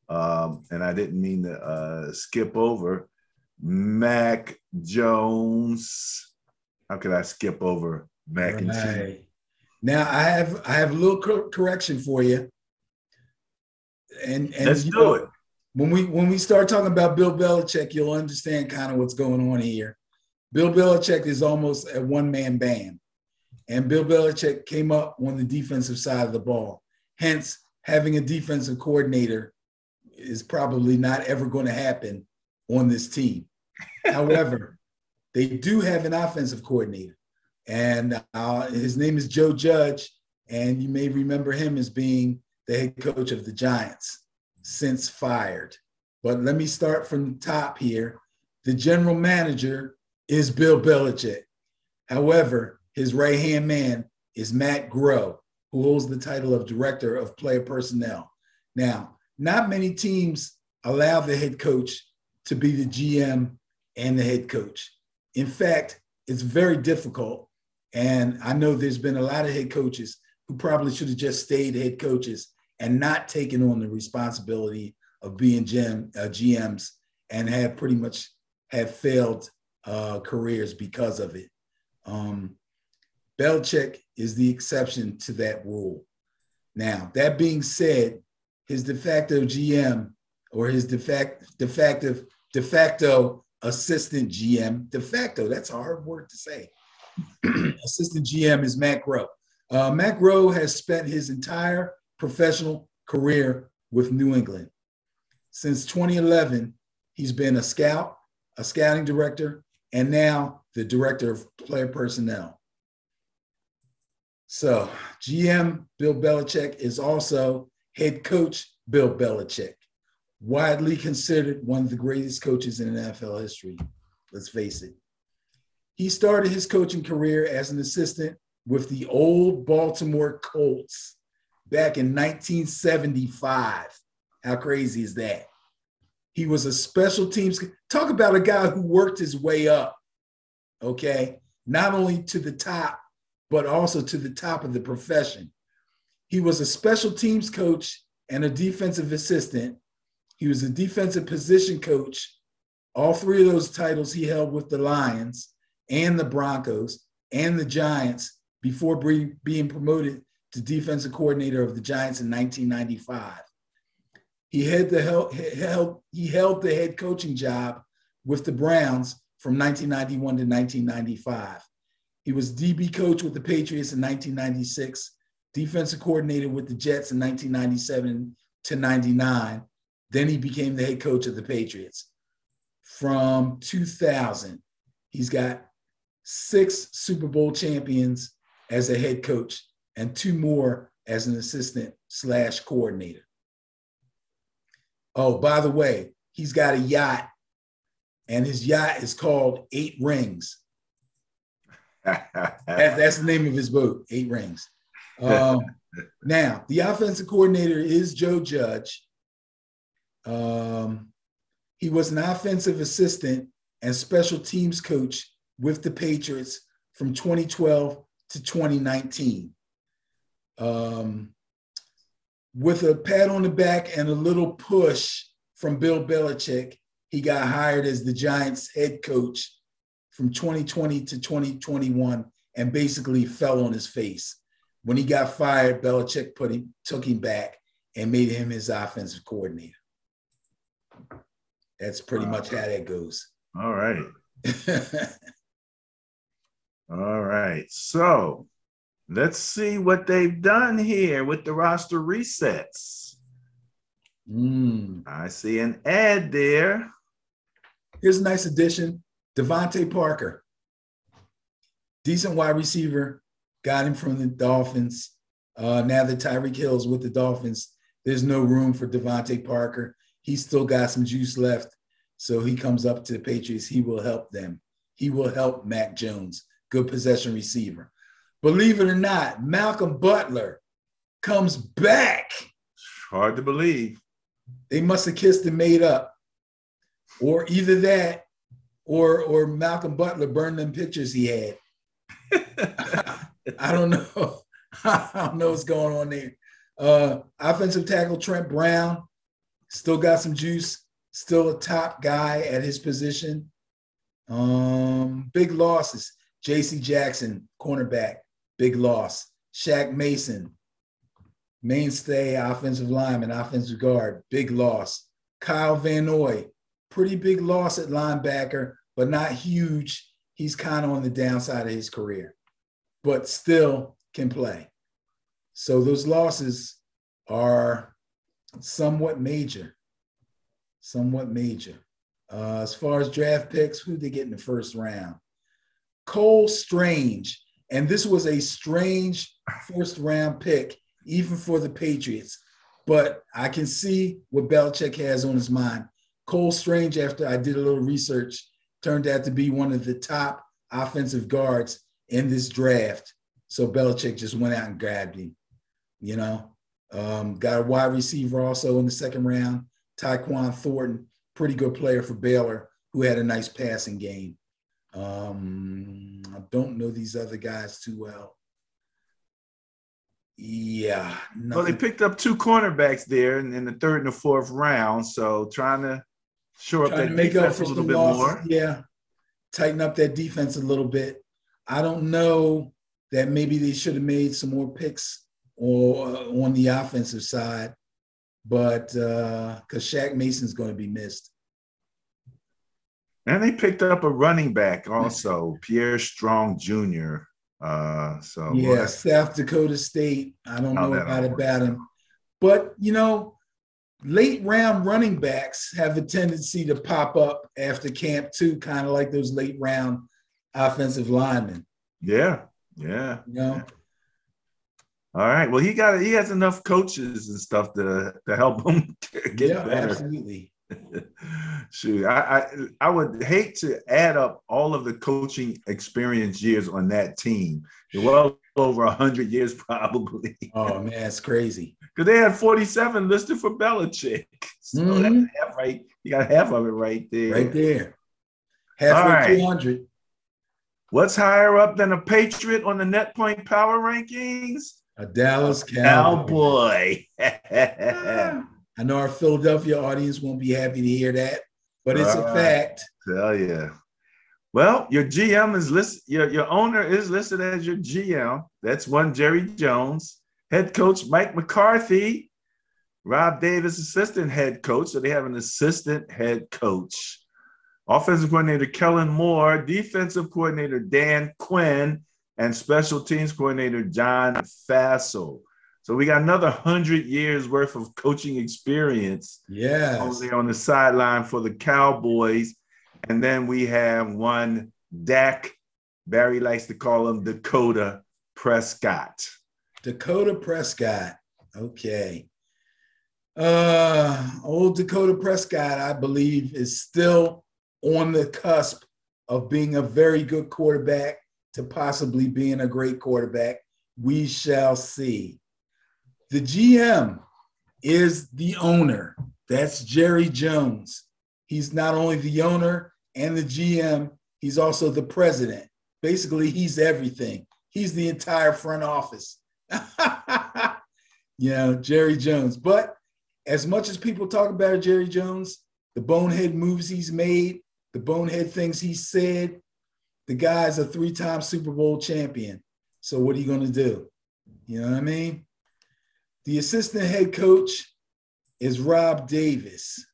um, and I didn't mean to uh, skip over, Mac Jones. How could I skip over Mac and cheese? Now I have I have a little correction for you. and, and let's do know, it. When we when we start talking about Bill Belichick, you'll understand kind of what's going on here. Bill Belichick is almost a one man band, and Bill Belichick came up on the defensive side of the ball. Hence, having a defensive coordinator is probably not ever going to happen on this team. However, they do have an offensive coordinator, and uh, his name is Joe Judge. And you may remember him as being the head coach of the Giants since fired. But let me start from the top here. The general manager is Bill Belichick. However, his right hand man is Matt Groh, who holds the title of director of player personnel. Now, not many teams allow the head coach to be the GM and the head coach. In fact, it's very difficult. And I know there's been a lot of head coaches who probably should have just stayed head coaches and not taken on the responsibility of being uh, GMs and have pretty much have failed uh, careers because of it. Um, Belichick is the exception to that rule. Now, that being said, his de facto GM or his de facto, de facto, de facto assistant GM, de facto, that's a hard word to say. Assistant GM is Matt Groh. Uh, Matt Groh has spent his entire professional career with New England. Since 2011, he's been a scout, a scouting director, and now the director of player personnel. So, GM Bill Belichick is also head coach Bill Belichick, widely considered one of the greatest coaches in NFL history. Let's face it. He started his coaching career as an assistant with the old Baltimore Colts back in 1975. How crazy is that? He was a special teams. Talk about a guy who worked his way up, okay? Not only to the top, but also to the top of the profession. He was a special teams coach and a defensive assistant. He was a defensive position coach. All three of those titles he held with the Lions and the Broncos and the Giants before being promoted to defensive coordinator of the Giants in 1995. He had the held, he held the head coaching job with the Browns from 1991 to 1995. He was DB coach with the Patriots in 1996, defensive coordinator with the Jets in 1997 to 99. Then he became the head coach of the Patriots. From 2000, he's got six Super Bowl champions as a head coach and two more as an assistant slash coordinator. Oh, by the way, he's got a yacht, and his yacht is called Eight Rings. that, that's the name of his boat, Eight Rings. Um, now, the offensive coordinator is Joe Judge. Um, he was an offensive assistant and special teams coach with the Patriots from 2012 to 2019. Um, with a pat on the back and a little push from Bill Belichick, he got hired as the Giants head coach from 2020 to 2021 and basically fell on his face. When he got fired, Belichick put him, took him back and made him his offensive coordinator. That's pretty much how that goes. All right. All right. So let's see what they've done here with the roster resets. Mm. I see an ad there. Here's a nice addition DeVante Parker. Decent wide receiver. Got him from the Dolphins. Uh, now that Tyreek Hill's with the Dolphins, there's no room for DeVante Parker. He's still got some juice left. So he comes up to the Patriots. He will help them. He will help Mac Jones good possession receiver. Believe it or not, Malcolm Butler comes back. Hard to believe. They must have kissed and made up. Or either that, or or Malcolm Butler burned them pictures he had. I don't know. I don't know what's going on there. Uh, offensive tackle Trent Brown still got some juice. Still a top guy at his position. Um, big losses. J.C. Jackson, cornerback, big loss. Shaq Mason, mainstay offensive lineman, offensive guard, big loss. Kyle Van Noy, pretty big loss at linebacker, but not huge. He's kind of on the downside of his career, but still can play. So those losses are somewhat major, somewhat major. Uh, as far as draft picks, who did they get in the first round? Cole Strange, and this was a strange first round pick, even for the Patriots. But I can see what Belichick has on his mind. Cole Strange, after I did a little research, turned out to be one of the top offensive guards in this draft. So Belichick just went out and grabbed him. You know, um, got a wide receiver also in the second round, Tyquan Thornton, pretty good player for Baylor, who had a nice passing game. Um, I don't know these other guys too well. Yeah. Nothing. Well, they picked up two cornerbacks there in, in, the third and the fourth round. So trying to shore up that make up for a little bit losses. more. Yeah. Tighten up that defense a little bit. I don't know that maybe they should have made some more picks or uh, on the offensive side, but because uh, Shaq Mason's going to be missed. And they picked up a running back also, Pierre Strong Jr. Uh, so yeah, South Dakota State. I don't know about about him, but you know, late round running backs have a tendency to pop up after camp too, kind of like those late round offensive linemen. Yeah, yeah. You know. All right. Well, he got he has enough coaches and stuff to to help him get yeah, better. Absolutely. Shoot, I, I I would hate to add up all of the coaching experience years on that team. Well over hundred years, probably. Oh man, it's crazy. Because they had forty-seven listed for Belichick. So mm-hmm. that's half right. You got half of it right there. Right there. Halfway right. two hundred. What's higher up than a Patriot on the net point power rankings? A Dallas Cowboy. Cowboy. I know our Philadelphia audience won't be happy to hear that, but it's a fact. Tell yeah. Well, your GM is listed, your, your owner is listed as your GM. That's one Jerry Jones. Head coach Mike McCarthy. Rob Davis, assistant head coach. So they have an assistant head coach. Offensive coordinator Kellen Moore, defensive coordinator Dan Quinn, and special teams coordinator John Fassel. So we got another hundred years worth of coaching experience. Yeah, on the sideline for the Cowboys, and then we have one Dak. Barry likes to call him Dakota Prescott. Dakota Prescott. Okay. Uh, old Dakota Prescott, I believe, is still on the cusp of being a very good quarterback to possibly being a great quarterback. We shall see. The GM is the owner. That's Jerry Jones. He's not only the owner and the GM, he's also the president. Basically, he's everything. He's the entire front office. you know, Jerry Jones. But as much as people talk about Jerry Jones, the bonehead moves he's made, the bonehead things he said, the guy's a three time Super Bowl champion. So what are you going to do? You know what I mean? The assistant head coach is Rob Davis,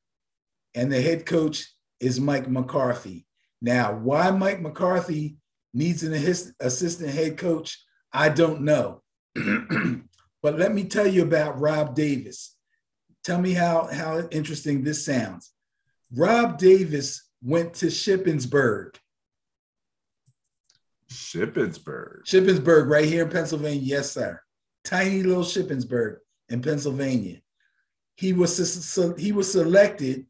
and the head coach is Mike McCarthy. Now, why Mike McCarthy needs an assistant head coach, I don't know. but let me tell you about Rob Davis. Tell me how, how interesting this sounds. Rob Davis went to Shippensburg. Shippensburg. Shippensburg, right here in Pennsylvania. Yes, sir tiny little Shippensburg in Pennsylvania. He was he was selected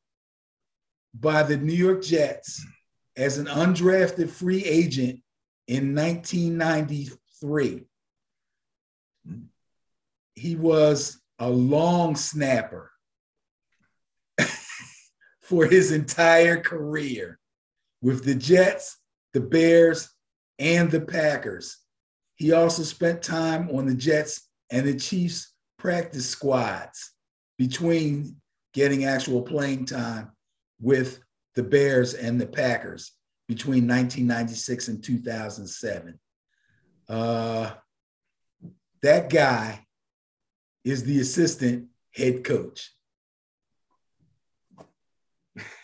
by the New York Jets as an undrafted free agent in 1993. He was a long snapper for his entire career with the Jets, the Bears, and the Packers. He also spent time on the Jets and the Chiefs practice squads between getting actual playing time with the Bears and the Packers between 1996 and 2007. Uh, that guy is the assistant head coach.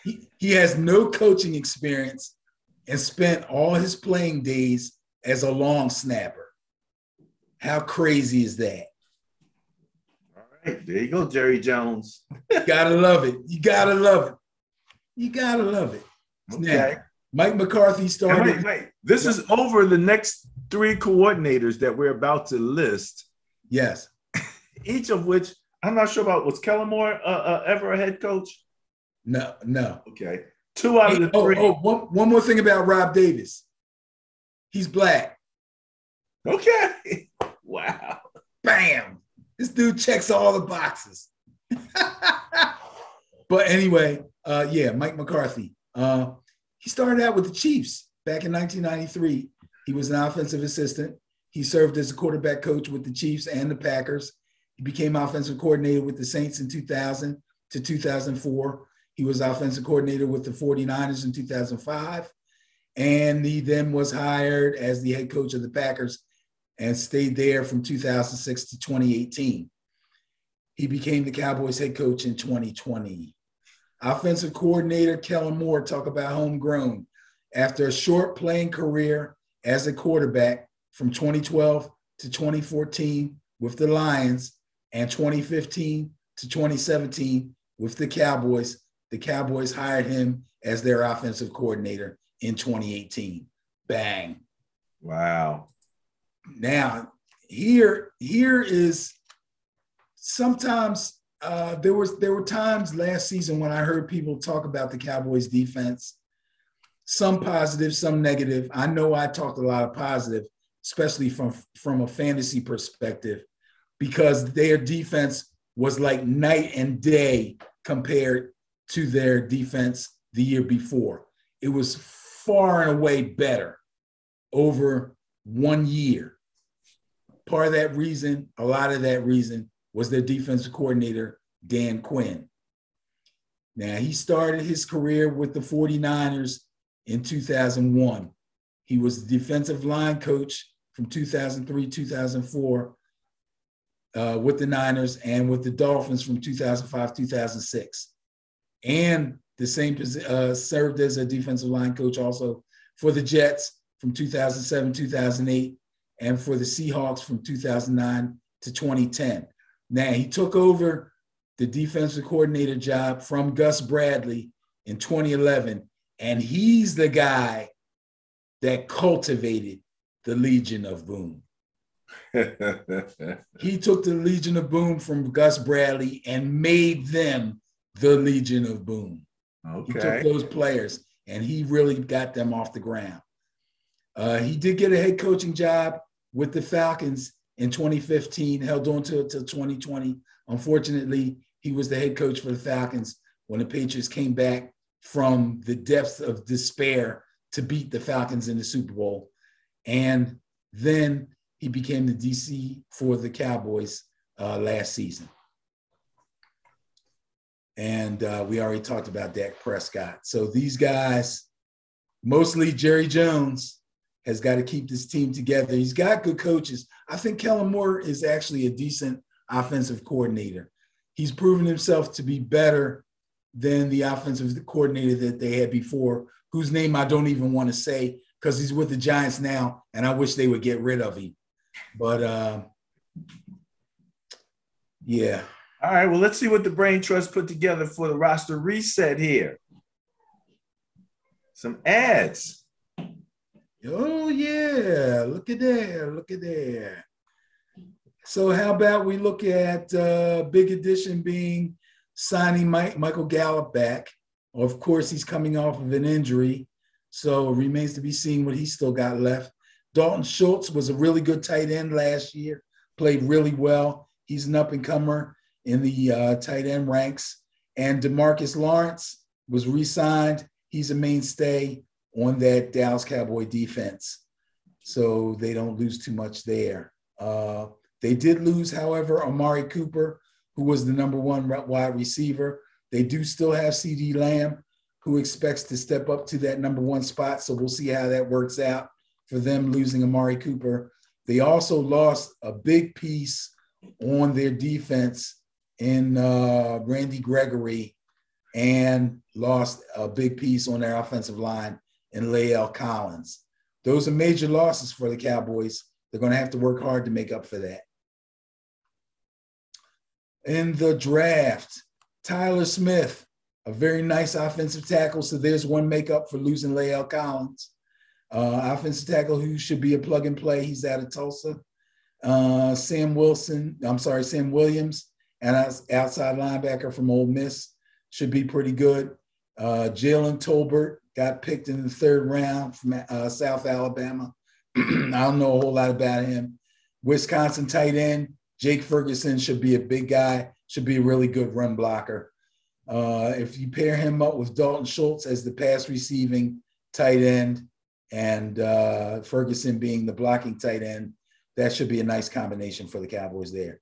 He, he has no coaching experience and spent all his playing days as a long snapper. How crazy is that? There you go, Jerry Jones. you gotta love it. You gotta love it. You gotta love it. Okay. Now, Mike McCarthy started. Wait, wait. This is over the next three coordinators that we're about to list. Yes. Each of which I'm not sure about. Was Kellen Moore uh, uh, ever a head coach? No, no. Okay. Two out of the oh, three. oh, one, one more thing about Rob Davis. He's black. Okay. Wow. Bam. This dude checks all the boxes. but anyway, uh, yeah, Mike McCarthy. Uh, he started out with the Chiefs back in 1993. He was an offensive assistant. He served as a quarterback coach with the Chiefs and the Packers. He became offensive coordinator with the Saints in 2000 to 2004. He was offensive coordinator with the 49ers in 2005. And he then was hired as the head coach of the Packers and stayed there from 2006 to 2018. He became the Cowboys head coach in 2020. Offensive coordinator Kellen Moore talk about homegrown. After a short playing career as a quarterback from 2012 to 2014 with the Lions and 2015 to 2017 with the Cowboys, the Cowboys hired him as their offensive coordinator in 2018. Bang. Wow. Now, here, here is sometimes uh, there was there were times last season when I heard people talk about the Cowboys defense, some positive, some negative. I know I talked a lot of positive, especially from from a fantasy perspective, because their defense was like night and day compared to their defense the year before. It was far and away better over one year. Part of that reason, a lot of that reason, was their defensive coordinator, Dan Quinn. Now, he started his career with the 49ers in 2001. He was the defensive line coach from 2003 2004 uh, with the Niners and with the Dolphins from 2005 2006. And the same uh, served as a defensive line coach also for the Jets from 2007 2008 and for the Seahawks from 2009 to 2010. Now, he took over the defensive coordinator job from Gus Bradley in 2011, and he's the guy that cultivated the Legion of Boom. he took the Legion of Boom from Gus Bradley and made them the Legion of Boom. Okay. He took those players and he really got them off the ground. Uh, he did get a head coaching job with the Falcons in 2015, held on to it till 2020. Unfortunately, he was the head coach for the Falcons when the Patriots came back from the depths of despair to beat the Falcons in the Super Bowl. And then he became the DC for the Cowboys uh, last season. And uh, we already talked about Dak Prescott. So these guys, mostly Jerry Jones, has got to keep this team together. He's got good coaches. I think Kellen Moore is actually a decent offensive coordinator. He's proven himself to be better than the offensive coordinator that they had before, whose name I don't even want to say because he's with the Giants now, and I wish they would get rid of him. But uh, yeah. All right. Well, let's see what the Brain Trust put together for the roster reset here. Some ads. Oh yeah, look at there, look at there. So how about we look at uh, big addition being signing Mike, Michael Gallup back. Of course, he's coming off of an injury, so it remains to be seen what he's still got left. Dalton Schultz was a really good tight end last year, played really well. He's an up and comer in the uh, tight end ranks. And Demarcus Lawrence was re signed. He's a mainstay on that Dallas Cowboy defense. So they don't lose too much there. Uh, they did lose, however, Amari Cooper, who was the number one wide receiver. They do still have CeeDee Lamb, who expects to step up to that number one spot. So we'll see how that works out for them losing Amari Cooper. They also lost a big piece on their defense in uh, Randy Gregory and lost a big piece on their offensive line in La'el Collins. Those are major losses for the Cowboys. They're going to have to work hard to make up for that. In the draft, Tyler Smith, a very nice offensive tackle. So there's one makeup for losing La'el Collins. Uh, offensive tackle who should be a plug and play. He's out of Tulsa. Uh, Sam Wilson, I'm sorry, Sam Williams, and outside linebacker from Ole Miss should be pretty good. Uh, Jalen Tolbert got picked in the third round from uh, South Alabama. I don't know a whole lot about him. Wisconsin tight end Jake Ferguson should be a big guy, should be a really good run blocker. Uh, if you pair him up with Dalton Schultz as the pass receiving tight end and uh, Ferguson being the blocking tight end, that should be a nice combination for the Cowboys there.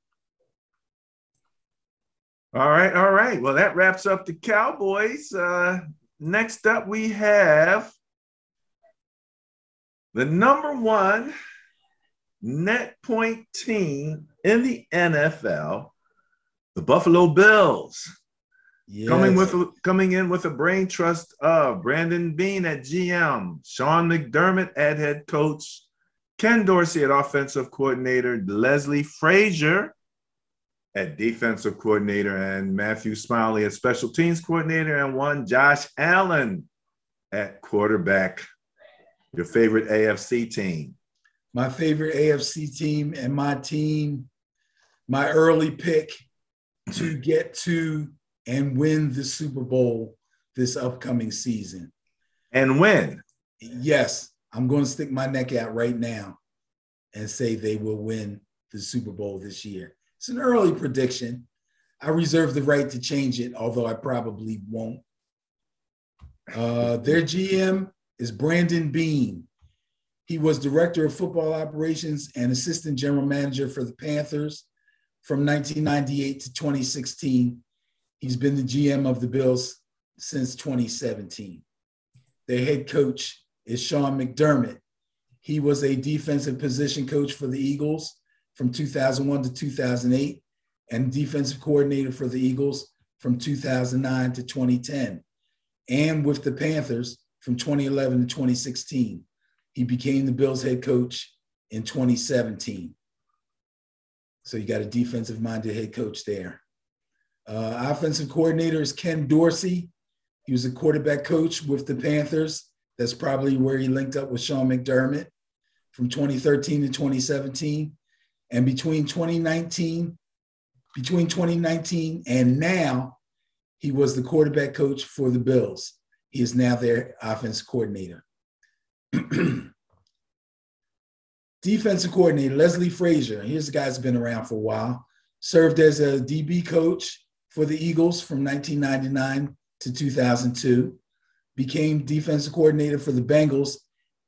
All right, all right. Well, that wraps up the Cowboys. Uh, next up, we have the number one net point team in the NFL, the Buffalo Bills. Yes. Coming with coming in with a brain trust of Brandon Beane at GM, Sean McDermott at head coach, Ken Dorsey at offensive coordinator, Leslie Frazier at defensive coordinator, and Matthew Smiley at special teams coordinator, and one Josh Allen at quarterback. Your favorite AFC team? My favorite AFC team and my team, my early pick to get to and win the Super Bowl this upcoming season. And win? Yes, I'm going to stick my neck out right now and say they will win the Super Bowl this year. It's an early prediction. I reserve the right to change it, although I probably won't. Uh, their GM is Brandon Beane. He was director of football operations and assistant general manager for the Panthers from 1998 to 2016. He's been the GM of the Bills since 2017. Their head coach is Sean McDermott. He was a defensive position coach for the Eagles from 2001 to 2008 and defensive coordinator for the Eagles from 2009 to 2010 and with the Panthers from 2011 to 2016. He became the Bills head coach in 2017. So you got a defensive minded head coach there. Uh, offensive coordinator is Ken Dorsey. He was a quarterback coach with the Panthers. That's probably where he linked up with Sean McDermott from 2013 to 2017. And between 2019, between 2019 and now, he was the quarterback coach for the Bills. He is now their offense coordinator. Defensive coordinator Leslie Frazier. Here's a guy that's been around for a while. Served as a DB coach for the Eagles from 1999 to 2002. Became defensive coordinator for the Bengals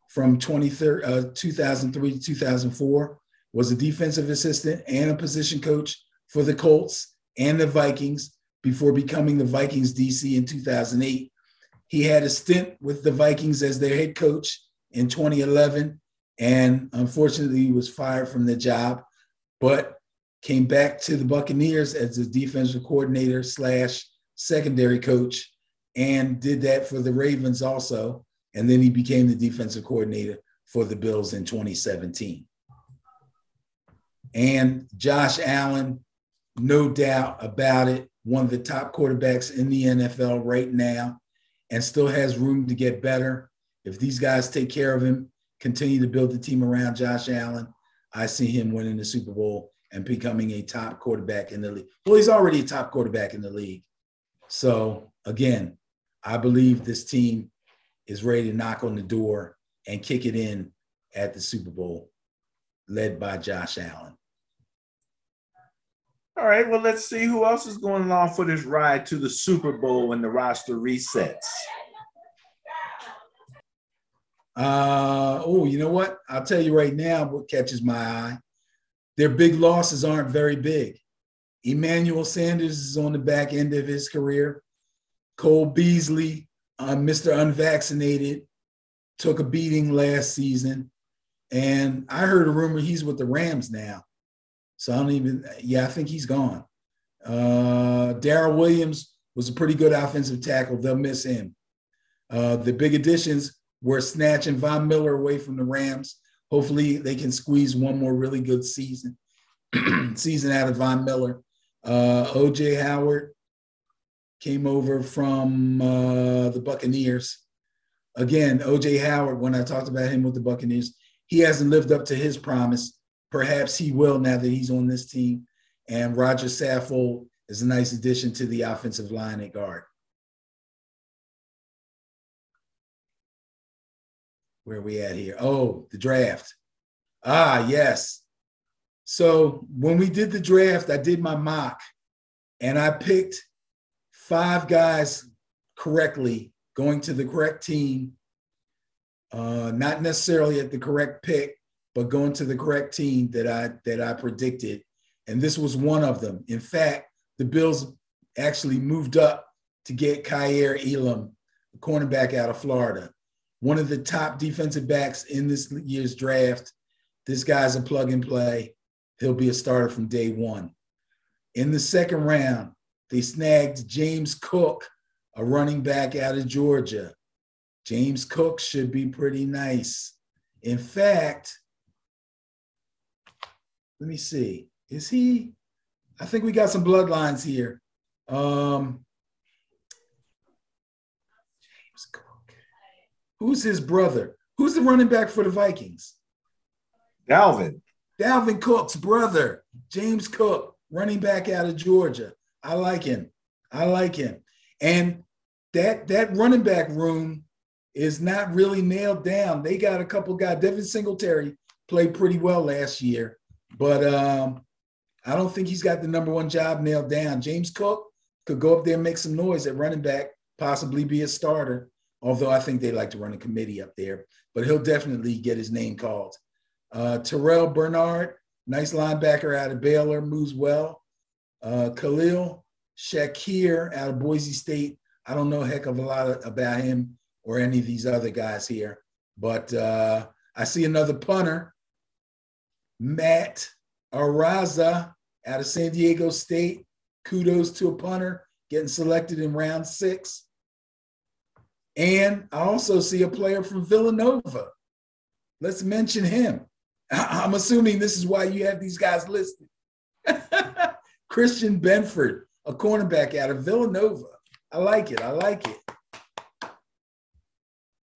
from uh, 2003 to 2004. Was a defensive assistant and a position coach for the Colts and the Vikings before becoming the Vikings DC in 2008. He had a stint with the Vikings as their head coach in 2011 and unfortunately he was fired from the job, but came back to the Buccaneers as the defensive coordinator slash secondary coach and did that for the Ravens also. And then he became the defensive coordinator for the Bills in 2017. And Josh Allen, no doubt about it, one of the top quarterbacks in the NFL right now and still has room to get better. If these guys take care of him, continue to build the team around Josh Allen, I see him winning the Super Bowl and becoming a top quarterback in the league. Well, he's already a top quarterback in the league. So again, I believe this team is ready to knock on the door and kick it in at the Super Bowl, led by Josh Allen. All right, well, let's see who else is going along for this ride to the Super Bowl when the roster resets. Uh, oh, you know what? I'll tell you right now what catches my eye. Their big losses aren't very big. Emmanuel Sanders is on the back end of his career. Cole Beasley, uh, Mr. Unvaccinated, took a beating last season. And I heard a rumor he's with the Rams now. So I don't even, yeah, I think he's gone. Uh, Daryl Williams was a pretty good offensive tackle. They'll miss him. Uh, the big additions were snatching Von Miller away from the Rams. Hopefully, they can squeeze one more really good season season out of Von Miller. Uh, OJ Howard came over from uh, the Buccaneers. Again, OJ Howard, when I talked about him with the Buccaneers, he hasn't lived up to his promise. Perhaps he will now that he's on this team. And Roger Saffold is a nice addition to the offensive line at guard. Where are we at here? Oh, the draft. Ah, yes. So when we did the draft, I did my mock and I picked five guys correctly going to the correct team, uh, not necessarily at the correct pick, but going to the correct team that I that I predicted, and this was one of them. In fact, the Bills actually moved up to get Kaiir Elam, a cornerback out of Florida, one of the top defensive backs in this year's draft. This guy's a plug and play. He'll be a starter from day one. In the second round, they snagged James Cook, a running back out of Georgia. James Cook should be pretty nice. In fact, let me see. Is he? I think we got some bloodlines here. Um, James Cook. Who's his brother? Who's the running back for the Vikings? Dalvin. Dalvin Cook's brother, James Cook, running back out of Georgia. I like him. I like him. And that that running back room is not really nailed down. They got a couple guys. Devin Singletary played pretty well last year, but um, I don't think he's got the number one job nailed down. James Cook could go up there and make some noise at running back, possibly be a starter. Although I think they like to run a committee up there, but he'll definitely get his name called. Uh, Terrell Bernard, nice linebacker out of Baylor, moves well. Uh, Khalil Shakir out of Boise State. I don't know a heck of a lot about him or any of these other guys here, but uh, I see another punter, Matt Araiza out of San Diego State. Kudos to a punter getting selected in round six. And I also see a player from Villanova. Let's mention him. I'm assuming this is why you have these guys listed. Christian Benford, a cornerback out of Villanova. I like it. I like it.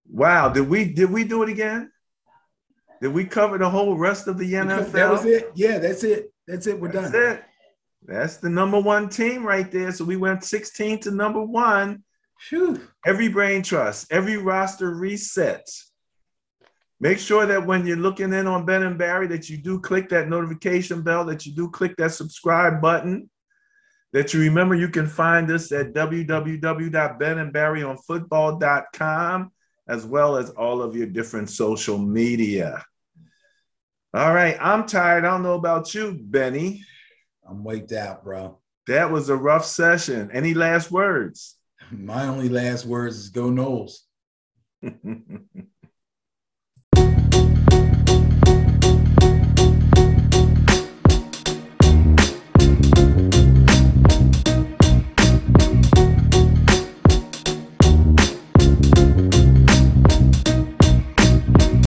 Wow, did we did we do it again? Did we cover the whole rest of the NFL? That was it. Yeah, that's it. That's it. We're done. That's done. it. That's the number one team right there. So we went 16 to number one. Phew. Every brain trust, every roster reset. Make sure that when you're looking in on Ben and Barry, that you do click that notification bell, that you do click that subscribe button, that you remember you can find us at www.benandbarryonfootball.com, as well as all of your different social media. All right, I'm tired. I don't know about you, Benny. I'm wiped out, bro. That was a rough session. Any last words? My only last words is go Knowles.